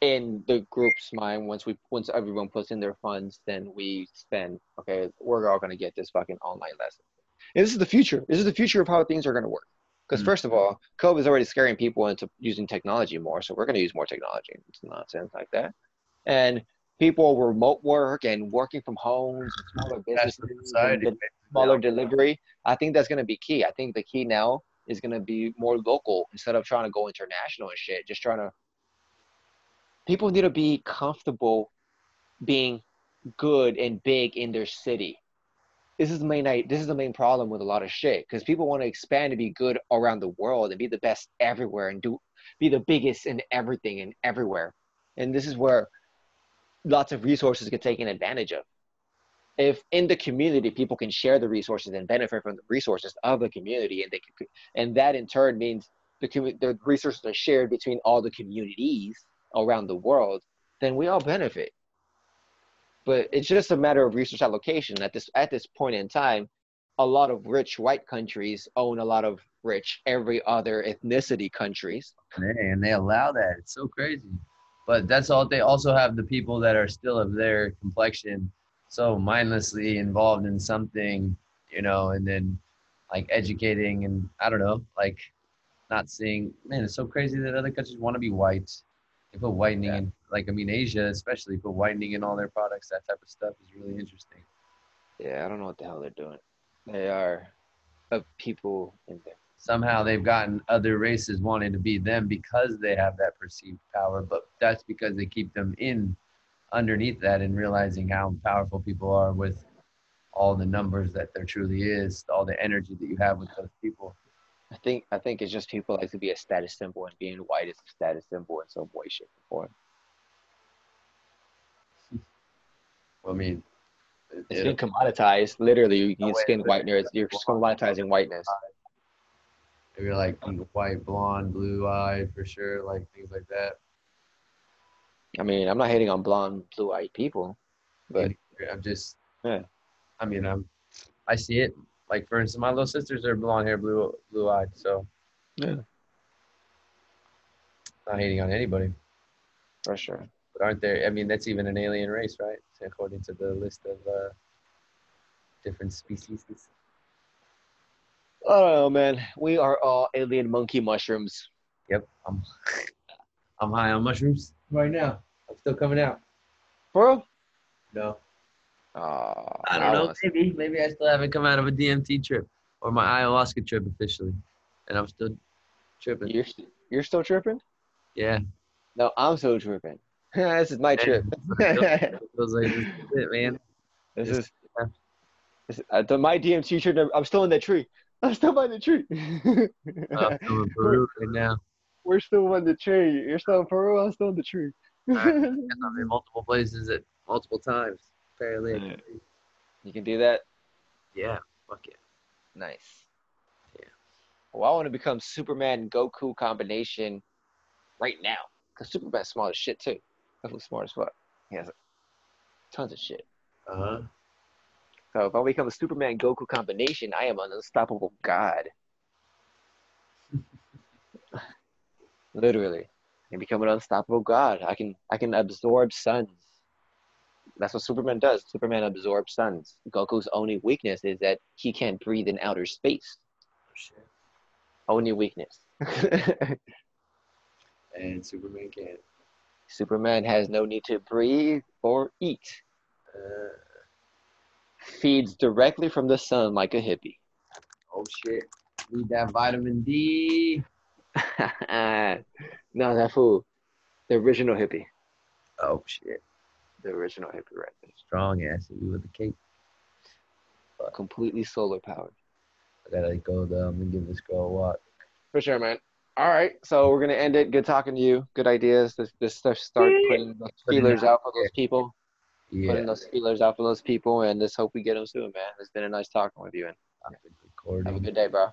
in the group's mind once we once everyone puts in their funds then we spend okay we're all going to get this fucking online lesson. And this is the future. This is the future of how things are going to work because Mhm. first of all covid is already scaring people into using technology more so we're going to use more technology it's nonsense like that and people remote work and working from homes smaller businesses the and society. smaller delivery. I think that's going to be key. I think the key now is going to be more local instead of trying to go international and shit. Just trying to. People need to be comfortable being good and big in their city. This is the main. This is the main problem with a lot of shit because people want to expand to be good around the world and be the best everywhere and do be the biggest in everything and everywhere. And this is where lots of resources get taken advantage of. if in the community people can share the resources and benefit from the resources of the community, and they can, and that in turn means the the resources are shared between all the communities around the world, then we all benefit. But it's just a matter of resource allocation. At this at this point in time, a lot of rich white countries own a lot of rich every other ethnicity countries. And they allow that. It's so crazy. But that's all they also have the people that are still of their complexion so mindlessly involved in something, you know, and then like educating and I don't know, like not seeing man, it's so crazy that other countries want to be white. They put whitening yeah. in like I mean Asia especially put whitening in all their products, that type of stuff is really interesting. Yeah, I don't know what the hell they're doing. They are of people in there. Somehow they've gotten other races wanting to be them because they have that perceived power, but that's because they keep them in underneath that and realizing how powerful people are with all the numbers that there truly is, all the energy that you have with those people. I think I think it's just people like to be a status symbol and being white is a status symbol in some way, shape, or form. <laughs> I mean, it's been commoditized. Literally, you can skin whiteness. You're just commoditizing whiteness. Maybe you're like white, blonde, blue eye for sure, like things like that. I mean, I'm not hating on blonde, blue-eyed people, but I'm just, yeah. I mean, I'm, I see it. Like for instance, my little sisters are blonde hair, blue, blue-eyed. So, yeah, not hating on anybody. For sure. But aren't there? I mean, that's even an alien race, right? According to the list of uh, different species. I don't know, man. We are all alien monkey mushrooms. Yep, I'm. <laughs> I'm high on mushrooms right now. I'm still coming out. Bro? No. Uh, I don't know. Maybe maybe I still haven't come out of a DMT trip or my ayahuasca trip officially, and I'm still tripping. You're you're still tripping? Yeah. No, I'm still tripping. <laughs> this is my trip. <laughs> feels like this is it, <laughs> man. This is. This, uh, the, my DMT trip. I'm still in that tree. I'm still by the tree. I'm still in Peru right now. We're still in the tree. You're still in Peru. I'm still in the tree. I'm in multiple places at multiple times. Apparently, you can do that. Yeah, fuck it. Nice. Yeah. Well, I want to become Superman Goku combination right now because Superman's smart as shit too. Goku's smart as fuck. He has tons of shit. Uh huh. So if I become a Superman Goku combination, I am an unstoppable god. <laughs> Literally. And become an unstoppable god. I can I can absorb suns. That's what Superman does. Superman absorbs suns. Goku's only weakness is that he can't breathe in outer space. Oh, shit. Only weakness. <laughs> and Superman can't. Superman has no need to breathe or eat. Uh, Feeds directly from the sun like a hippie. Oh shit. Need that vitamin D. <laughs> no, that fool. The original hippie. Oh shit. The original hippie right there. Strong ass hippie with the cape. But Completely solar powered. I gotta go though. I'm gonna give this girl a walk. For sure, man. All right, so we're gonna end it. Good talking to you. Good ideas. This this stuff start putting those feelers out for those people. Yeah. Putting those feelers out for those people, and just hope we get them soon, man. It's been a nice talking with you, and have a good day, bro.